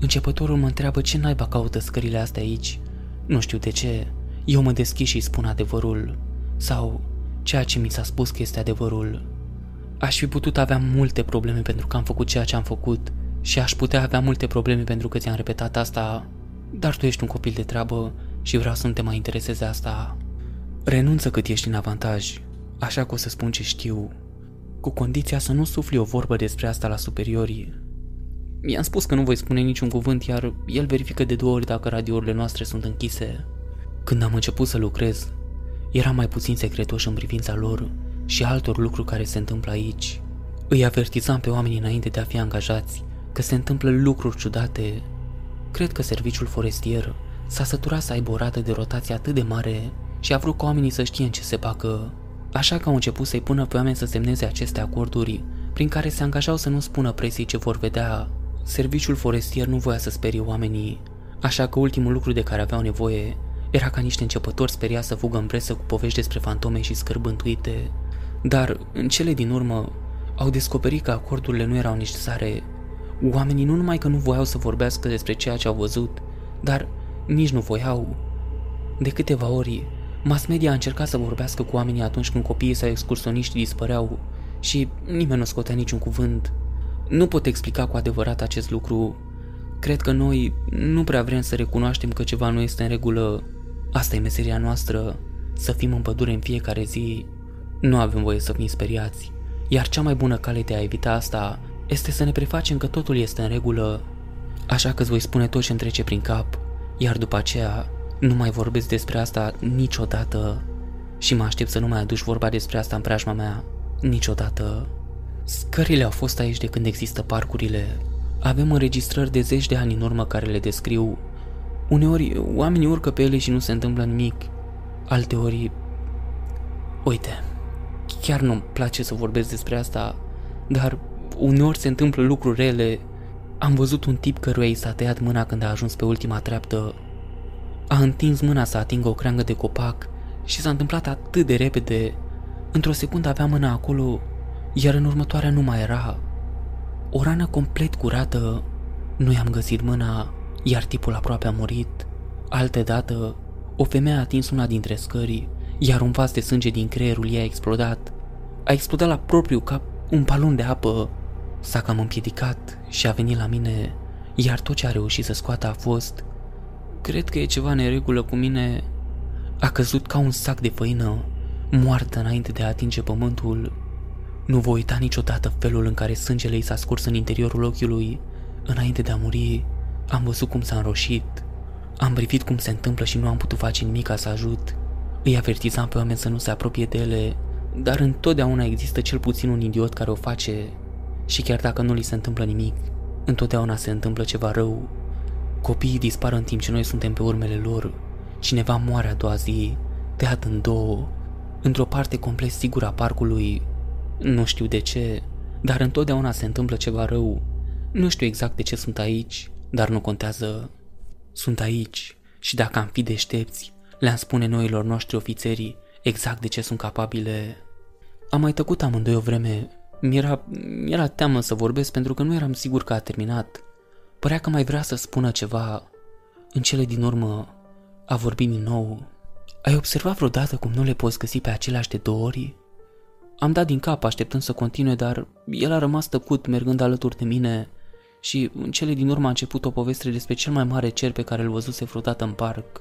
Începătorul mă întreabă ce naiba caută scările astea aici. Nu știu de ce. Eu mă deschid și spun adevărul. Sau ceea ce mi s-a spus că este adevărul. Aș fi putut avea multe probleme pentru că am făcut ceea ce am făcut și aș putea avea multe probleme pentru că ți-am repetat asta, dar tu ești un copil de treabă și vreau să nu te mai intereseze asta. Renunță cât ești în avantaj, așa că o să spun ce știu, cu condiția să nu sufli o vorbă despre asta la superiorii. I-am spus că nu voi spune niciun cuvânt, iar el verifică de două ori dacă radiourile noastre sunt închise. Când am început să lucrez, eram mai puțin secretoși în privința lor și altor lucruri care se întâmplă aici. Îi avertizam pe oamenii înainte de a fi angajați că se întâmplă lucruri ciudate. Cred că serviciul forestier s-a săturat să aibă o rată de rotație atât de mare și a vrut ca oamenii să știe în ce se bagă. Așa că au început să-i pună pe oameni să semneze aceste acorduri, prin care se angajau să nu spună presii ce vor vedea. Serviciul forestier nu voia să sperie oamenii, așa că ultimul lucru de care aveau nevoie era ca niște începători speria să fugă în presă cu povești despre fantome și scârbi întuite. Dar, în cele din urmă, au descoperit că acordurile nu erau necesare. Oamenii nu numai că nu voiau să vorbească despre ceea ce au văzut, dar nici nu voiau. De câteva ori, mass media a încercat să vorbească cu oamenii atunci când copiii sau excursioniștii dispăreau și nimeni nu scotea niciun cuvânt. Nu pot explica cu adevărat acest lucru. Cred că noi nu prea vrem să recunoaștem că ceva nu este în regulă. Asta e meseria noastră, să fim în pădure în fiecare zi nu avem voie să fim speriați, iar cea mai bună cale de a evita asta este să ne prefacem că totul este în regulă. Așa că îți voi spune tot ce îmi trece prin cap, iar după aceea nu mai vorbesc despre asta niciodată și mă aștept să nu mai aduci vorba despre asta în preajma mea niciodată. Scările au fost aici de când există parcurile. Avem înregistrări de zeci de ani în urmă care le descriu. Uneori oamenii urcă pe ele și nu se întâmplă nimic. Alteori... Uite, Chiar nu-mi place să vorbesc despre asta, dar uneori se întâmplă lucruri rele. Am văzut un tip căruia i s-a tăiat mâna când a ajuns pe ultima treaptă. A întins mâna să atingă o creangă de copac și s-a întâmplat atât de repede. Într-o secundă avea mâna acolo, iar în următoarea nu mai era. O rană complet curată. Nu i-am găsit mâna, iar tipul aproape a murit. Altă dată, o femeie a atins una dintre scări iar un vas de sânge din creierul ei a explodat. A explodat la propriu cap un palon de apă. S-a cam împiedicat și a venit la mine, iar tot ce a reușit să scoată a fost Cred că e ceva neregulă cu mine. A căzut ca un sac de făină, moartă înainte de a atinge pământul. Nu voi uita niciodată felul în care sângele ei s-a scurs în interiorul ochiului. Înainte de a muri, am văzut cum s-a înroșit. Am privit cum se întâmplă și nu am putut face nimic ca să ajut. Îi avertizam pe oameni să nu se apropie de ele, dar întotdeauna există cel puțin un idiot care o face și chiar dacă nu li se întâmplă nimic, întotdeauna se întâmplă ceva rău. Copiii dispar în timp ce noi suntem pe urmele lor. Cineva moare a doua zi, tăiat în două, într-o parte complet sigură a parcului. Nu știu de ce, dar întotdeauna se întâmplă ceva rău. Nu știu exact de ce sunt aici, dar nu contează. Sunt aici și dacă am fi deștepți, le-am spune noilor noștri ofițerii exact de ce sunt capabile. Am mai tăcut amândoi o vreme. Mi-era, mi-era teamă să vorbesc pentru că nu eram sigur că a terminat. Părea că mai vrea să spună ceva. În cele din urmă a vorbit din nou. Ai observat vreodată cum nu le poți găsi pe aceleași de două ori? Am dat din cap așteptând să continue, dar el a rămas tăcut mergând alături de mine și în cele din urmă a început o poveste despre cel mai mare cer pe care îl văzuse vreodată în parc.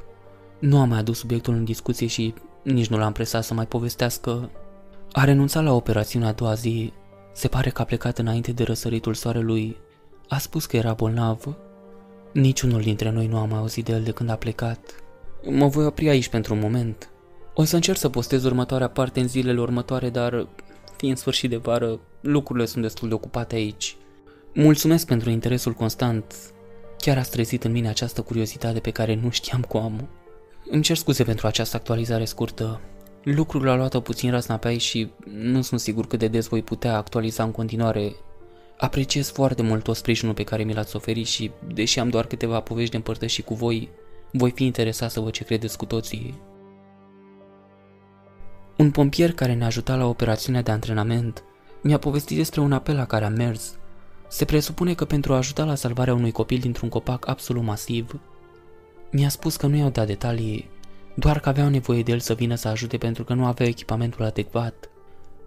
Nu am mai adus subiectul în discuție și nici nu l-am presat să mai povestească. A renunțat la operațiunea a doua zi. Se pare că a plecat înainte de răsăritul soarelui. A spus că era bolnav. Niciunul dintre noi nu a mai auzit de el de când a plecat. Mă voi opri aici pentru un moment. O să încerc să postez următoarea parte în zilele următoare, dar fiind sfârșit de vară, lucrurile sunt destul de ocupate aici. Mulțumesc pentru interesul constant. Chiar a trezit în mine această curiozitate pe care nu știam cum am. Îmi cer scuze pentru această actualizare scurtă. Lucrurile au luat-o puțin rasna pe aici și nu sunt sigur cât de des voi putea actualiza în continuare. Apreciez foarte mult tot sprijinul pe care mi l-ați oferit și, deși am doar câteva povești de împărtășit cu voi, voi fi interesat să văd ce credeți cu toții. Un pompier care ne ajuta la operațiunea de antrenament mi-a povestit despre un apel la care am mers. Se presupune că pentru a ajuta la salvarea unui copil dintr-un copac absolut masiv, mi-a spus că nu i-au dat detalii, doar că aveau nevoie de el să vină să ajute pentru că nu avea echipamentul adecvat.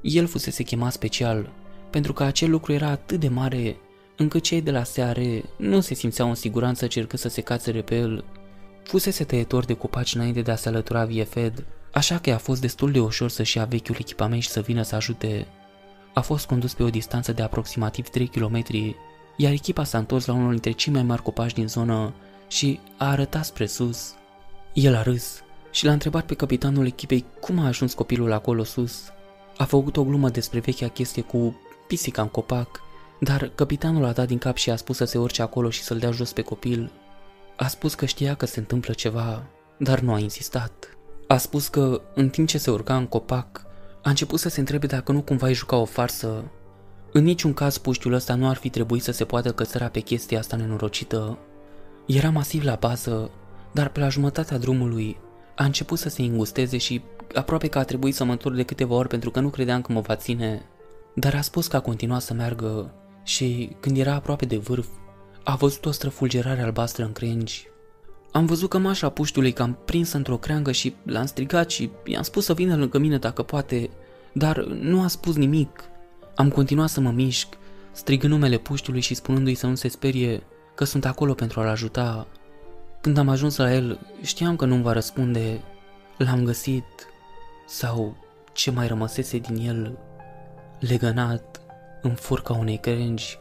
El fusese chemat special, pentru că acel lucru era atât de mare, încât cei de la seare nu se simțeau în siguranță cercând să se cațere pe el. Fusese tăietor de copaci înainte de a se alătura VFED, așa că a fost destul de ușor să-și ia vechiul echipament și să vină să ajute. A fost condus pe o distanță de aproximativ 3 km, iar echipa s-a întors la unul dintre cei mai mari copaci din zonă și a arătat spre sus. El a râs și l-a întrebat pe capitanul echipei cum a ajuns copilul acolo sus. A făcut o glumă despre vechea chestie cu pisica în copac, dar capitanul a dat din cap și a spus să se urce acolo și să-l dea jos pe copil. A spus că știa că se întâmplă ceva, dar nu a insistat. A spus că, în timp ce se urca în copac, a început să se întrebe dacă nu cumva îi juca o farsă. În niciun caz puștiul ăsta nu ar fi trebuit să se poată căsăra pe chestia asta nenorocită. Era masiv la bază, dar pe la jumătatea drumului a început să se îngusteze și aproape că a trebuit să mă întorc de câteva ori pentru că nu credeam că mă va ține. Dar a spus că a continuat să meargă și, când era aproape de vârf, a văzut o străfulgerare albastră în crengi. Am văzut că mașa puștiului cam prins într-o creangă și l-am strigat și i-am spus să vină lângă mine dacă poate, dar nu a spus nimic. Am continuat să mă mișc, strigând numele puștiului și spunându-i să nu se sperie că sunt acolo pentru a-l ajuta. Când am ajuns la el, știam că nu-mi va răspunde. L-am găsit, sau ce mai rămăsese din el, legănat în furca unei crengi,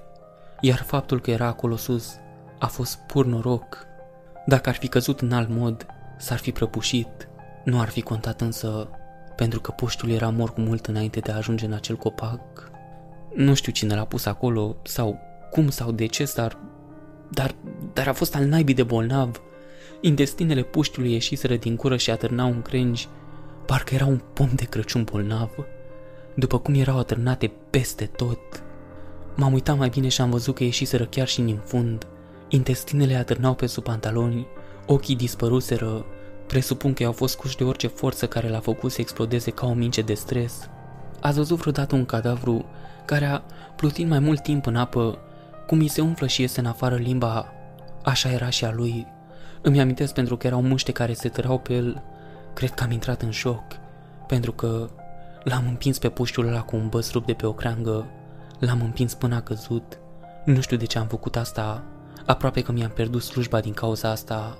iar faptul că era acolo sus a fost pur noroc. Dacă ar fi căzut în alt mod, s-ar fi prăbușit. Nu ar fi contat însă, pentru că puștul era mort cu mult înainte de a ajunge în acel copac. Nu știu cine l-a pus acolo, sau cum sau de ce, dar dar, dar a fost al naibii de bolnav. Intestinele puștiului ieșiseră din cură și atârnau în crengi. Parcă era un pom de Crăciun bolnav. După cum erau atârnate peste tot. M-am uitat mai bine și am văzut că ieșiseră chiar și în fund. Intestinele atârnau pe sub pantaloni, ochii dispăruseră. Presupun că au fost cuși de orice forță care l-a făcut să explodeze ca o mince de stres. Ați văzut vreodată un cadavru care a plutit mai mult timp în apă cum îi se umflă și iese în afară limba, așa era și a lui. Îmi amintesc pentru că erau muște care se târau pe el. Cred că am intrat în șoc, pentru că l-am împins pe puștiul ăla cu un băs rup de pe o creangă. L-am împins până a căzut. Nu știu de ce am făcut asta. Aproape că mi-am pierdut slujba din cauza asta.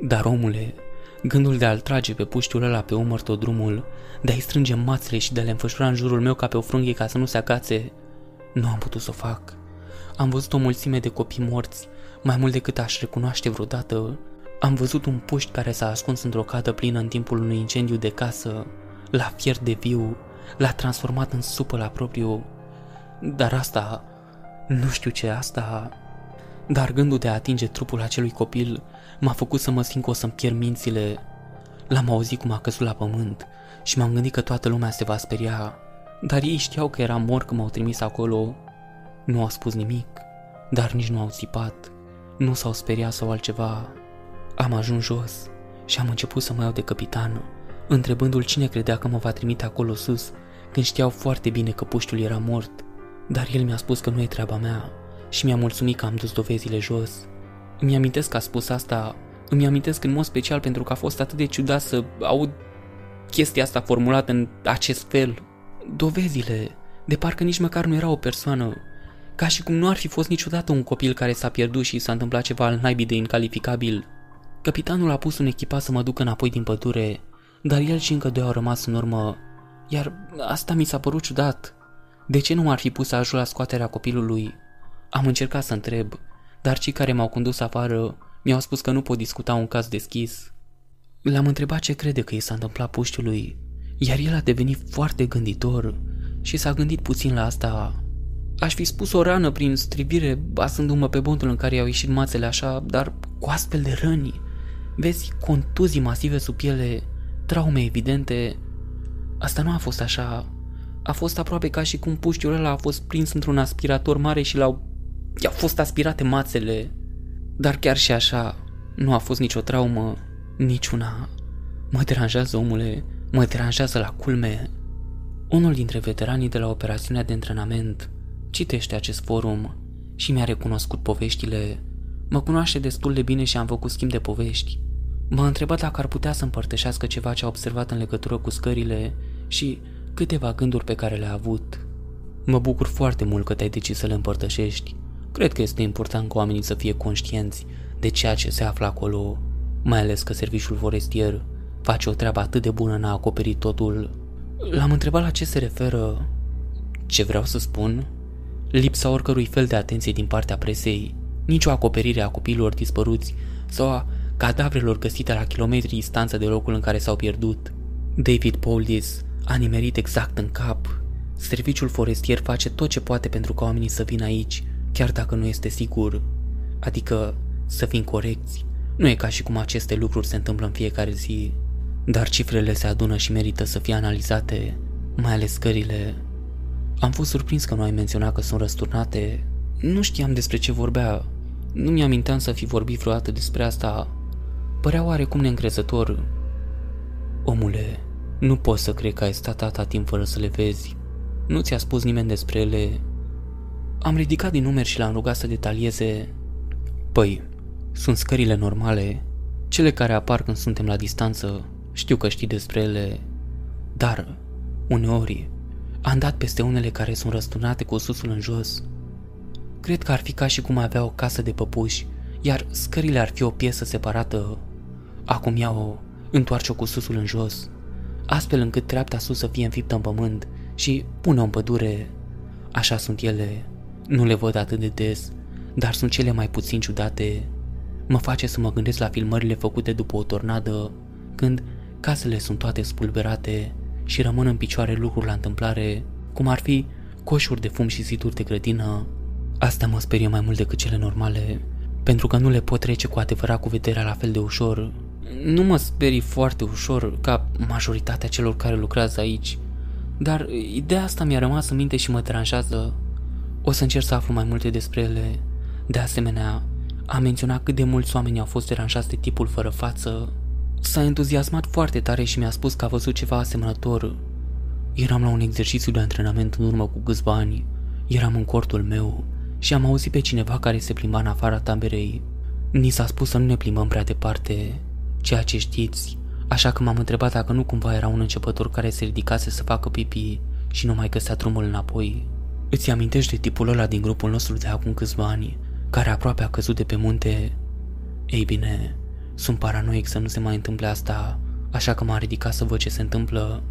Dar omule, gândul de a-l trage pe puștiul ăla pe umăr tot drumul, de a-i strânge mațele și de a le înfășura în jurul meu ca pe o frânghie ca să nu se agațe, nu am putut să o fac. Am văzut o mulțime de copii morți, mai mult decât aș recunoaște vreodată. Am văzut un puști care s-a ascuns într-o cadă plină în timpul unui incendiu de casă, l-a fiert de viu, l-a transformat în supă la propriu. Dar asta, nu știu ce asta, dar gândul de a atinge trupul acelui copil m-a făcut să mă simt că o să-mi pierd mințile. L-am auzit cum a căzut la pământ și m-am gândit că toată lumea se va speria, dar ei știau că era mort când m-au trimis acolo. Nu au spus nimic, dar nici nu au țipat, nu s-au speriat sau altceva. Am ajuns jos și am început să mă iau de capitan, întrebându-l cine credea că mă va trimite acolo sus, când știau foarte bine că puștiul era mort, dar el mi-a spus că nu e treaba mea și mi-a mulțumit că am dus dovezile jos. Îmi amintesc că a spus asta, îmi amintesc în mod special pentru că a fost atât de ciudat să aud chestia asta formulată în acest fel. Dovezile, de parcă nici măcar nu era o persoană, ca și cum nu ar fi fost niciodată un copil care s-a pierdut și s-a întâmplat ceva al naibii de incalificabil. Capitanul a pus un echipaj să mă ducă înapoi din pădure, dar el și încă doi au rămas în urmă, iar asta mi s-a părut ciudat. De ce nu m-ar fi pus să ajut la scoaterea copilului? Am încercat să întreb, dar cei care m-au condus afară mi-au spus că nu pot discuta un caz deschis. L-am întrebat ce crede că i s-a întâmplat puștiului, iar el a devenit foarte gânditor și s-a gândit puțin la asta. Aș fi spus o rană prin stribire, basându-mă pe bontul în care i-au ieșit mațele așa, dar cu astfel de răni. Vezi contuzii masive sub piele, traume evidente. Asta nu a fost așa. A fost aproape ca și cum puștiul ăla a fost prins într-un aspirator mare și l-au... i-au fost aspirate mațele. Dar chiar și așa, nu a fost nicio traumă, niciuna. Mă deranjează, omule, mă deranjează la culme. Unul dintre veteranii de la operațiunea de antrenament citește acest forum și mi-a recunoscut poveștile. Mă cunoaște destul de bine și am făcut schimb de povești. M-a întrebat dacă ar putea să împărtășească ceva ce a observat în legătură cu scările și câteva gânduri pe care le-a avut. Mă bucur foarte mult că te-ai decis să le împărtășești. Cred că este important ca oamenii să fie conștienți de ceea ce se află acolo, mai ales că serviciul forestier face o treabă atât de bună în a acoperi totul. L-am întrebat la ce se referă. Ce vreau să spun? Lipsa oricărui fel de atenție din partea presei, nicio acoperire a copiilor dispăruți sau a cadavrelor găsite la kilometri distanță de locul în care s-au pierdut. David Pauldis a nimerit exact în cap. Serviciul forestier face tot ce poate pentru ca oamenii să vină aici, chiar dacă nu este sigur. Adică să fim corecți. Nu e ca și cum aceste lucruri se întâmplă în fiecare zi, dar cifrele se adună și merită să fie analizate, mai ales scările. Am fost surprins că nu ai menționat că sunt răsturnate. Nu știam despre ce vorbea. Nu mi-aminteam să fi vorbit vreodată despre asta. Părea oarecum neîncrezător. Omule, nu pot să cred că ai stat atâta timp fără să le vezi. Nu ți-a spus nimeni despre ele. Am ridicat din numeri și l-am rugat să detalieze. Păi, sunt scările normale, cele care apar când suntem la distanță. Știu că știi despre ele, dar, uneori, am dat peste unele care sunt răsturnate cu susul în jos. Cred că ar fi ca și cum avea o casă de păpuși, iar scările ar fi o piesă separată. Acum ia-o, întoarce-o cu susul în jos astfel încât treapta sus să fie înfiptă în pământ și pune-o în pădure. Așa sunt ele. Nu le văd atât de des, dar sunt cele mai puțin ciudate. Mă face să mă gândesc la filmările făcute după o tornadă, când casele sunt toate spulberate și rămân în picioare lucruri la întâmplare, cum ar fi coșuri de fum și ziduri de grădină. Asta mă sperie mai mult decât cele normale, pentru că nu le pot trece cu adevărat cu vederea la fel de ușor nu mă sperii foarte ușor ca majoritatea celor care lucrează aici, dar ideea asta mi-a rămas în minte și mă deranjează. O să încerc să aflu mai multe despre ele. De asemenea, a menționat cât de mulți oameni au fost deranjați de tipul fără față. S-a entuziasmat foarte tare și mi-a spus că a văzut ceva asemănător. Eram la un exercițiu de antrenament în urmă cu câțiva ani. Eram în cortul meu și am auzit pe cineva care se plimba în afara taberei. Ni s-a spus să nu ne plimbăm prea departe, ceea ce știți, așa că m-am întrebat dacă nu cumva era un începător care se ridicase să facă pipi și nu mai găsea drumul înapoi. Îți amintești de tipul ăla din grupul nostru de acum câțiva ani, care aproape a căzut de pe munte? Ei bine, sunt paranoic să nu se mai întâmple asta, așa că m-am ridicat să văd ce se întâmplă.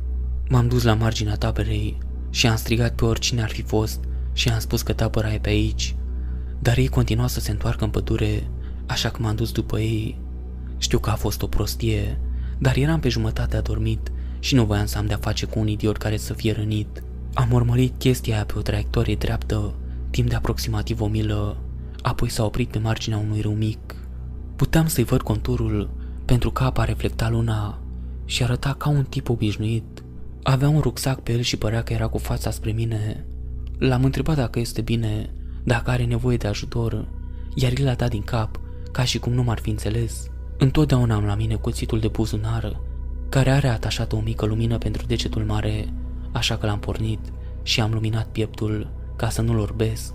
M-am dus la marginea taberei și am strigat pe oricine ar fi fost și am spus că tabăra e pe aici. Dar ei continuau să se întoarcă în pădure, așa că m-am dus după ei Știu că a fost o prostie, dar eram pe jumătate adormit și nu voiam să am de-a face cu un idiot care să fie rănit. Am urmărit chestia aia pe o traiectorie dreaptă, timp de aproximativ o milă, apoi s-a oprit pe marginea unui râu mic. Puteam să-i văd conturul, pentru că apa reflecta luna și arăta ca un tip obișnuit. Avea un rucsac pe el și părea că era cu fața spre mine. L-am întrebat dacă este bine, dacă are nevoie de ajutor, iar el a dat din cap, ca și cum nu m-ar fi înțeles. Întotdeauna am la mine cuțitul de buzunar, care are atașată o mică lumină pentru degetul mare, așa că l-am pornit și am luminat pieptul ca să nu-l orbesc.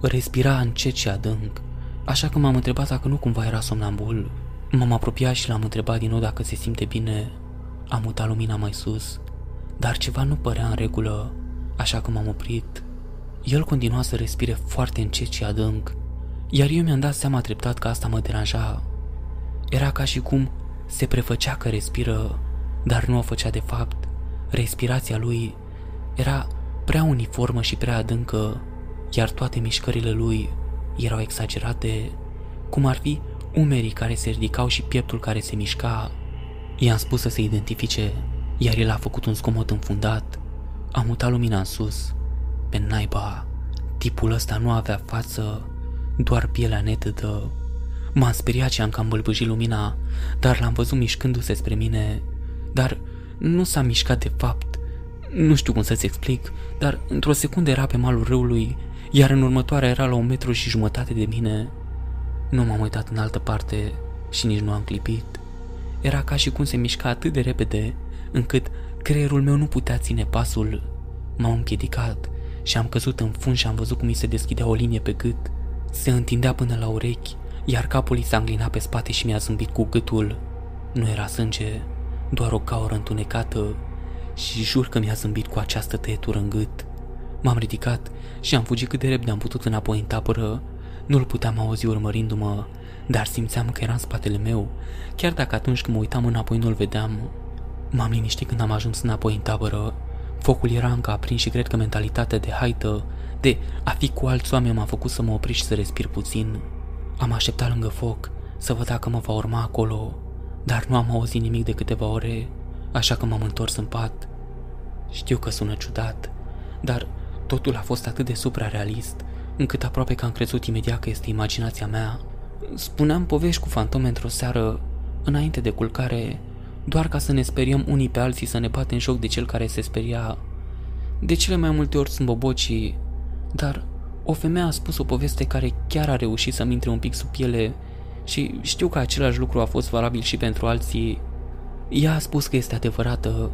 Respira încet și adânc, așa că m-am întrebat dacă nu cumva era somnambul. M-am apropiat și l-am întrebat din nou dacă se simte bine. Am mutat lumina mai sus, dar ceva nu părea în regulă, așa că m-am oprit. El continua să respire foarte încet și adânc, iar eu mi-am dat seama treptat că asta mă deranja. Era ca și cum se prefăcea că respiră, dar nu o făcea de fapt. Respirația lui era prea uniformă și prea adâncă, iar toate mișcările lui erau exagerate, cum ar fi umerii care se ridicau și pieptul care se mișca. I-am spus să se identifice, iar el a făcut un zgomot înfundat. Am mutat lumina în sus. Pe naiba, tipul ăsta nu avea față, doar pielea netedă. M-am speriat și am cam bălbăjit lumina, dar l-am văzut mișcându-se spre mine. Dar nu s-a mișcat de fapt. Nu știu cum să-ți explic, dar într-o secundă era pe malul râului, iar în următoarea era la un metru și jumătate de mine. Nu m-am uitat în altă parte și nici nu am clipit. Era ca și cum se mișca atât de repede, încât creierul meu nu putea ține pasul. M-am împiedicat și am căzut în fund și am văzut cum mi se deschidea o linie pe gât. Se întindea până la urechi, iar capul i s-a înclinat pe spate și mi-a zâmbit cu gâtul. Nu era sânge, doar o caură întunecată și jur că mi-a zâmbit cu această tăietură în gât. M-am ridicat și am fugit cât de repede am putut înapoi în tabără. Nu-l puteam auzi urmărindu-mă, dar simțeam că era în spatele meu, chiar dacă atunci când mă uitam înapoi nu-l vedeam. M-am liniștit când am ajuns înapoi în tabără. Focul era încă aprins și cred că mentalitatea de haită, de a fi cu alți oameni m-a făcut să mă opresc și să respir puțin. Am așteptat lângă foc să văd dacă mă va urma acolo, dar nu am auzit nimic de câteva ore, așa că m-am întors în pat. Știu că sună ciudat, dar totul a fost atât de suprarealist, încât aproape că am crezut imediat că este imaginația mea. Spuneam povești cu fantome într-o seară, înainte de culcare, doar ca să ne speriem unii pe alții să ne batem joc de cel care se speria. De cele mai multe ori sunt bobocii, dar o femeie a spus o poveste care chiar a reușit să-mi intre un pic sub piele și știu că același lucru a fost valabil și pentru alții. Ea a spus că este adevărată,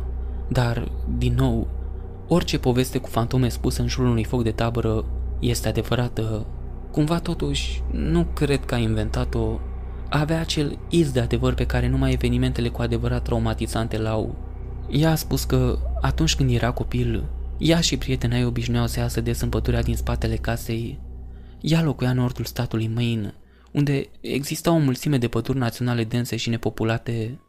dar, din nou, orice poveste cu fantome spusă în jurul unui foc de tabără este adevărată. Cumva totuși, nu cred că a inventat-o. Avea acel iz de adevăr pe care numai evenimentele cu adevărat traumatizante l-au. Ea a spus că atunci când era copil, ea și prietena ei obișnuiau să iasă des în pădurea din spatele casei. Ea locuia în nordul statului Maine, unde exista o mulțime de păduri naționale dense și nepopulate.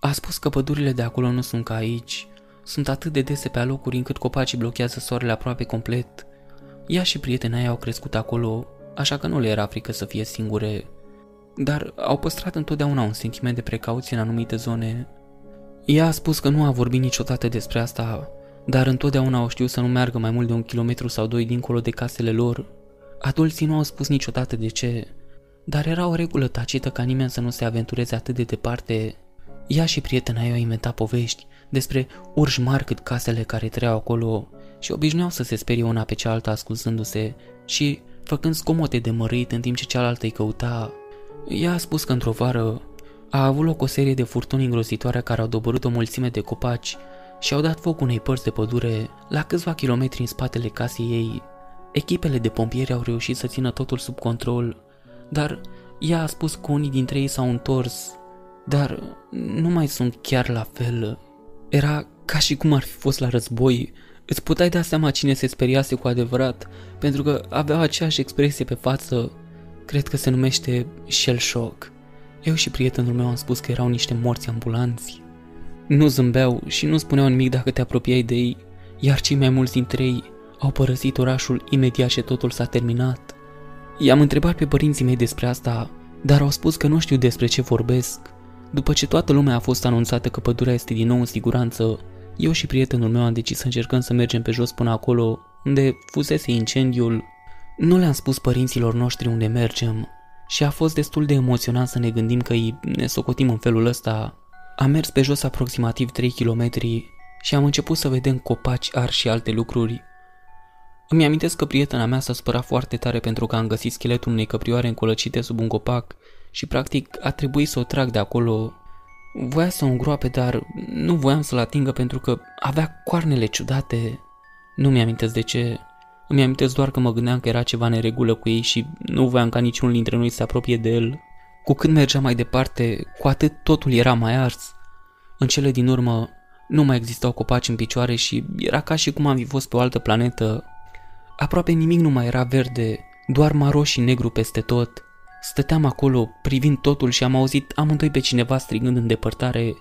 A spus că pădurile de acolo nu sunt ca aici, sunt atât de dese pe alocuri încât copacii blochează soarele aproape complet. Ea și prietena ei au crescut acolo, așa că nu le era frică să fie singure, dar au păstrat întotdeauna un sentiment de precauție în anumite zone. Ea a spus că nu a vorbit niciodată despre asta, dar întotdeauna au știut să nu meargă mai mult de un kilometru sau doi dincolo de casele lor. Adulții nu au spus niciodată de ce, dar era o regulă tacită ca nimeni să nu se aventureze atât de departe. Ea și prietena ei au inventat povești despre urși mari cât casele care trăiau acolo și obișnuiau să se sperie una pe cealaltă ascunzându-se și făcând scomote de mărit în timp ce cealaltă îi căuta. Ea a spus că într-o vară a avut loc o serie de furtuni îngrozitoare care au doborât o mulțime de copaci și au dat foc unei părți de pădure la câțiva kilometri în spatele casei ei. Echipele de pompieri au reușit să țină totul sub control, dar ea a spus că unii dintre ei s-au întors, dar nu mai sunt chiar la fel. Era ca și cum ar fi fost la război. Îți puteai da seama cine se speriase cu adevărat, pentru că aveau aceeași expresie pe față. Cred că se numește shell shock. Eu și prietenul meu am spus că erau niște morți ambulanți. Nu zâmbeau și nu spuneau nimic dacă te apropiai de ei, iar cei mai mulți dintre ei au părăsit orașul imediat ce totul s-a terminat. I-am întrebat pe părinții mei despre asta, dar au spus că nu știu despre ce vorbesc. După ce toată lumea a fost anunțată că pădurea este din nou în siguranță, eu și prietenul meu am decis să încercăm să mergem pe jos până acolo, unde fusese incendiul. Nu le-am spus părinților noștri unde mergem și a fost destul de emoționant să ne gândim că îi ne socotim în felul ăsta. Am mers pe jos aproximativ 3 km și am început să vedem copaci arși și alte lucruri. Îmi amintesc că prietena mea s-a supărat foarte tare pentru că am găsit scheletul unei căprioare încolăcite sub un copac și practic a trebuit să o trag de acolo. Voia să o îngroape, dar nu voiam să-l atingă pentru că avea coarnele ciudate. Nu mi-amintesc de ce. Îmi amintesc doar că mă gândeam că era ceva neregulă cu ei și nu voiam ca niciunul dintre noi să se apropie de el. Cu cât mergeam mai departe, cu atât totul era mai ars. În cele din urmă, nu mai existau copaci în picioare și era ca și cum am fi fost pe o altă planetă. Aproape nimic nu mai era verde, doar maro și negru peste tot. Stăteam acolo, privind totul și am auzit amândoi pe cineva strigând în depărtare.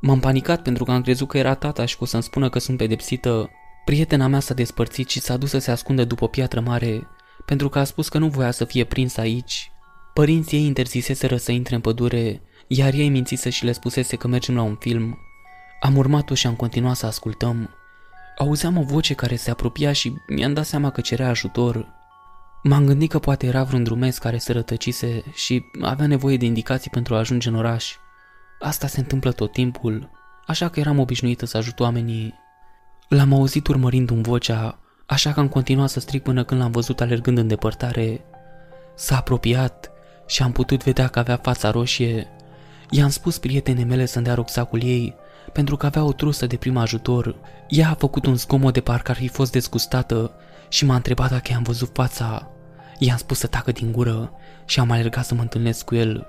M-am panicat pentru că am crezut că era tata și că o să-mi spună că sunt pedepsită. Prietena mea s-a despărțit și s-a dus să se ascundă după o piatră mare, pentru că a spus că nu voia să fie prins aici. Părinții ei interziseseră să intre în pădure, iar ei mințise și le spusese că mergem la un film. Am urmat-o și am continuat să ascultăm. Auzeam o voce care se apropia și mi-am dat seama că cerea ajutor. M-am gândit că poate era vreun drumesc care se rătăcise și avea nevoie de indicații pentru a ajunge în oraș. Asta se întâmplă tot timpul, așa că eram obișnuită să ajut oamenii. L-am auzit urmărind un vocea, așa că am continuat să strig până când l-am văzut alergând în depărtare. S-a apropiat și am putut vedea că avea fața roșie. I-am spus prietenei mele să-mi dea rucsacul ei, pentru că avea o trusă de prim ajutor. Ea a făcut un zgomot de parcă ar fi fost dezgustată și m-a întrebat dacă i-am văzut fața. I-am spus să tacă din gură și am alergat să mă întâlnesc cu el.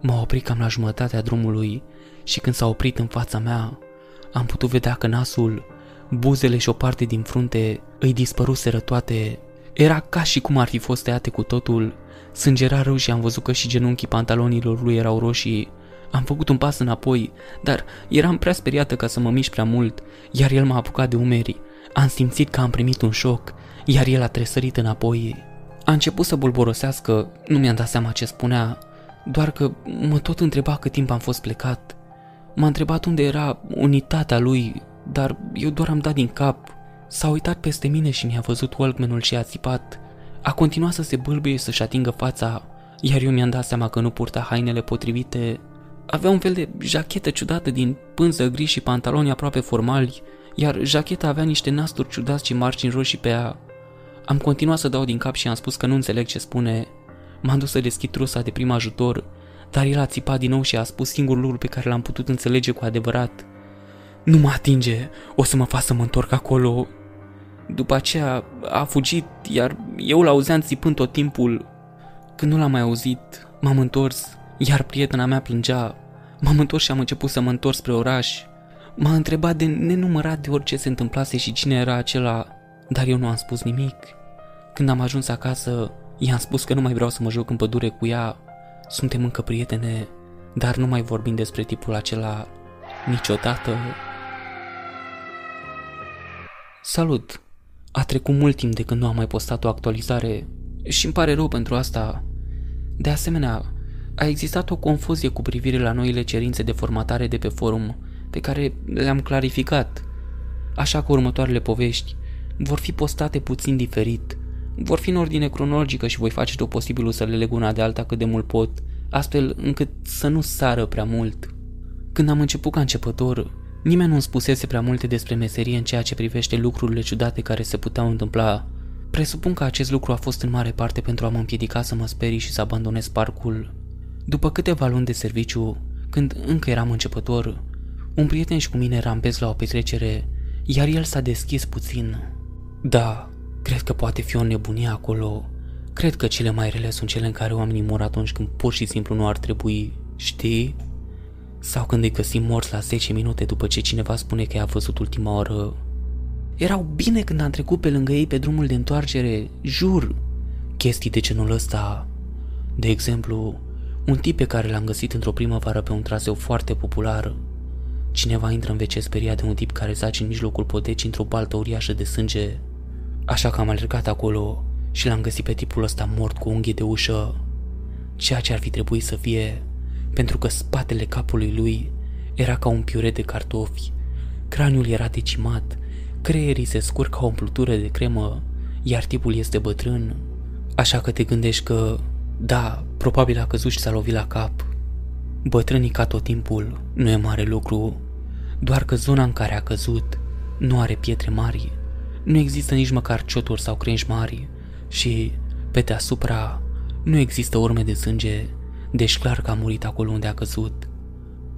M-a oprit cam la jumătatea drumului și când s-a oprit în fața mea, am putut vedea că nasul, buzele și o parte din frunte îi dispăruseră toate. Era ca și cum ar fi fost tăiate cu totul. Sângera rău și am văzut că și genunchii pantalonilor lui erau roșii. Am făcut un pas înapoi, dar eram prea speriată ca să mă mișc prea mult, iar el m-a apucat de umeri. Am simțit că am primit un șoc, iar el a tresărit înapoi. A început să bulborosească, nu mi-am dat seama ce spunea, doar că mă tot întreba cât timp am fost plecat. M-a întrebat unde era unitatea lui, dar eu doar am dat din cap. S-a uitat peste mine și mi-a văzut Walkmanul și a țipat. A continuat să se bâlbâie să-și atingă fața, iar eu mi-am dat seama că nu purta hainele potrivite. Avea un fel de jachetă ciudată din pânză gri și pantaloni aproape formali, iar jacheta avea niște nasturi ciudați și margini roșii pe ea. Am continuat să dau din cap și am spus că nu înțeleg ce spune. M-am dus să deschid trusa de prim ajutor, dar el a țipat din nou și a spus singurul lucru pe care l-am putut înțelege cu adevărat. Nu mă atinge, o să mă fac să mă întorc acolo. După aceea a fugit, iar eu l-auzeam țipând tot timpul. Când nu l-am mai auzit, m-am întors, iar prietena mea plângea. M-am întors și am început să mă întorc spre oraș. M-a întrebat de nenumărat de orice se întâmplase și cine era acela, dar eu nu am spus nimic. Când am ajuns acasă, i-am spus că nu mai vreau să mă joc în pădure cu ea. Suntem încă prietene, dar nu mai vorbim despre tipul acela niciodată. Salut! A trecut mult timp de când nu am mai postat o actualizare și îmi pare rău pentru asta. De asemenea, a existat o confuzie cu privire la noile cerințe de formatare de pe forum, pe care le-am clarificat. Așa că următoarele povești vor fi postate puțin diferit. Vor fi în ordine cronologică și voi face tot posibilul să le leg una de alta cât de mult pot, astfel încât să nu sară prea mult. Când am început ca începător, nimeni nu-mi spusese prea multe despre meserie în ceea ce privește lucrurile ciudate care se puteau întâmpla. Presupun că acest lucru a fost în mare parte pentru a mă împiedica să mă sperii și să abandonez parcul. După câteva luni de serviciu, când încă eram începător, un prieten și cu mine rampez la o petrecere, iar el s-a deschis puțin. Da, cred că poate fi o nebunie acolo. Cred că cele mai rele sunt cele în care oamenii mor atunci când pur și simplu nu ar trebui, știi? Sau când îi găsim morți la 10 minute după ce cineva spune că i-a văzut ultima oră. Erau bine când am trecut pe lângă ei pe drumul de întoarcere, jur. Chestii de genul ăsta. De exemplu, un tip pe care l-am găsit într-o primăvară pe un traseu foarte popular. Cineva intră în WC speriat de un tip care zace în mijlocul podecii într-o baltă uriașă de sânge. Așa că am alergat acolo și l-am găsit pe tipul ăsta mort cu unghie de ușă. ceea ce ar fi trebuit să fie, pentru că spatele capului lui era ca un piure de cartofi, craniul era decimat, creierii se scurg ca o umplutură de cremă, iar tipul este bătrân, așa că te gândești că, da, probabil a căzut și s-a lovit la cap. Bătrânii ca tot timpul nu e mare lucru, doar că zona în care a căzut nu are pietre mari, nu există nici măcar cioturi sau crengi mari și, pe deasupra, nu există urme de sânge, deci clar că a murit acolo unde a căzut.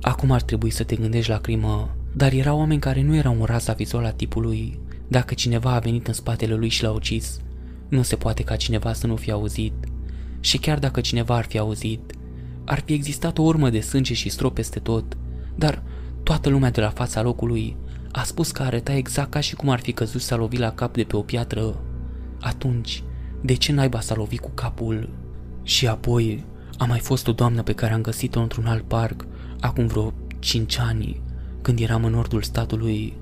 Acum ar trebui să te gândești la crimă, dar erau oameni care nu erau un rasa vizual a tipului. Dacă cineva a venit în spatele lui și l-a ucis, nu se poate ca cineva să nu fie auzit. Și chiar dacă cineva ar fi auzit, ar fi existat o urmă de sânge și strop peste tot, dar toată lumea de la fața locului a spus că arăta exact ca și cum ar fi căzut să a lovit la cap de pe o piatră. Atunci, de ce naiba s-a lovit cu capul? Și apoi, a mai fost o doamnă pe care am găsit-o într-un alt parc, acum vreo 5 ani, când eram în nordul statului.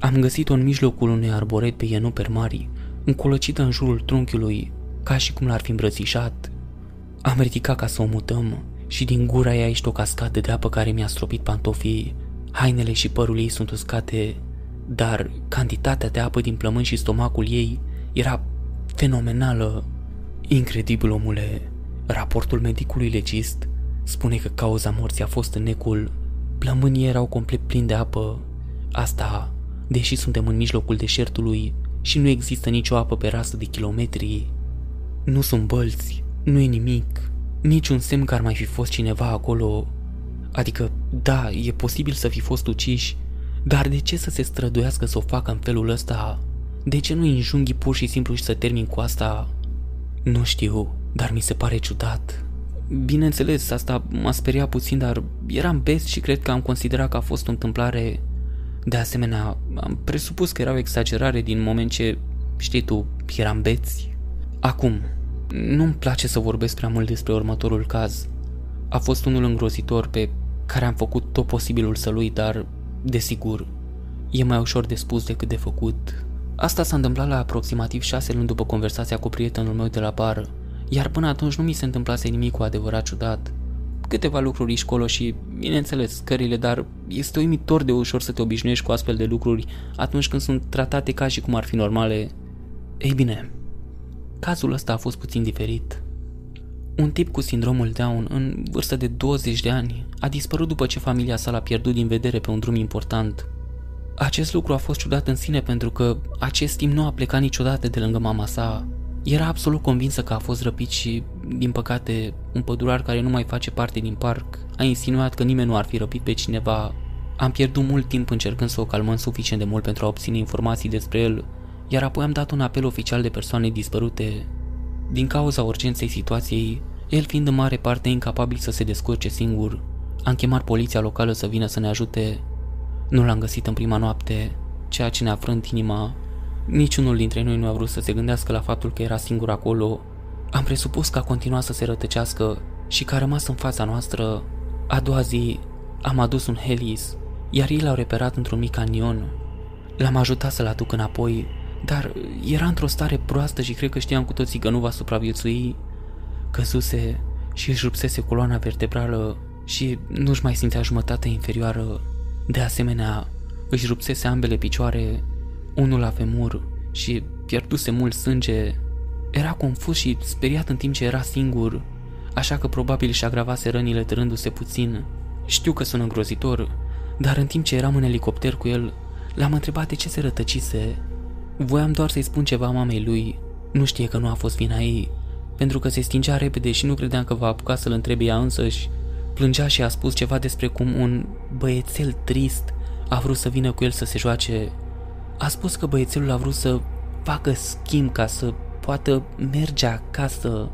Am găsit-o în mijlocul unui arboret pe ienuperi mari, încolăcită în jurul trunchiului, ca și cum l-ar fi îmbrățișat. Am ridicat ca să o mutăm și din gura ei a o cascadă de apă care mi-a stropit pantofii. Hainele și părul ei sunt uscate, dar cantitatea de apă din plămân și stomacul ei era fenomenală. Incredibil, omule. Raportul medicului legist spune că cauza morții a fost necul. Plămânii erau complet plini de apă. Asta, deși suntem în mijlocul deșertului și nu există nicio apă pe rasă de kilometri. Nu sunt bălți, nu e nimic, niciun semn că ar mai fi fost cineva acolo. Adică, da, e posibil să fi fost uciși, dar de ce să se străduiască să o facă în felul ăsta? De ce nu înjunghi pur și simplu și să termin cu asta? Nu știu, dar mi se pare ciudat. Bineînțeles, asta m-a speriat puțin, dar eram best și cred că am considerat că a fost o întâmplare. De asemenea, am presupus că era o exagerare din moment ce, știi tu, eram beți. Acum, nu-mi place să vorbesc prea mult despre următorul caz. A fost unul îngrozitor pe care am făcut tot posibilul să-l uit, dar, desigur, e mai ușor de spus decât de făcut. Asta s-a întâmplat la aproximativ șase luni după conversația cu prietenul meu de la bar, iar până atunci nu mi se întâmplase nimic cu adevărat ciudat. Câteva lucruri școlo și, bineînțeles, scările, dar este uimitor de ușor să te obișnuiești cu astfel de lucruri atunci când sunt tratate ca și cum ar fi normale. Ei bine, cazul ăsta a fost puțin diferit. Un tip cu sindromul Down, în vârstă de 20 de ani, a dispărut după ce familia sa l-a pierdut din vedere pe un drum important. Acest lucru a fost ciudat în sine pentru că acest timp nu a plecat niciodată de lângă mama sa. Era absolut convinsă că a fost răpit și, din păcate, un pădurar care nu mai face parte din parc a insinuat că nimeni nu ar fi răpit pe cineva. Am pierdut mult timp încercând să o calmăm suficient de mult pentru a obține informații despre el, iar apoi am dat un apel oficial de persoane dispărute. Din cauza urgenței situației, el fiind în mare parte incapabil să se descurce singur, am chemat poliția locală să vină să ne ajute. Nu l-am găsit în prima noapte, ceea ce ne-a frânt inima. Niciunul dintre noi nu a vrut să se gândească la faptul că era singur acolo. Am presupus că a continuat să se rătăcească și că a rămas în fața noastră. A doua zi am adus un helis, iar ei l-au reperat într-un mic canion. L-am ajutat să-l aduc înapoi, dar era într-o stare proastă și cred că știam cu toții că nu va supraviețui. Căzuse și își rupsese coloana vertebrală și nu-și mai simțea jumătatea inferioară. De asemenea, își rupsese ambele picioare, unul la femur și pierduse mult sânge. Era confuz și speriat în timp ce era singur, așa că probabil și agravase rănile târându-se puțin. Știu că sunt îngrozitor, dar în timp ce eram în elicopter cu el, l-am întrebat de ce se rătăcise. Voiam doar să-i spun ceva mamei lui. Nu știe că nu a fost vina ei, pentru că se stingea repede și nu credeam că va apuca să-l întrebe ea însăși. Plângea și a spus ceva despre cum un băiețel trist a vrut să vină cu el să se joace. A spus că băiețelul a vrut să facă schimb ca să poată merge acasă.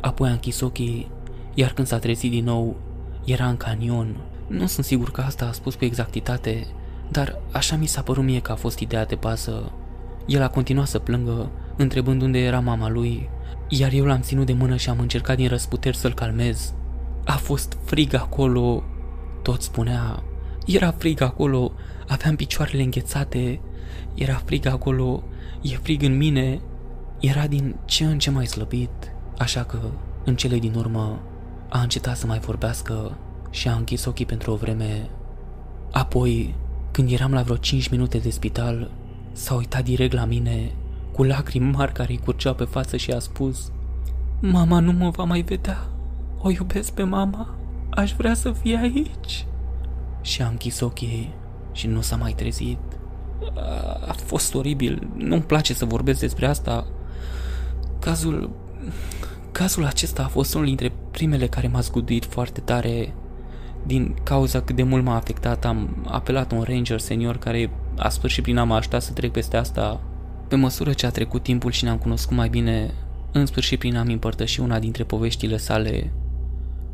Apoi a închis ochii, iar când s-a trezit din nou, era în canion. Nu sunt sigur că asta a spus cu exactitate, dar așa mi s-a părut mie că a fost ideea de bază. El a continuat să plângă, întrebând unde era mama lui, iar eu l-am ținut de mână și am încercat din răsputeri să-l calmez. A fost frig acolo, tot spunea. Era frig acolo, aveam picioarele înghețate. Era frig acolo, e frig în mine. Era din ce în ce mai slăbit, așa că În cele din urmă, a încetat să mai vorbească și a închis ochii pentru o vreme. Apoi, când eram la vreo 5 minute de spital, s-a uitat direct la mine, cu lacrimi mari care îi curgeau pe față și a spus Mama nu mă va mai vedea. O iubesc pe mama. Aș vrea să fie aici. Și a închis ochii și nu s-a mai trezit. A fost oribil. Nu-mi place să vorbesc despre asta. Cazul... Cazul acesta a fost unul dintre primele care m-a zguduit foarte tare. Din cauza cât de mult m-a afectat, am apelat un ranger senior care a sfârșit prin a mă ajuta să trec peste asta. Pe măsură ce a trecut timpul și ne-am cunoscut mai bine, în sfârșit prin a-mi împărtăși una dintre poveștile sale.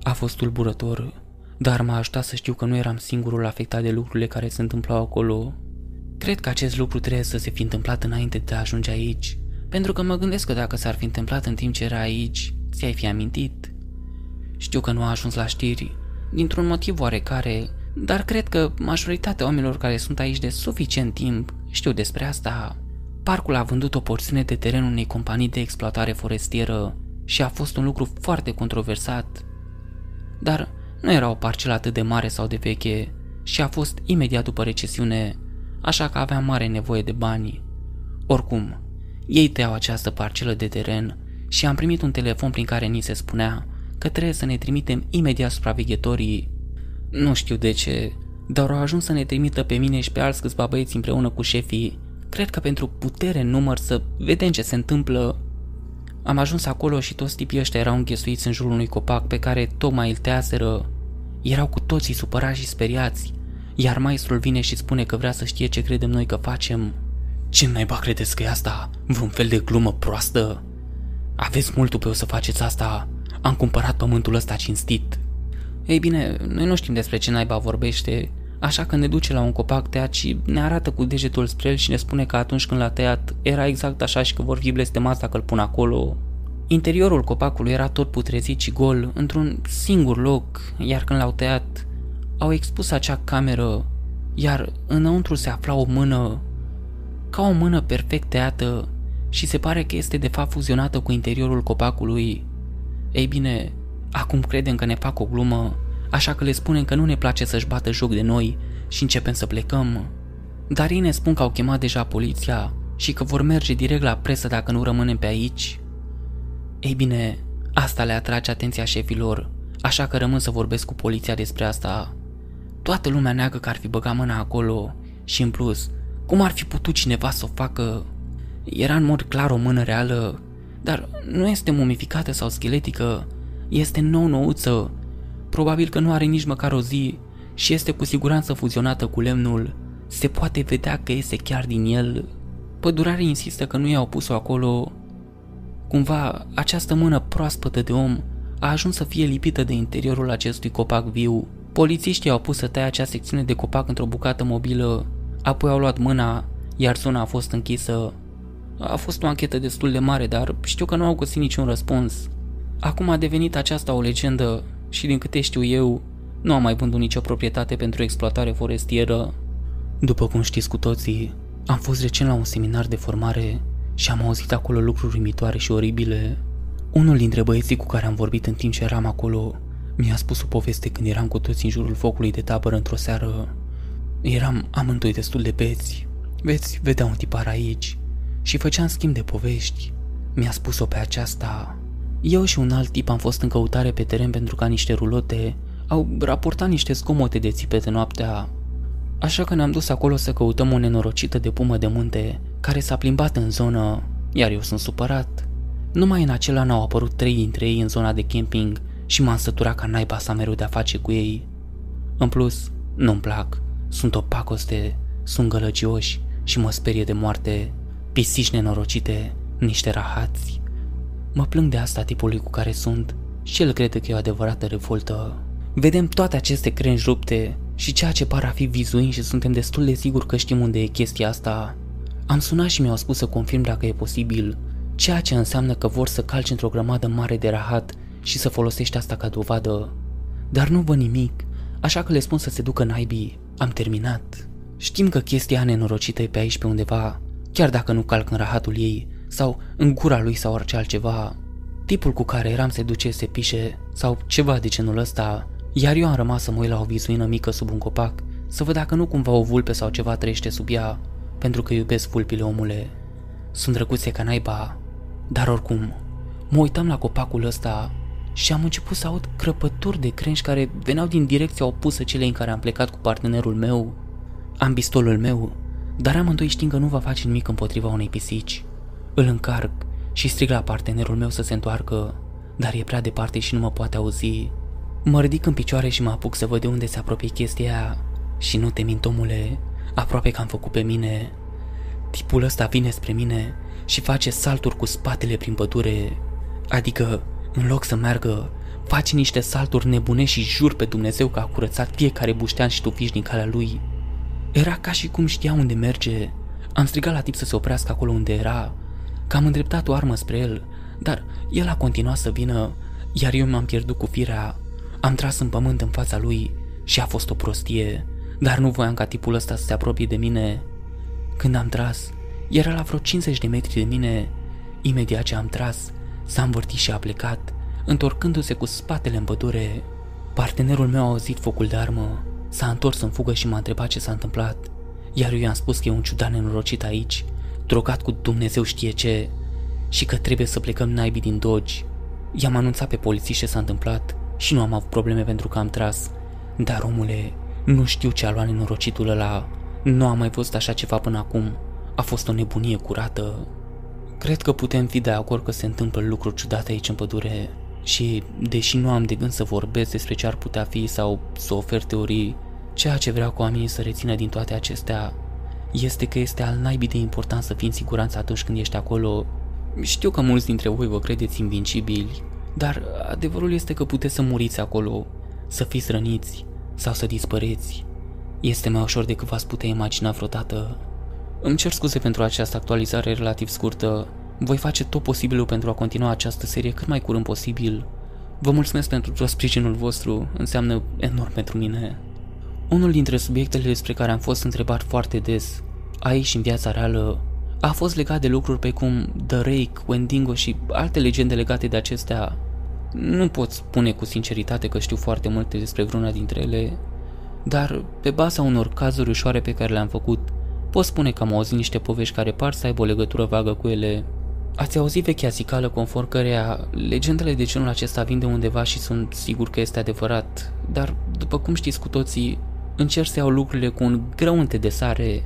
A fost tulburător, dar m-a ajutat să știu că nu eram singurul afectat de lucrurile care se întâmplau acolo. Cred că acest lucru trebuie să se fi întâmplat înainte de a ajunge aici, pentru că mă gândesc că dacă s-ar fi întâmplat în timp ce era aici, ți-ai fi amintit. Știu că nu a ajuns la știri, dintr-un motiv oarecare, dar cred că majoritatea oamenilor care sunt aici de suficient timp știu despre asta. Parcul a vândut o porțiune de teren unei companii de exploatare forestieră și a fost un lucru foarte controversat. Dar nu era o parcelă atât de mare sau de veche și a fost imediat după recesiune, așa că avea mare nevoie de bani. Oricum, ei tăiau această parcelă de teren și am primit un telefon prin care ni se spunea că trebuie să ne trimitem imediat supraveghetorii. Nu știu de ce, dar au ajuns să ne trimită pe mine și pe alți câțiva băieți împreună cu șefii. Cred că pentru putere în număr să vedem ce se întâmplă. Am ajuns acolo și toți tipii ăștia erau înghesuiți în jurul unui copac pe care tocmai îl teaseră. Erau cu toții supărați și speriați, iar maestrul vine și spune că vrea să știe ce credem noi că facem. Ce naiba credeți că e asta? Vreun fel de glumă proastă? Aveți multul pe o să faceți asta. Am cumpărat pământul ăsta cinstit. Ei bine, noi nu știm despre ce naiba vorbește, așa că ne duce la un copac tăiat și ne arată cu degetul spre el și ne spune că atunci când l-a tăiat era exact așa și că vor fi blestemați dacă îl pun acolo. Interiorul copacului era tot putrezit și gol, într-un singur loc, iar când l-au tăiat, au expus acea cameră, iar înăuntru se afla o mână, ca o mână perfect tăiată și se pare că este de fapt fuzionată cu interiorul copacului. Ei bine, acum credem că ne fac o glumă, așa că le spunem că nu ne place să-și bată joc de noi și începem să plecăm. Dar ei ne spun că au chemat deja poliția și că vor merge direct la presă dacă nu rămânem pe aici. Ei bine, asta le atrage atenția șefilor, așa că rămân să vorbesc cu poliția despre asta. Toată lumea neagă că ar fi băgat mâna acolo și în plus, cum ar fi putut cineva să o facă? Era în mod clar o mână reală, dar nu este mumificată sau scheletică, este nou-nouță. Probabil că nu are nici măcar o zi și este cu siguranță fuzionată cu lemnul. Se poate vedea că este chiar din el. Pădurarii insistă că nu i-au pus-o acolo. Cumva, această mână proaspătă de om a ajuns să fie lipită de interiorul acestui copac viu. Polițiștii au pus să taie acea secțiune de copac într-o bucată mobilă, apoi au luat mâna, iar zona a fost închisă. A fost o anchetă destul de mare, dar știu că nu au găsit niciun răspuns. Acum a devenit aceasta o legendă și din câte știu eu, nu am mai vândut nicio proprietate pentru exploatare forestieră. După cum știți cu toții, am fost recent la un seminar de formare și am auzit acolo lucruri uimitoare și oribile. Unul dintre băieții cu care am vorbit în timp ce eram acolo mi-a spus o poveste când eram cu toți în jurul focului de tabără într-o seară. Eram amândoi destul de beți. Veți vedea un tipar aici. Și făceam schimb de povești. Mi-a spus-o pe aceasta. Eu și un alt tip am fost în căutare pe teren pentru ca niște rulote au raportat niște scomote de țipete noaptea. Așa că ne-am dus acolo să căutăm o nenorocită de pumă de munte care s-a plimbat în zonă, iar eu sunt supărat. Numai în acel an au apărut trei dintre ei în zona de camping și m-am săturat ca naiba să mereu de-a face cu ei. În plus, nu-mi plac, sunt o pacoste, sunt gălăgioși și mă sperie de moarte, pisici nenorocite, niște rahați. Mă plâng de asta tipului cu care sunt și el crede că e o adevărată revoltă. Vedem toate aceste crengi rupte și ceea ce par a fi vizuini și suntem destul de siguri că știm unde e chestia asta. Am sunat și mi-au spus să confirm dacă e posibil, ceea ce înseamnă că vor să calci într-o grămadă mare de rahat și să folosești asta ca dovadă. Dar nu văd nimic, așa că le spun să se ducă naibii. Am terminat. Știm că chestia nenorocită e pe aici pe undeva, chiar dacă nu calc în rahatul ei sau în gura lui sau orice altceva. Tipul cu care eram se duce se pișe sau ceva de genul ăsta, iar eu am rămas să mă uit la o vizuină mică sub un copac, să văd dacă nu cumva o vulpe sau ceva trăiește sub ea, pentru că iubesc vulpile omule. Sunt drăguțe ca naiba, dar oricum, mă uitam la copacul ăsta și am început să aud crăpături de crengi care veneau din direcția opusă celei în care am plecat cu partenerul meu. Am pistolul meu, dar amândoi știm că nu va face nimic împotriva unei pisici. Îl încarc și strig la partenerul meu să se întoarcă, dar e prea departe și nu mă poate auzi. Mă ridic în picioare și mă apuc să văd de unde se apropie chestia aia. Și nu te mint, omule, aproape că am făcut pe mine. Tipul ăsta vine spre mine și face salturi cu spatele prin pădure. Adică, în loc să meargă, face niște salturi nebune și jur pe Dumnezeu că a curățat fiecare buștean și tufiș din calea lui. Era ca și cum știa unde merge. Am strigat la tip să se oprească acolo unde era, că am îndreptat o armă spre el, dar el a continuat să vină, iar eu m-am pierdut cu firea. Am tras în pământ în fața lui și a fost o prostie, dar nu voiam ca tipul ăsta să se apropie de mine. Când am tras, era la vreo 50 de metri de mine. Imediat ce am tras, s-a învârtit și a plecat, întorcându-se cu spatele în pădure. Partenerul meu a auzit focul de armă, s-a întors în fugă și m-a întrebat ce s-a întâmplat, iar eu i-am spus că e un ciudat nenorocit aici, drogat cu Dumnezeu știe ce, și că trebuie să plecăm naibii din Dodge. I-am anunțat pe poliții ce s-a întâmplat și nu am avut probleme pentru că am tras. Dar, omule, nu știu ce a luat nenorocitul ăla. Nu am mai văzut așa ceva până acum. A fost o nebunie curată. Cred că putem fi de acord că se întâmplă lucruri ciudate aici în pădure și, deși nu am de gând să vorbesc despre ce ar putea fi sau să ofer teorii, ceea ce vreau cu oamenii să rețină din toate acestea este că este al naibii de important să fii în siguranță atunci când ești acolo. Știu că mulți dintre voi vă credeți invincibili, dar adevărul este că puteți să muriți acolo, să fiți răniți sau să dispăreți. Este mai ușor decât v-ați putea imagina vreodată. Îmi cer scuze pentru această actualizare relativ scurtă. Voi face tot posibilul pentru a continua această serie cât mai curând posibil. Vă mulțumesc pentru tot sprijinul vostru, înseamnă enorm pentru mine. Unul dintre subiectele despre care am fost întrebat foarte des, aici în viața reală, a fost legat de lucruri pe cum The Rake, Wendigo și alte legende legate de acestea. Nu pot spune cu sinceritate că știu foarte multe despre vreuna dintre ele, dar pe baza unor cazuri ușoare pe care le-am făcut, pot spune că am auzit niște povești care par să aibă o legătură vagă cu ele. Ați auzit vechea zicală conform căreia legendele de genul acesta vin de undeva și sunt sigur că este adevărat, dar după cum știți cu toții, încerc să iau lucrurile cu un grăunte de sare.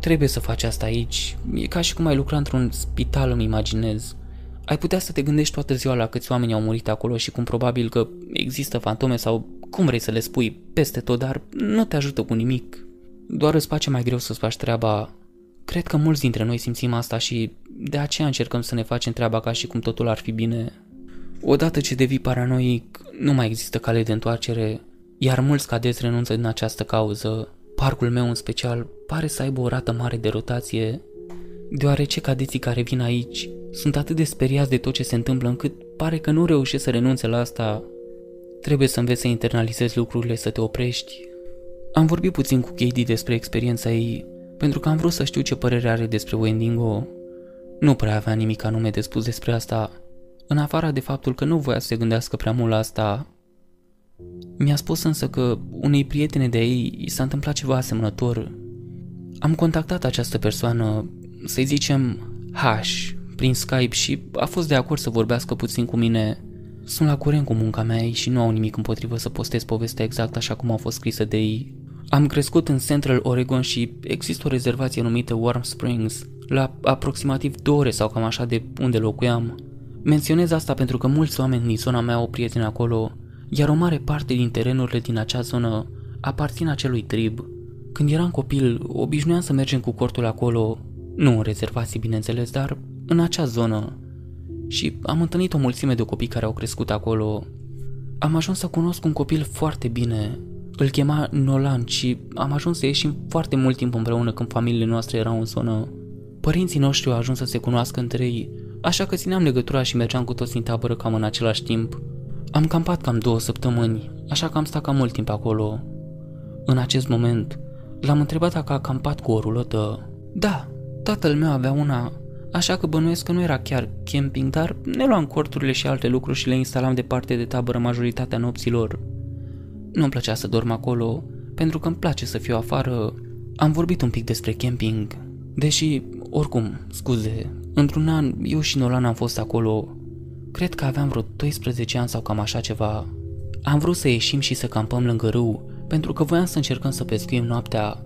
Trebuie să faci asta aici. E ca și cum ai lucra într-un spital, îmi imaginez. Ai putea să te gândești toată ziua la câți oameni au murit acolo și cum probabil că există fantome sau cum vrei să le spui peste tot, dar nu te ajută cu nimic. Doar îți face mai greu să-ți faci treaba. Cred că mulți dintre noi simțim asta și de aceea încercăm să ne facem treaba ca și cum totul ar fi bine. Odată ce devii paranoic, nu mai există cale de întoarcere iar mulți cadeți renunță din această cauză. Parcul meu în special pare să aibă o rată mare de rotație, deoarece cadeții care vin aici sunt atât de speriați de tot ce se întâmplă încât pare că nu reușesc să renunțe la asta. Trebuie să înveți să internalizezi lucrurile, să te oprești. Am vorbit puțin cu Katie despre experiența ei, pentru că am vrut să știu ce părere are despre Wendigo. Nu prea avea nimic anume de spus despre asta, în afara de faptul că nu voia să se gândească prea mult la asta mi-a spus însă că unei prietene de ei i s-a întâmplat ceva asemănător. Am contactat această persoană, să-i zicem H, prin Skype și a fost de acord să vorbească puțin cu mine. Sunt la curent cu munca mea și nu au nimic împotrivă să postez povestea exact așa cum a fost scrisă de ei. Am crescut în Central Oregon și există o rezervație numită Warm Springs, la aproximativ două ore sau cam așa de unde locuiam. Menționez asta pentru că mulți oameni din zona mea au prieteni acolo iar o mare parte din terenurile din acea zonă aparțin acelui trib. Când eram copil, obișnuiam să mergem cu cortul acolo, nu în rezervații bineînțeles, dar în acea zonă. Și am întâlnit o mulțime de copii care au crescut acolo. Am ajuns să cunosc un copil foarte bine. Îl chema Nolan și am ajuns să ieșim foarte mult timp împreună când familiile noastre erau în zonă. Părinții noștri au ajuns să se cunoască între ei, așa că țineam legătura și mergeam cu toți în tabără cam în același timp. Am campat cam două săptămâni, așa că am stat cam mult timp acolo. În acest moment, l-am întrebat dacă a campat cu o rulotă. Da, tatăl meu avea una, așa că bănuiesc că nu era chiar camping, dar ne luam corturile și alte lucruri și le instalam departe de tabără majoritatea nopților. Nu-mi plăcea să dorm acolo, pentru că îmi place să fiu afară. Am vorbit un pic despre camping, deși, oricum, scuze, într-un an eu și Nolan am fost acolo. Cred că aveam vreo 12 ani sau cam așa ceva. Am vrut să ieșim și să campăm lângă râu, pentru că voiam să încercăm să pescuim noaptea.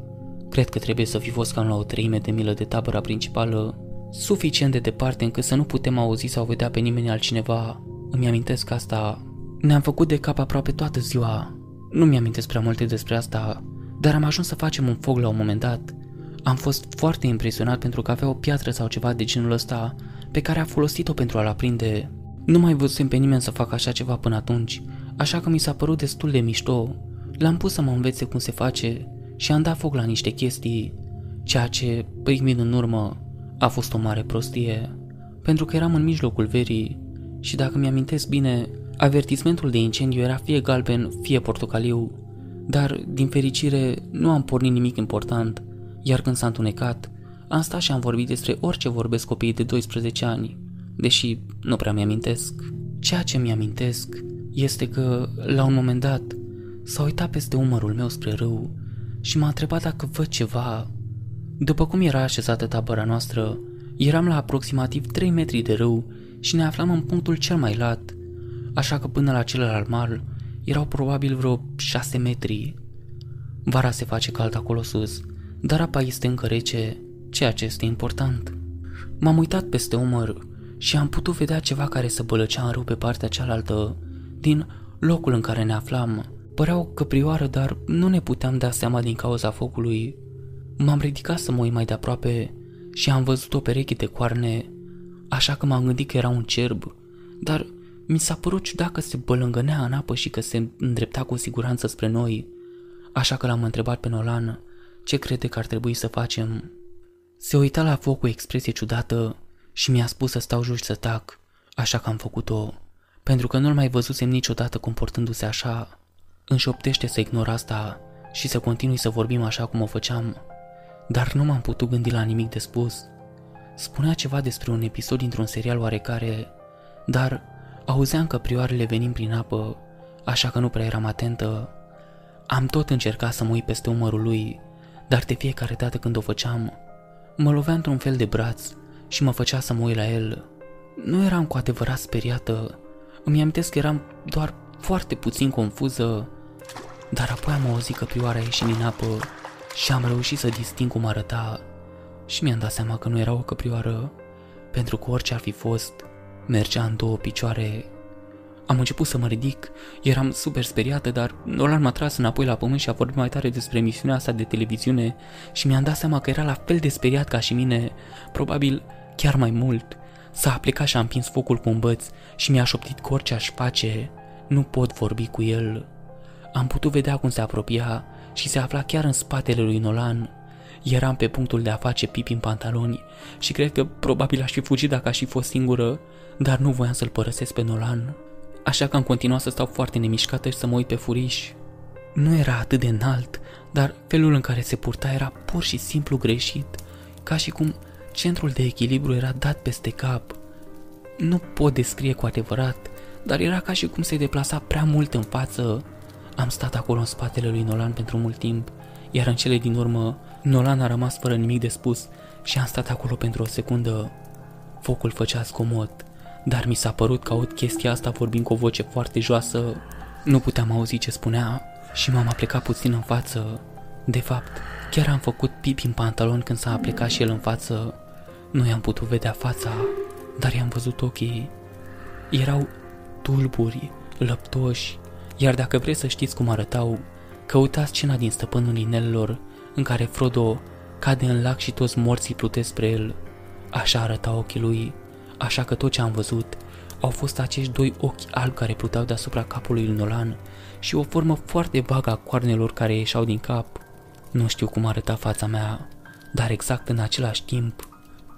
Cred că trebuie să fi fost cam la o treime de milă de tabăra principală, suficient de departe încât să nu putem auzi sau vedea pe nimeni altcineva. Îmi amintesc asta. Ne-am făcut de cap aproape toată ziua. Nu mi-amintesc prea multe despre asta, dar am ajuns să facem un foc la un moment dat. Am fost foarte impresionat pentru că avea o piatră sau ceva de genul ăsta pe care a folosit-o pentru a-l aprinde. Nu mai văzusem pe nimeni să facă așa ceva până atunci, așa că mi s-a părut destul de mișto. L-am pus să mă învețe cum se face și am dat foc la niște chestii, ceea ce, privind în urmă, a fost o mare prostie, pentru că eram în mijlocul verii și dacă mi-amintesc bine, avertismentul de incendiu era fie galben, fie portocaliu, dar, din fericire, nu am pornit nimic important, iar când s-a întunecat, am stat și am vorbit despre orice vorbesc copiii de 12 ani, deși nu prea mi-amintesc. Ceea ce mi-amintesc este că, la un moment dat, s-a uitat peste umărul meu spre râu și m-a întrebat dacă văd ceva. După cum era așezată tabăra noastră, eram la aproximativ 3 metri de râu și ne aflam în punctul cel mai lat, așa că până la celălalt mal erau probabil vreo 6 metri. Vara se face cald acolo sus, dar apa este încă rece, ceea ce este important. M-am uitat peste umăr și am putut vedea ceva care să bălăcea în râu pe partea cealaltă, din locul în care ne aflam. Părea o căprioară, dar nu ne puteam da seama din cauza focului. M-am ridicat să mă uit mai de aproape și am văzut o pereche de coarne, așa că m-am gândit că era un cerb, dar mi s-a părut ciudat că se bălângănea în apă și că se îndrepta cu siguranță spre noi, așa că l-am întrebat pe Nolan ce crede că ar trebui să facem. Se uita la foc cu expresie ciudată și mi-a spus să stau jos să tac, așa că am făcut-o, pentru că nu-l mai văzusem niciodată comportându-se așa. Înșoptește să ignor asta și să continui să vorbim așa cum o făceam, dar nu m-am putut gândi la nimic de spus. Spunea ceva despre un episod dintr-un serial oarecare, dar auzeam că prioarele venim prin apă, așa că nu prea eram atentă. Am tot încercat să mă uit peste umărul lui, dar de fiecare dată când o făceam, mă lovea într-un fel de braț și mă făcea să mă uit la el. Nu eram cu adevărat speriată, îmi amintesc că eram doar foarte puțin confuză, dar apoi am auzit că prioara ieși din apă și am reușit să disting cum arăta și mi-am dat seama că nu era o căprioară, pentru că orice ar fi fost, mergea în două picioare. Am început să mă ridic, eram super speriată, dar Nolan m-a tras înapoi la pământ și a vorbit mai tare despre emisiunea asta de televiziune și mi-am dat seama că era la fel de speriat ca și mine, probabil chiar mai mult. S-a aplicat și a împins focul cu un băț și mi-a șoptit că orice aș face, nu pot vorbi cu el. Am putut vedea cum se apropia și se afla chiar în spatele lui Nolan. Eram pe punctul de a face pipi în pantaloni și cred că probabil aș fi fugit dacă aș fi fost singură, dar nu voiam să-l părăsesc pe Nolan. Așa că am continuat să stau foarte nemișcată și să mă uit pe furiș. Nu era atât de înalt, dar felul în care se purta era pur și simplu greșit, ca și cum centrul de echilibru era dat peste cap. Nu pot descrie cu adevărat, dar era ca și cum se deplasa prea mult în față. Am stat acolo în spatele lui Nolan pentru mult timp, iar în cele din urmă, Nolan a rămas fără nimic de spus și am stat acolo pentru o secundă. Focul făcea scomod, dar mi s-a părut că aud chestia asta vorbind cu o voce foarte joasă. Nu puteam auzi ce spunea și m-am aplecat puțin în față. De fapt, chiar am făcut pipi în pantalon când s-a aplecat și el în față. Nu i-am putut vedea fața, dar i-am văzut ochii. Erau tulburi, lăptoși, iar dacă vreți să știți cum arătau, căutați scena din Stăpânul Inelelor, în care Frodo cade în lac și toți morții plutesc spre el. Așa arăta ochii lui, așa că tot ce am văzut au fost acești doi ochi albi care pluteau deasupra capului lui Nolan și o formă foarte vagă a coarnelor care ieșeau din cap. Nu știu cum arăta fața mea, dar exact în același timp,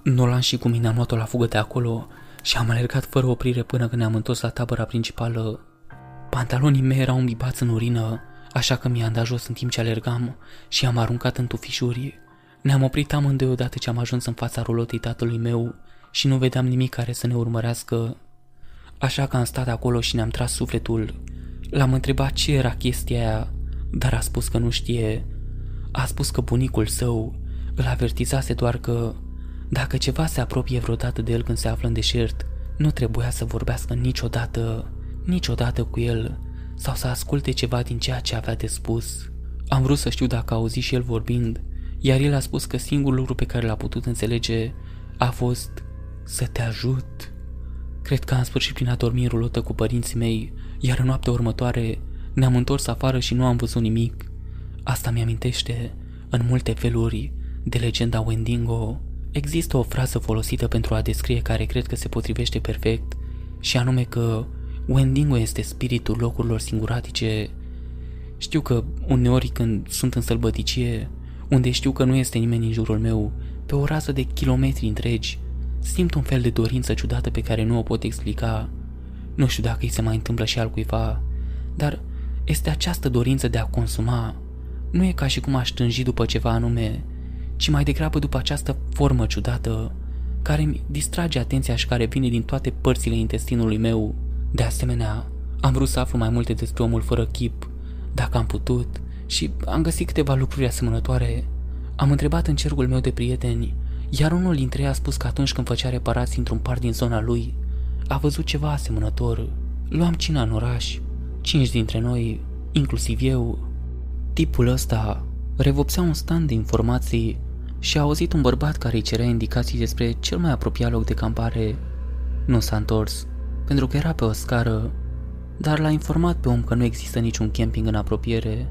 Nolan și cu mine am luat-o la fugă de acolo și am alergat fără oprire până când ne-am întors la tabăra principală. Pantalonii mei erau îmbibați în urină, așa că mi-am dat jos în timp ce alergam și am aruncat în tufișuri. Ne-am oprit amândoi odată ce am ajuns în fața rulotei tatălui meu și nu vedeam nimic care să ne urmărească. Așa că am stat acolo și ne-am tras sufletul. L-am întrebat ce era chestia aia, dar a spus că nu știe. A spus că bunicul său îl avertizase doar că dacă ceva se apropie vreodată de el când se află în deșert, nu trebuia să vorbească niciodată, niciodată cu el sau să asculte ceva din ceea ce avea de spus. Am vrut să știu dacă a auzit și el vorbind, iar el a spus că singurul lucru pe care l-a putut înțelege a fost să te ajut. Cred că am sfârșit prin a dormi în rulotă cu părinții mei, iar în noaptea următoare ne-am întors afară și nu am văzut nimic. Asta mi-amintește, în multe feluri, de legenda Wendigo. Există o frază folosită pentru a descrie care cred că se potrivește perfect, și anume că Wendigo este spiritul locurilor singuratice. Știu că uneori când sunt în sălbăticie, unde știu că nu este nimeni în jurul meu, pe o rază de kilometri întregi, simt un fel de dorință ciudată pe care nu o pot explica. Nu știu dacă îi se mai întâmplă și al cuiva, dar este această dorință de a consuma. Nu e ca și cum aș tânji după ceva anume, ci mai degrabă după această formă ciudată, care mi distrage atenția și care vine din toate părțile intestinului meu. De asemenea, am vrut să aflu mai multe despre omul fără chip, dacă am putut, și am găsit câteva lucruri asemănătoare. Am întrebat în cercul meu de prieteni, iar unul dintre ei a spus că atunci când făcea reparații într-un parc din zona lui, a văzut ceva asemănător. Luam cina în oraș, cinci dintre noi, inclusiv eu. Tipul ăsta revopsea un stand de informații și a auzit un bărbat care îi cerea indicații despre cel mai apropiat loc de campare. Nu s-a întors, pentru că era pe o scară, dar l-a informat pe om că nu există niciun camping în apropiere,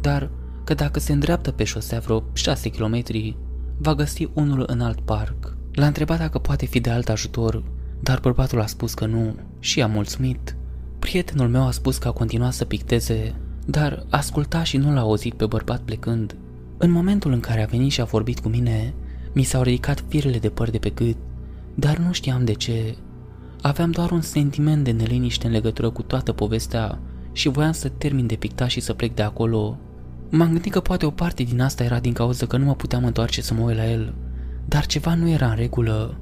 dar că dacă se îndreaptă pe șosea vreo 6 km, va găsi unul în alt parc. L-a întrebat dacă poate fi de alt ajutor, dar bărbatul a spus că nu și a mulțumit. Prietenul meu a spus că a continuat să picteze, dar asculta și nu l-a auzit pe bărbat plecând. În momentul în care a venit și a vorbit cu mine, mi s-au ridicat firele de păr de pe gât, dar nu știam de ce. Aveam doar un sentiment de neliniște în legătură cu toată povestea și voiam să termin de pictat și să plec de acolo. M-am gândit că poate o parte din asta era din cauza că nu mă puteam întoarce să mă uit la el, dar ceva nu era în regulă.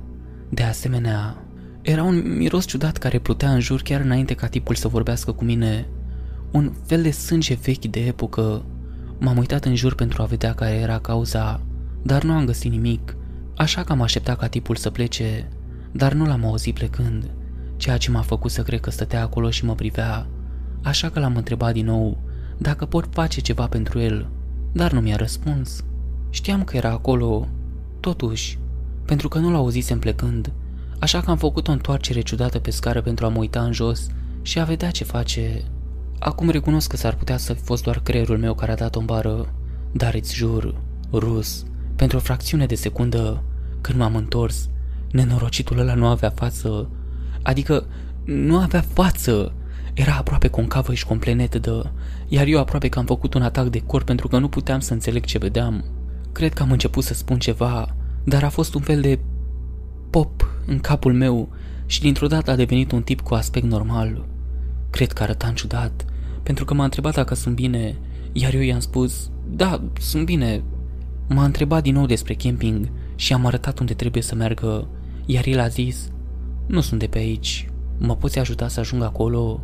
De asemenea, era un miros ciudat care plutea în jur chiar înainte ca tipul să vorbească cu mine. Un fel de sânge vechi de epocă. M-am uitat în jur pentru a vedea care era cauza, dar nu am găsit nimic, așa că am așteptat ca tipul să plece, dar nu l-am auzit plecând, ceea ce m-a făcut să cred că stătea acolo și mă privea, așa că l-am întrebat din nou dacă pot face ceva pentru el, dar nu mi-a răspuns. Știam că era acolo, totuși, pentru că nu l-auzisem plecând, așa că am făcut o întoarcere ciudată pe scară pentru a mă uita în jos și a vedea ce face. Acum recunosc că s-ar putea să fi fost doar creierul meu care a dat o bară, dar îți jur, rus, pentru o fracțiune de secundă, când m-am întors, nenorocitul ăla nu avea față, adică nu avea față, era aproape concavă și complet netedă, iar eu aproape că am făcut un atac de cor pentru că nu puteam să înțeleg ce vedeam. Cred că am început să spun ceva, dar a fost un fel de pop în capul meu și dintr-o dată a devenit un tip cu aspect normal. Cred că arăta ciudat, pentru că m-a întrebat dacă sunt bine, iar eu i-am spus, da, sunt bine. M-a întrebat din nou despre camping și am arătat unde trebuie să meargă, iar el a zis, nu sunt de pe aici, mă poți ajuta să ajung acolo?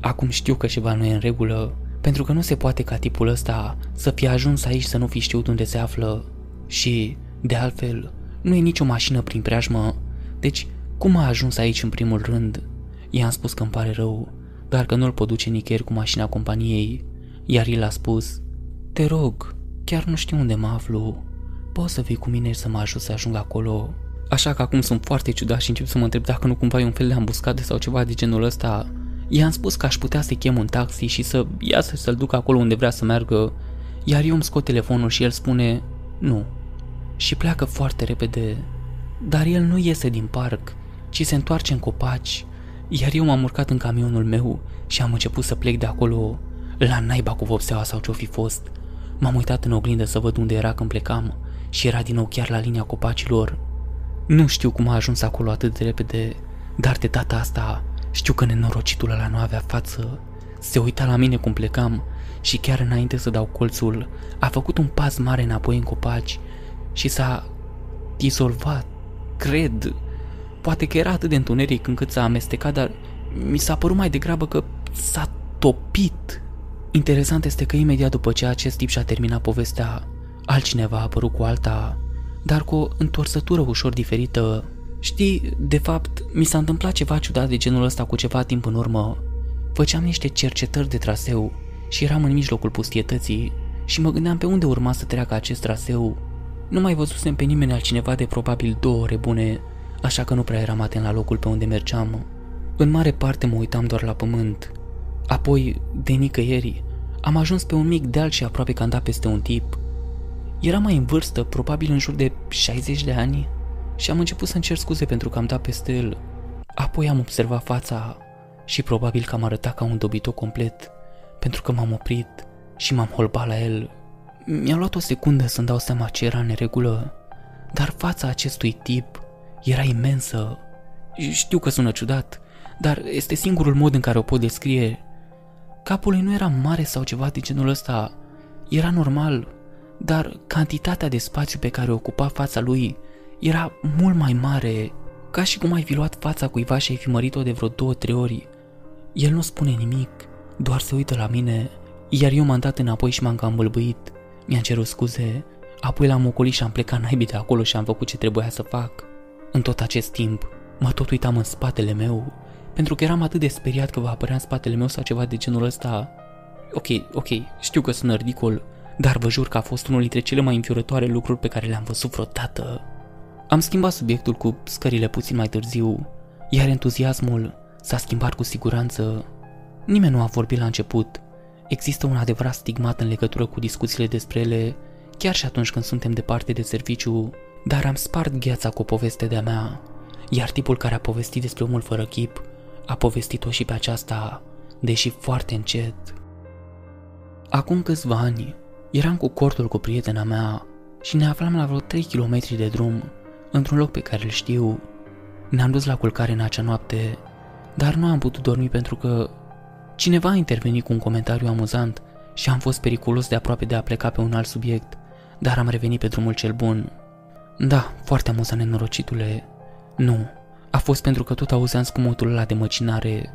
Acum știu că ceva nu e în regulă, pentru că nu se poate ca tipul ăsta să fie ajuns aici să nu fi știut unde se află. Și, de altfel, nu e nicio mașină prin preajmă, deci cum a ajuns aici în primul rând? I-am spus că îmi pare rău, dar că nu-l pot duce nicăieri cu mașina companiei, iar el a spus, Te rog, chiar nu știu unde mă aflu, poți să vii cu mine și să mă ajut să ajung acolo? Așa că acum sunt foarte ciudat și încep să mă întreb dacă nu cumva e un fel de ambuscade sau ceva de genul ăsta I-am spus că aș putea să-i chem un taxi și să iasă să-l duc acolo unde vrea să meargă, iar eu îmi scot telefonul și el spune nu. Și pleacă foarte repede. Dar el nu iese din parc, ci se întoarce în copaci, iar eu m-am urcat în camionul meu și am început să plec de acolo, la naiba cu vopseaua sau ce-o fi fost. M-am uitat în oglindă să văd unde era când plecam și era din nou chiar la linia copacilor. Nu știu cum a ajuns acolo atât de repede, dar de data asta știu că nenorocitul ăla nu avea față. Se uita la mine cum plecam și chiar înainte să dau colțul, a făcut un pas mare înapoi în copaci și s-a dizolvat, cred. Poate că era atât de întuneric încât s-a amestecat, dar mi s-a părut mai degrabă că s-a topit. Interesant este că imediat după ce acest tip și-a terminat povestea, altcineva a apărut cu alta, dar cu o întorsătură ușor diferită. Știi, de fapt, mi s-a întâmplat ceva ciudat de genul ăsta cu ceva timp în urmă. Făceam niște cercetări de traseu și eram în mijlocul pustietății și mă gândeam pe unde urma să treacă acest traseu. Nu mai văzusem pe nimeni altcineva de probabil două ore bune, așa că nu prea eram atent la locul pe unde mergeam. În mare parte mă uitam doar la pământ. Apoi, de nicăieri, am ajuns pe un mic deal și aproape că am dat peste un tip. Era mai în vârstă, probabil în jur de 60 de ani, și am început să încerc scuze pentru că am dat peste el. Apoi am observat fața și probabil că am arătat ca un dobito complet, pentru că m-am oprit și m-am holbat la el. Mi-a luat o secundă să-mi dau seama ce era în neregulă, dar fața acestui tip era imensă. Știu că sună ciudat, dar este singurul mod în care o pot descrie. Capul lui nu era mare sau ceva de genul ăsta, era normal, dar cantitatea de spațiu pe care ocupa fața lui era mult mai mare, ca și cum ai fi luat fața cuiva și ai fi mărit-o de vreo două-trei ori. El nu spune nimic, doar se uită la mine, iar eu m-am dat înapoi și m-am cam bălbâit. Mi-am cerut scuze, apoi l-am ocolit și am plecat naibii de acolo și am făcut ce trebuia să fac. În tot acest timp, mă tot uitam în spatele meu, pentru că eram atât de speriat că va apărea în spatele meu sau ceva de genul ăsta. Ok, ok, știu că sună ridicol, dar vă jur că a fost unul dintre cele mai înfiorătoare lucruri pe care le-am văzut vreodată. Am schimbat subiectul cu scările puțin mai târziu, iar entuziasmul s-a schimbat cu siguranță. Nimeni nu a vorbit la început. Există un adevărat stigmat în legătură cu discuțiile despre ele, chiar și atunci când suntem departe de serviciu, dar am spart gheața cu o poveste de-a mea, iar tipul care a povestit despre omul fără chip a povestit-o și pe aceasta, deși foarte încet. Acum câțiva ani, eram cu cortul cu prietena mea și ne aflam la vreo 3 km de drum, într-un loc pe care îl știu. Ne-am dus la culcare în acea noapte, dar nu am putut dormi pentru că cineva a intervenit cu un comentariu amuzant și am fost periculos de aproape de a pleca pe un alt subiect, dar am revenit pe drumul cel bun. Da, foarte amuzant, nenorocitule. Nu, a fost pentru că tot auzeam scumotul ăla de măcinare.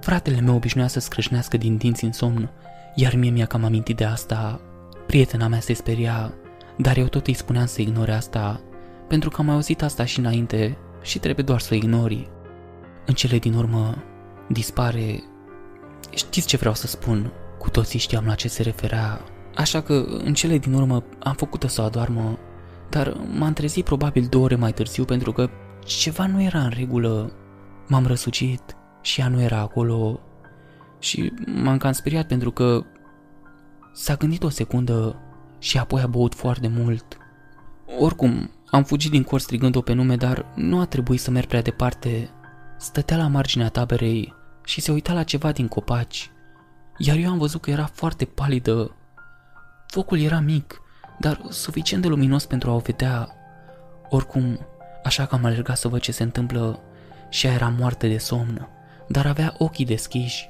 Fratele meu obișnuia să scrâșnească din dinți în somn, iar mie mi-a cam amintit de asta. Prietena mea se speria, dar eu tot îi spuneam să ignore asta, pentru că am mai auzit asta și înainte și trebuie doar să o ignori. În cele din urmă, dispare... Știți ce vreau să spun? Cu toții știam la ce se referea, așa că în cele din urmă am făcut-o să adoarmă, dar m-am trezit probabil două ore mai târziu pentru că ceva nu era în regulă. M-am răsucit și ea nu era acolo și m-am cam speriat pentru că s-a gândit o secundă și apoi a băut foarte mult. Oricum, am fugit din cor strigând-o pe nume, dar nu a trebuit să merg prea departe. Stătea la marginea taberei și se uita la ceva din copaci, iar eu am văzut că era foarte palidă. Focul era mic, dar suficient de luminos pentru a o vedea. Oricum, așa că am alergat să văd ce se întâmplă și ea era moartă de somn, dar avea ochii deschiși.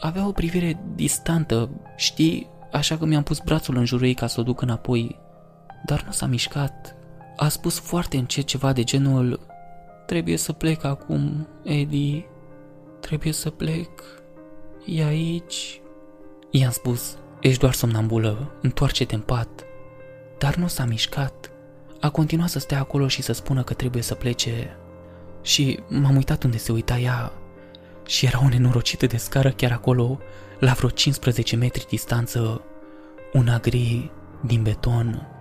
Avea o privire distantă, știi, așa că mi-am pus brațul în jurul ei ca să o duc înapoi, dar nu s-a mișcat. A spus foarte încet ceva de genul Trebuie să plec acum, Eddie. Trebuie să plec. E aici. I-am spus, ești doar somnambulă, întoarce-te în pat. Dar nu s-a mișcat. A continuat să stea acolo și să spună că trebuie să plece. Și m-am uitat unde se uita ea. Și era o nenorocită de scară chiar acolo, la vreo 15 metri distanță. Una gri, din beton.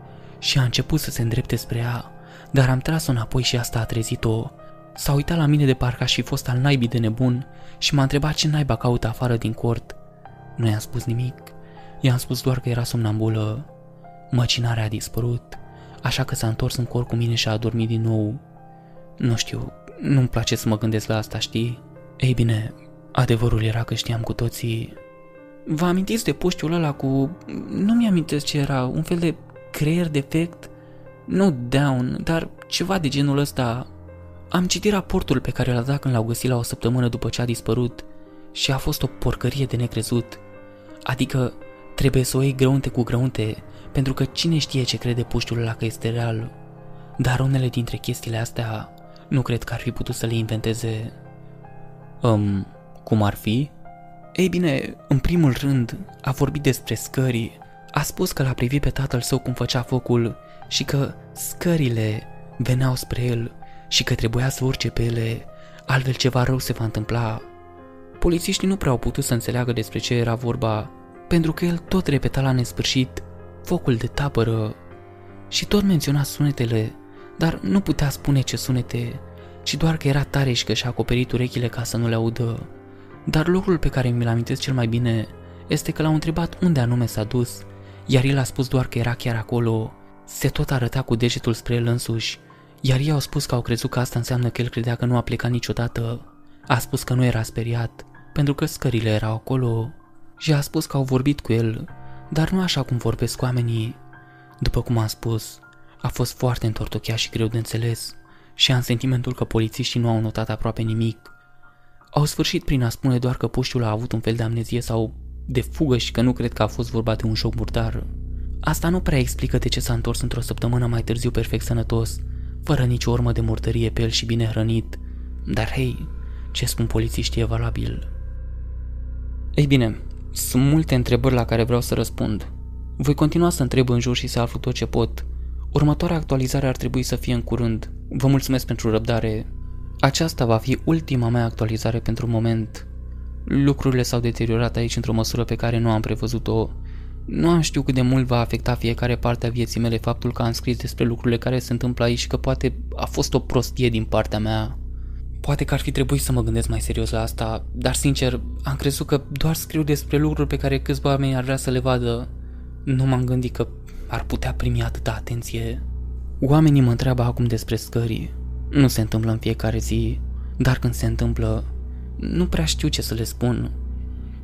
Și a început să se îndrepte spre ea, dar am tras-o înapoi și asta a trezit-o. S-a uitat la mine de parcă aș fi fost al naibii de nebun și m-a întrebat ce naiba caută afară din cort. Nu i-am spus nimic. I-am spus doar că era somnambulă. Măcinarea a dispărut așa că s-a întors în cor cu mine și a adormit din nou. Nu știu, nu-mi place să mă gândesc la asta, știi? Ei bine, adevărul era că știam cu toții... Vă amintiți de puștiul ăla cu... Nu mi-amintesc ce era, un fel de creier defect? Nu down, dar ceva de genul ăsta. Am citit raportul pe care l-a dat când l-au găsit la o săptămână după ce a dispărut și a fost o porcărie de necrezut. Adică trebuie să o iei grăunte cu grăunte pentru că cine știe ce crede puștiul ăla că este real. Dar unele dintre chestiile astea Nu cred că ar fi putut să le inventeze... Um, cum ar fi? Ei bine, în primul rând, a vorbit despre scări. A spus că l-a privit pe tatăl său cum făcea focul și că scările veneau spre el și că trebuia să urce pe ele, altfel ceva rău se va întâmpla. Polițiștii nu prea au putut să înțeleagă despre ce era vorba, pentru că el tot repeta la nesfârșit focul de tabără și tot menționa sunetele, dar nu putea spune ce sunete, ci doar că era tare și că și-a acoperit urechile ca să nu le audă. Dar lucrul pe care mi-l amintesc cel mai bine este că l-au întrebat unde anume s-a dus, iar el a spus doar că era chiar acolo. Se tot arăta cu degetul spre el însuși, iar ei au spus că au crezut că asta înseamnă că el credea că nu a plecat niciodată. A spus că nu era speriat, pentru că scările erau acolo și a spus că au vorbit cu el, dar nu așa cum vorbesc oamenii. După cum am spus, a fost foarte întortocheat și greu de înțeles și am sentimentul că polițiștii nu au notat aproape nimic. Au sfârșit prin a spune doar că puștiul a avut un fel de amnezie sau de fugă și că nu cred că a fost vorba de un șoc murdar. Asta nu prea explică de ce s-a întors într-o săptămână mai târziu perfect sănătos, fără nicio urmă de murdărie pe el și bine hrănit. Dar hei, ce spun polițiștii e valabil. Ei bine, sunt multe întrebări la care vreau să răspund. Voi continua să întreb în jur și să aflu tot ce pot. Următoarea actualizare ar trebui să fie în curând. Vă mulțumesc pentru răbdare. Aceasta va fi ultima mea actualizare pentru moment. Lucrurile s-au deteriorat aici într-o măsură pe care nu am prevăzut-o. Nu am știu cât de mult va afecta fiecare parte a vieții mele faptul că am scris despre lucrurile care se întâmplă aici și că poate a fost o prostie din partea mea. Poate că ar fi trebuit să mă gândesc mai serios la asta, dar sincer, am crezut că doar scriu despre lucruri pe care câțiva oameni ar vrea să le vadă. Nu m-am gândit că ar putea primi atâta atenție. Oamenii mă întreabă acum despre scării. Nu se întâmplă în fiecare zi, dar când se întâmplă, nu prea știu ce să le spun.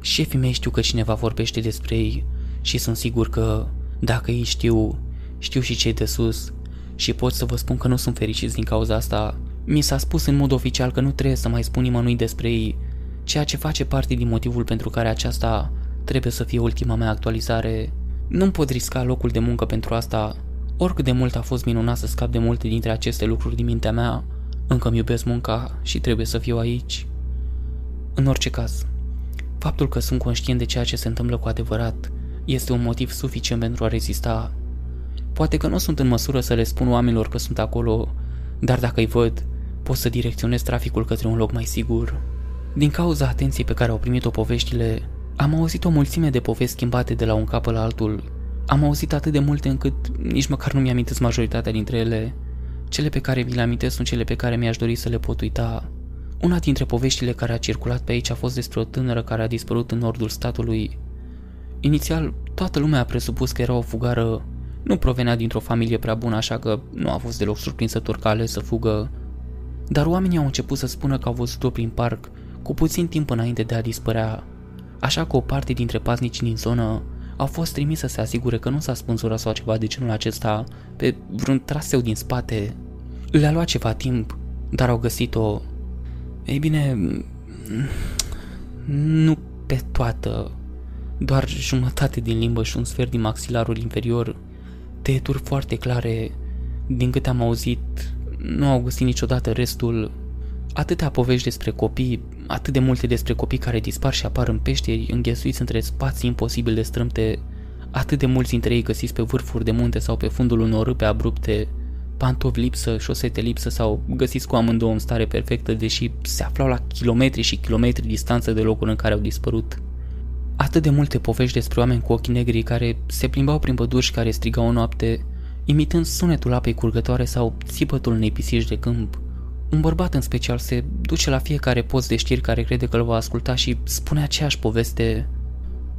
Șefii mei știu că cineva vorbește despre ei și sunt sigur că, dacă ei știu, știu și cei de sus și pot să vă spun că nu sunt fericiți din cauza asta. Mi s-a spus în mod oficial că nu trebuie să mai spun nimănui despre ei, ceea ce face parte din motivul pentru care aceasta trebuie să fie ultima mea actualizare. Nu-mi pot risca locul de muncă pentru asta, oricât de mult a fost minunat să scap de multe dintre aceste lucruri din mintea mea, încă îmi iubesc munca și trebuie să fiu aici. În orice caz, faptul că sunt conștient de ceea ce se întâmplă cu adevărat este un motiv suficient pentru a rezista. Poate că nu sunt în măsură să le spun oamenilor că sunt acolo, dar dacă îi văd, pot să direcționez traficul către un loc mai sigur. Din cauza atenției pe care au primit-o poveștile, am auzit o mulțime de povesti schimbate de la un capăt la altul. Am auzit atât de multe încât nici măcar nu mi-amintesc majoritatea dintre ele. Cele pe care mi le amintesc sunt cele pe care mi-aș dori să le pot uita. Una dintre poveștile care a circulat pe aici a fost despre o tânără care a dispărut în nordul statului. Inițial, toată lumea a presupus că era o fugară, nu provenea dintr-o familie prea bună, așa că nu a fost deloc surprinzător că ales să fugă. Dar oamenii au început să spună că au văzut-o prin parc, cu puțin timp înainte de a dispărea. Așa că o parte dintre paznicii din zonă au fost trimis să se asigure că nu s-a spânzurat sau ceva de genul acesta pe vreun traseu din spate. Le-a luat ceva timp, dar au găsit-o ei bine, nu pe toată, doar jumătate din limbă și un sfert din maxilarul inferior, tăieturi foarte clare, din câte am auzit, nu au găsit niciodată restul. Atâtea povești despre copii, atât de multe despre copii care dispar și apar în peșteri, înghesuiți între spații imposibil de strâmte, atât de mulți dintre ei găsiți pe vârfuri de munte sau pe fundul unor râpe abrupte, pantofi lipsă, șosete lipsă sau găsiți cu amândouă în stare perfectă, deși se aflau la kilometri și kilometri distanță de locul în care au dispărut. Atât de multe povești despre oameni cu ochii negri care se plimbau prin păduri și care strigau o noapte, imitând sunetul apei curgătoare sau țipătul unei pisici de câmp. Un bărbat în special se duce la fiecare post de știri care crede că îl va asculta și spune aceeași poveste.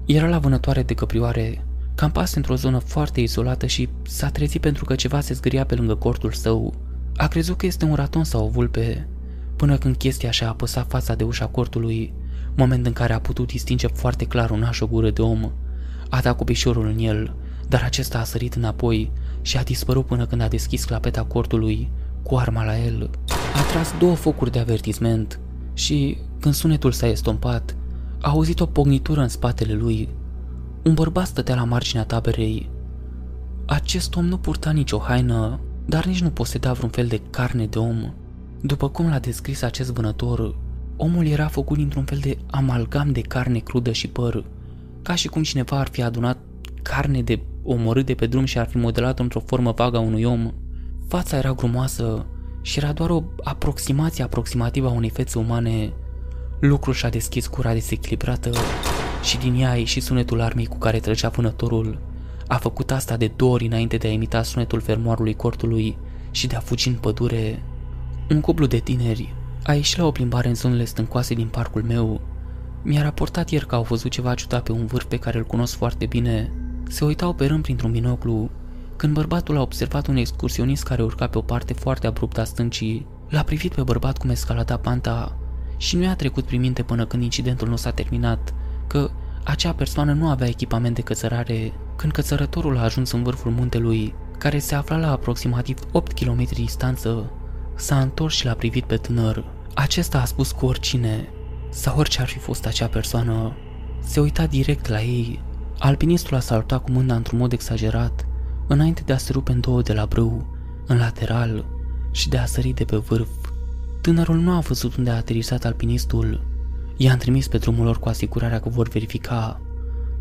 Era la vânătoare de căprioare, Campase într-o zonă foarte izolată și s-a trezit pentru că ceva se zgâria pe lângă cortul său. A crezut că este un raton sau o vulpe, până când chestia și-a apăsat fața de ușa cortului, moment în care a putut distinge foarte clar un naș o gură de om. A dat cu piciorul în el, dar acesta a sărit înapoi și a dispărut până când a deschis clapeta cortului, cu arma la el. A tras două focuri de avertisment și, când sunetul s-a estompat, a auzit o pognitură în spatele lui un bărbat stătea la marginea taberei. Acest om nu purta nicio haină, dar nici nu poseda vreun fel de carne de om. După cum l-a descris acest vânător, omul era făcut dintr-un fel de amalgam de carne crudă și păr, ca și cum cineva ar fi adunat carne de omorât de pe drum și ar fi modelat într-o formă vagă a unui om. Fața era grumoasă și era doar o aproximație aproximativă a unei fețe umane. Lucrul și-a deschis cura desechilibrată și din ea a ieșit sunetul armei cu care trăgea vânătorul. A făcut asta de două ori înainte de a imita sunetul fermoarului cortului și de a fugi în pădure. Un cuplu de tineri a ieșit la o plimbare în zonele stâncoase din parcul meu. Mi-a raportat ieri că au văzut ceva ciudat pe un vârf pe care îl cunosc foarte bine. Se uitau pe rând printr-un binoclu, când bărbatul a observat un excursionist care urca pe o parte foarte abruptă a stâncii. L-a privit pe bărbat cum escalada panta și nu i-a trecut prin minte până când incidentul nu s-a terminat, că acea persoană nu avea echipament de cățărare. Când cățărătorul a ajuns în vârful muntelui, care se afla la aproximativ 8 km distanță, s-a întors și l-a privit pe tânăr. Acesta a spus cu oricine, sau orice ar fi fost acea persoană, se uita direct la ei. Alpinistul a salutat cu mâna într-un mod exagerat, înainte de a se rupe în două de la brâu, în lateral și de a sări de pe vârf. Tânărul nu a văzut unde a aterizat alpinistul. I-a trimis pe drumul lor cu asigurarea că vor verifica.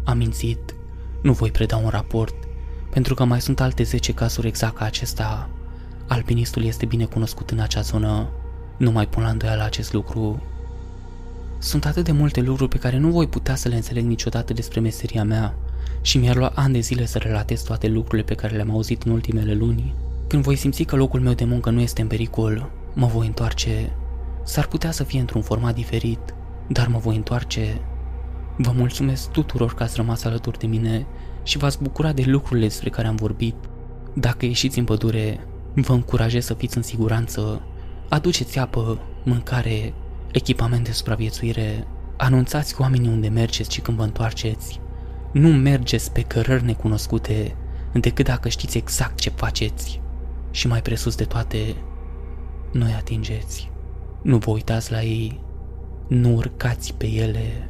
A mințit. Nu voi preda un raport, pentru că mai sunt alte 10 cazuri exact ca acesta. Alpinistul este bine cunoscut în acea zonă. Nu mai pun la îndoială acest lucru. Sunt atât de multe lucruri pe care nu voi putea să le înțeleg niciodată despre meseria mea și mi-ar lua ani de zile să relatez toate lucrurile pe care le-am auzit în ultimele luni. Când voi simți că locul meu de muncă nu este în pericol, mă voi întoarce. S-ar putea să fie într-un format diferit, dar mă voi întoarce. Vă mulțumesc tuturor că ați rămas alături de mine și v-ați bucurat de lucrurile despre care am vorbit. Dacă ieșiți în pădure, vă încurajez să fiți în siguranță. Aduceți apă, mâncare, echipament de supraviețuire. Anunțați oamenii unde mergeți și când vă întoarceți. Nu mergeți pe cărări necunoscute decât dacă știți exact ce faceți. Și mai presus de toate, nu-i atingeți. Nu vă uitați la ei, nu urcați pe ele.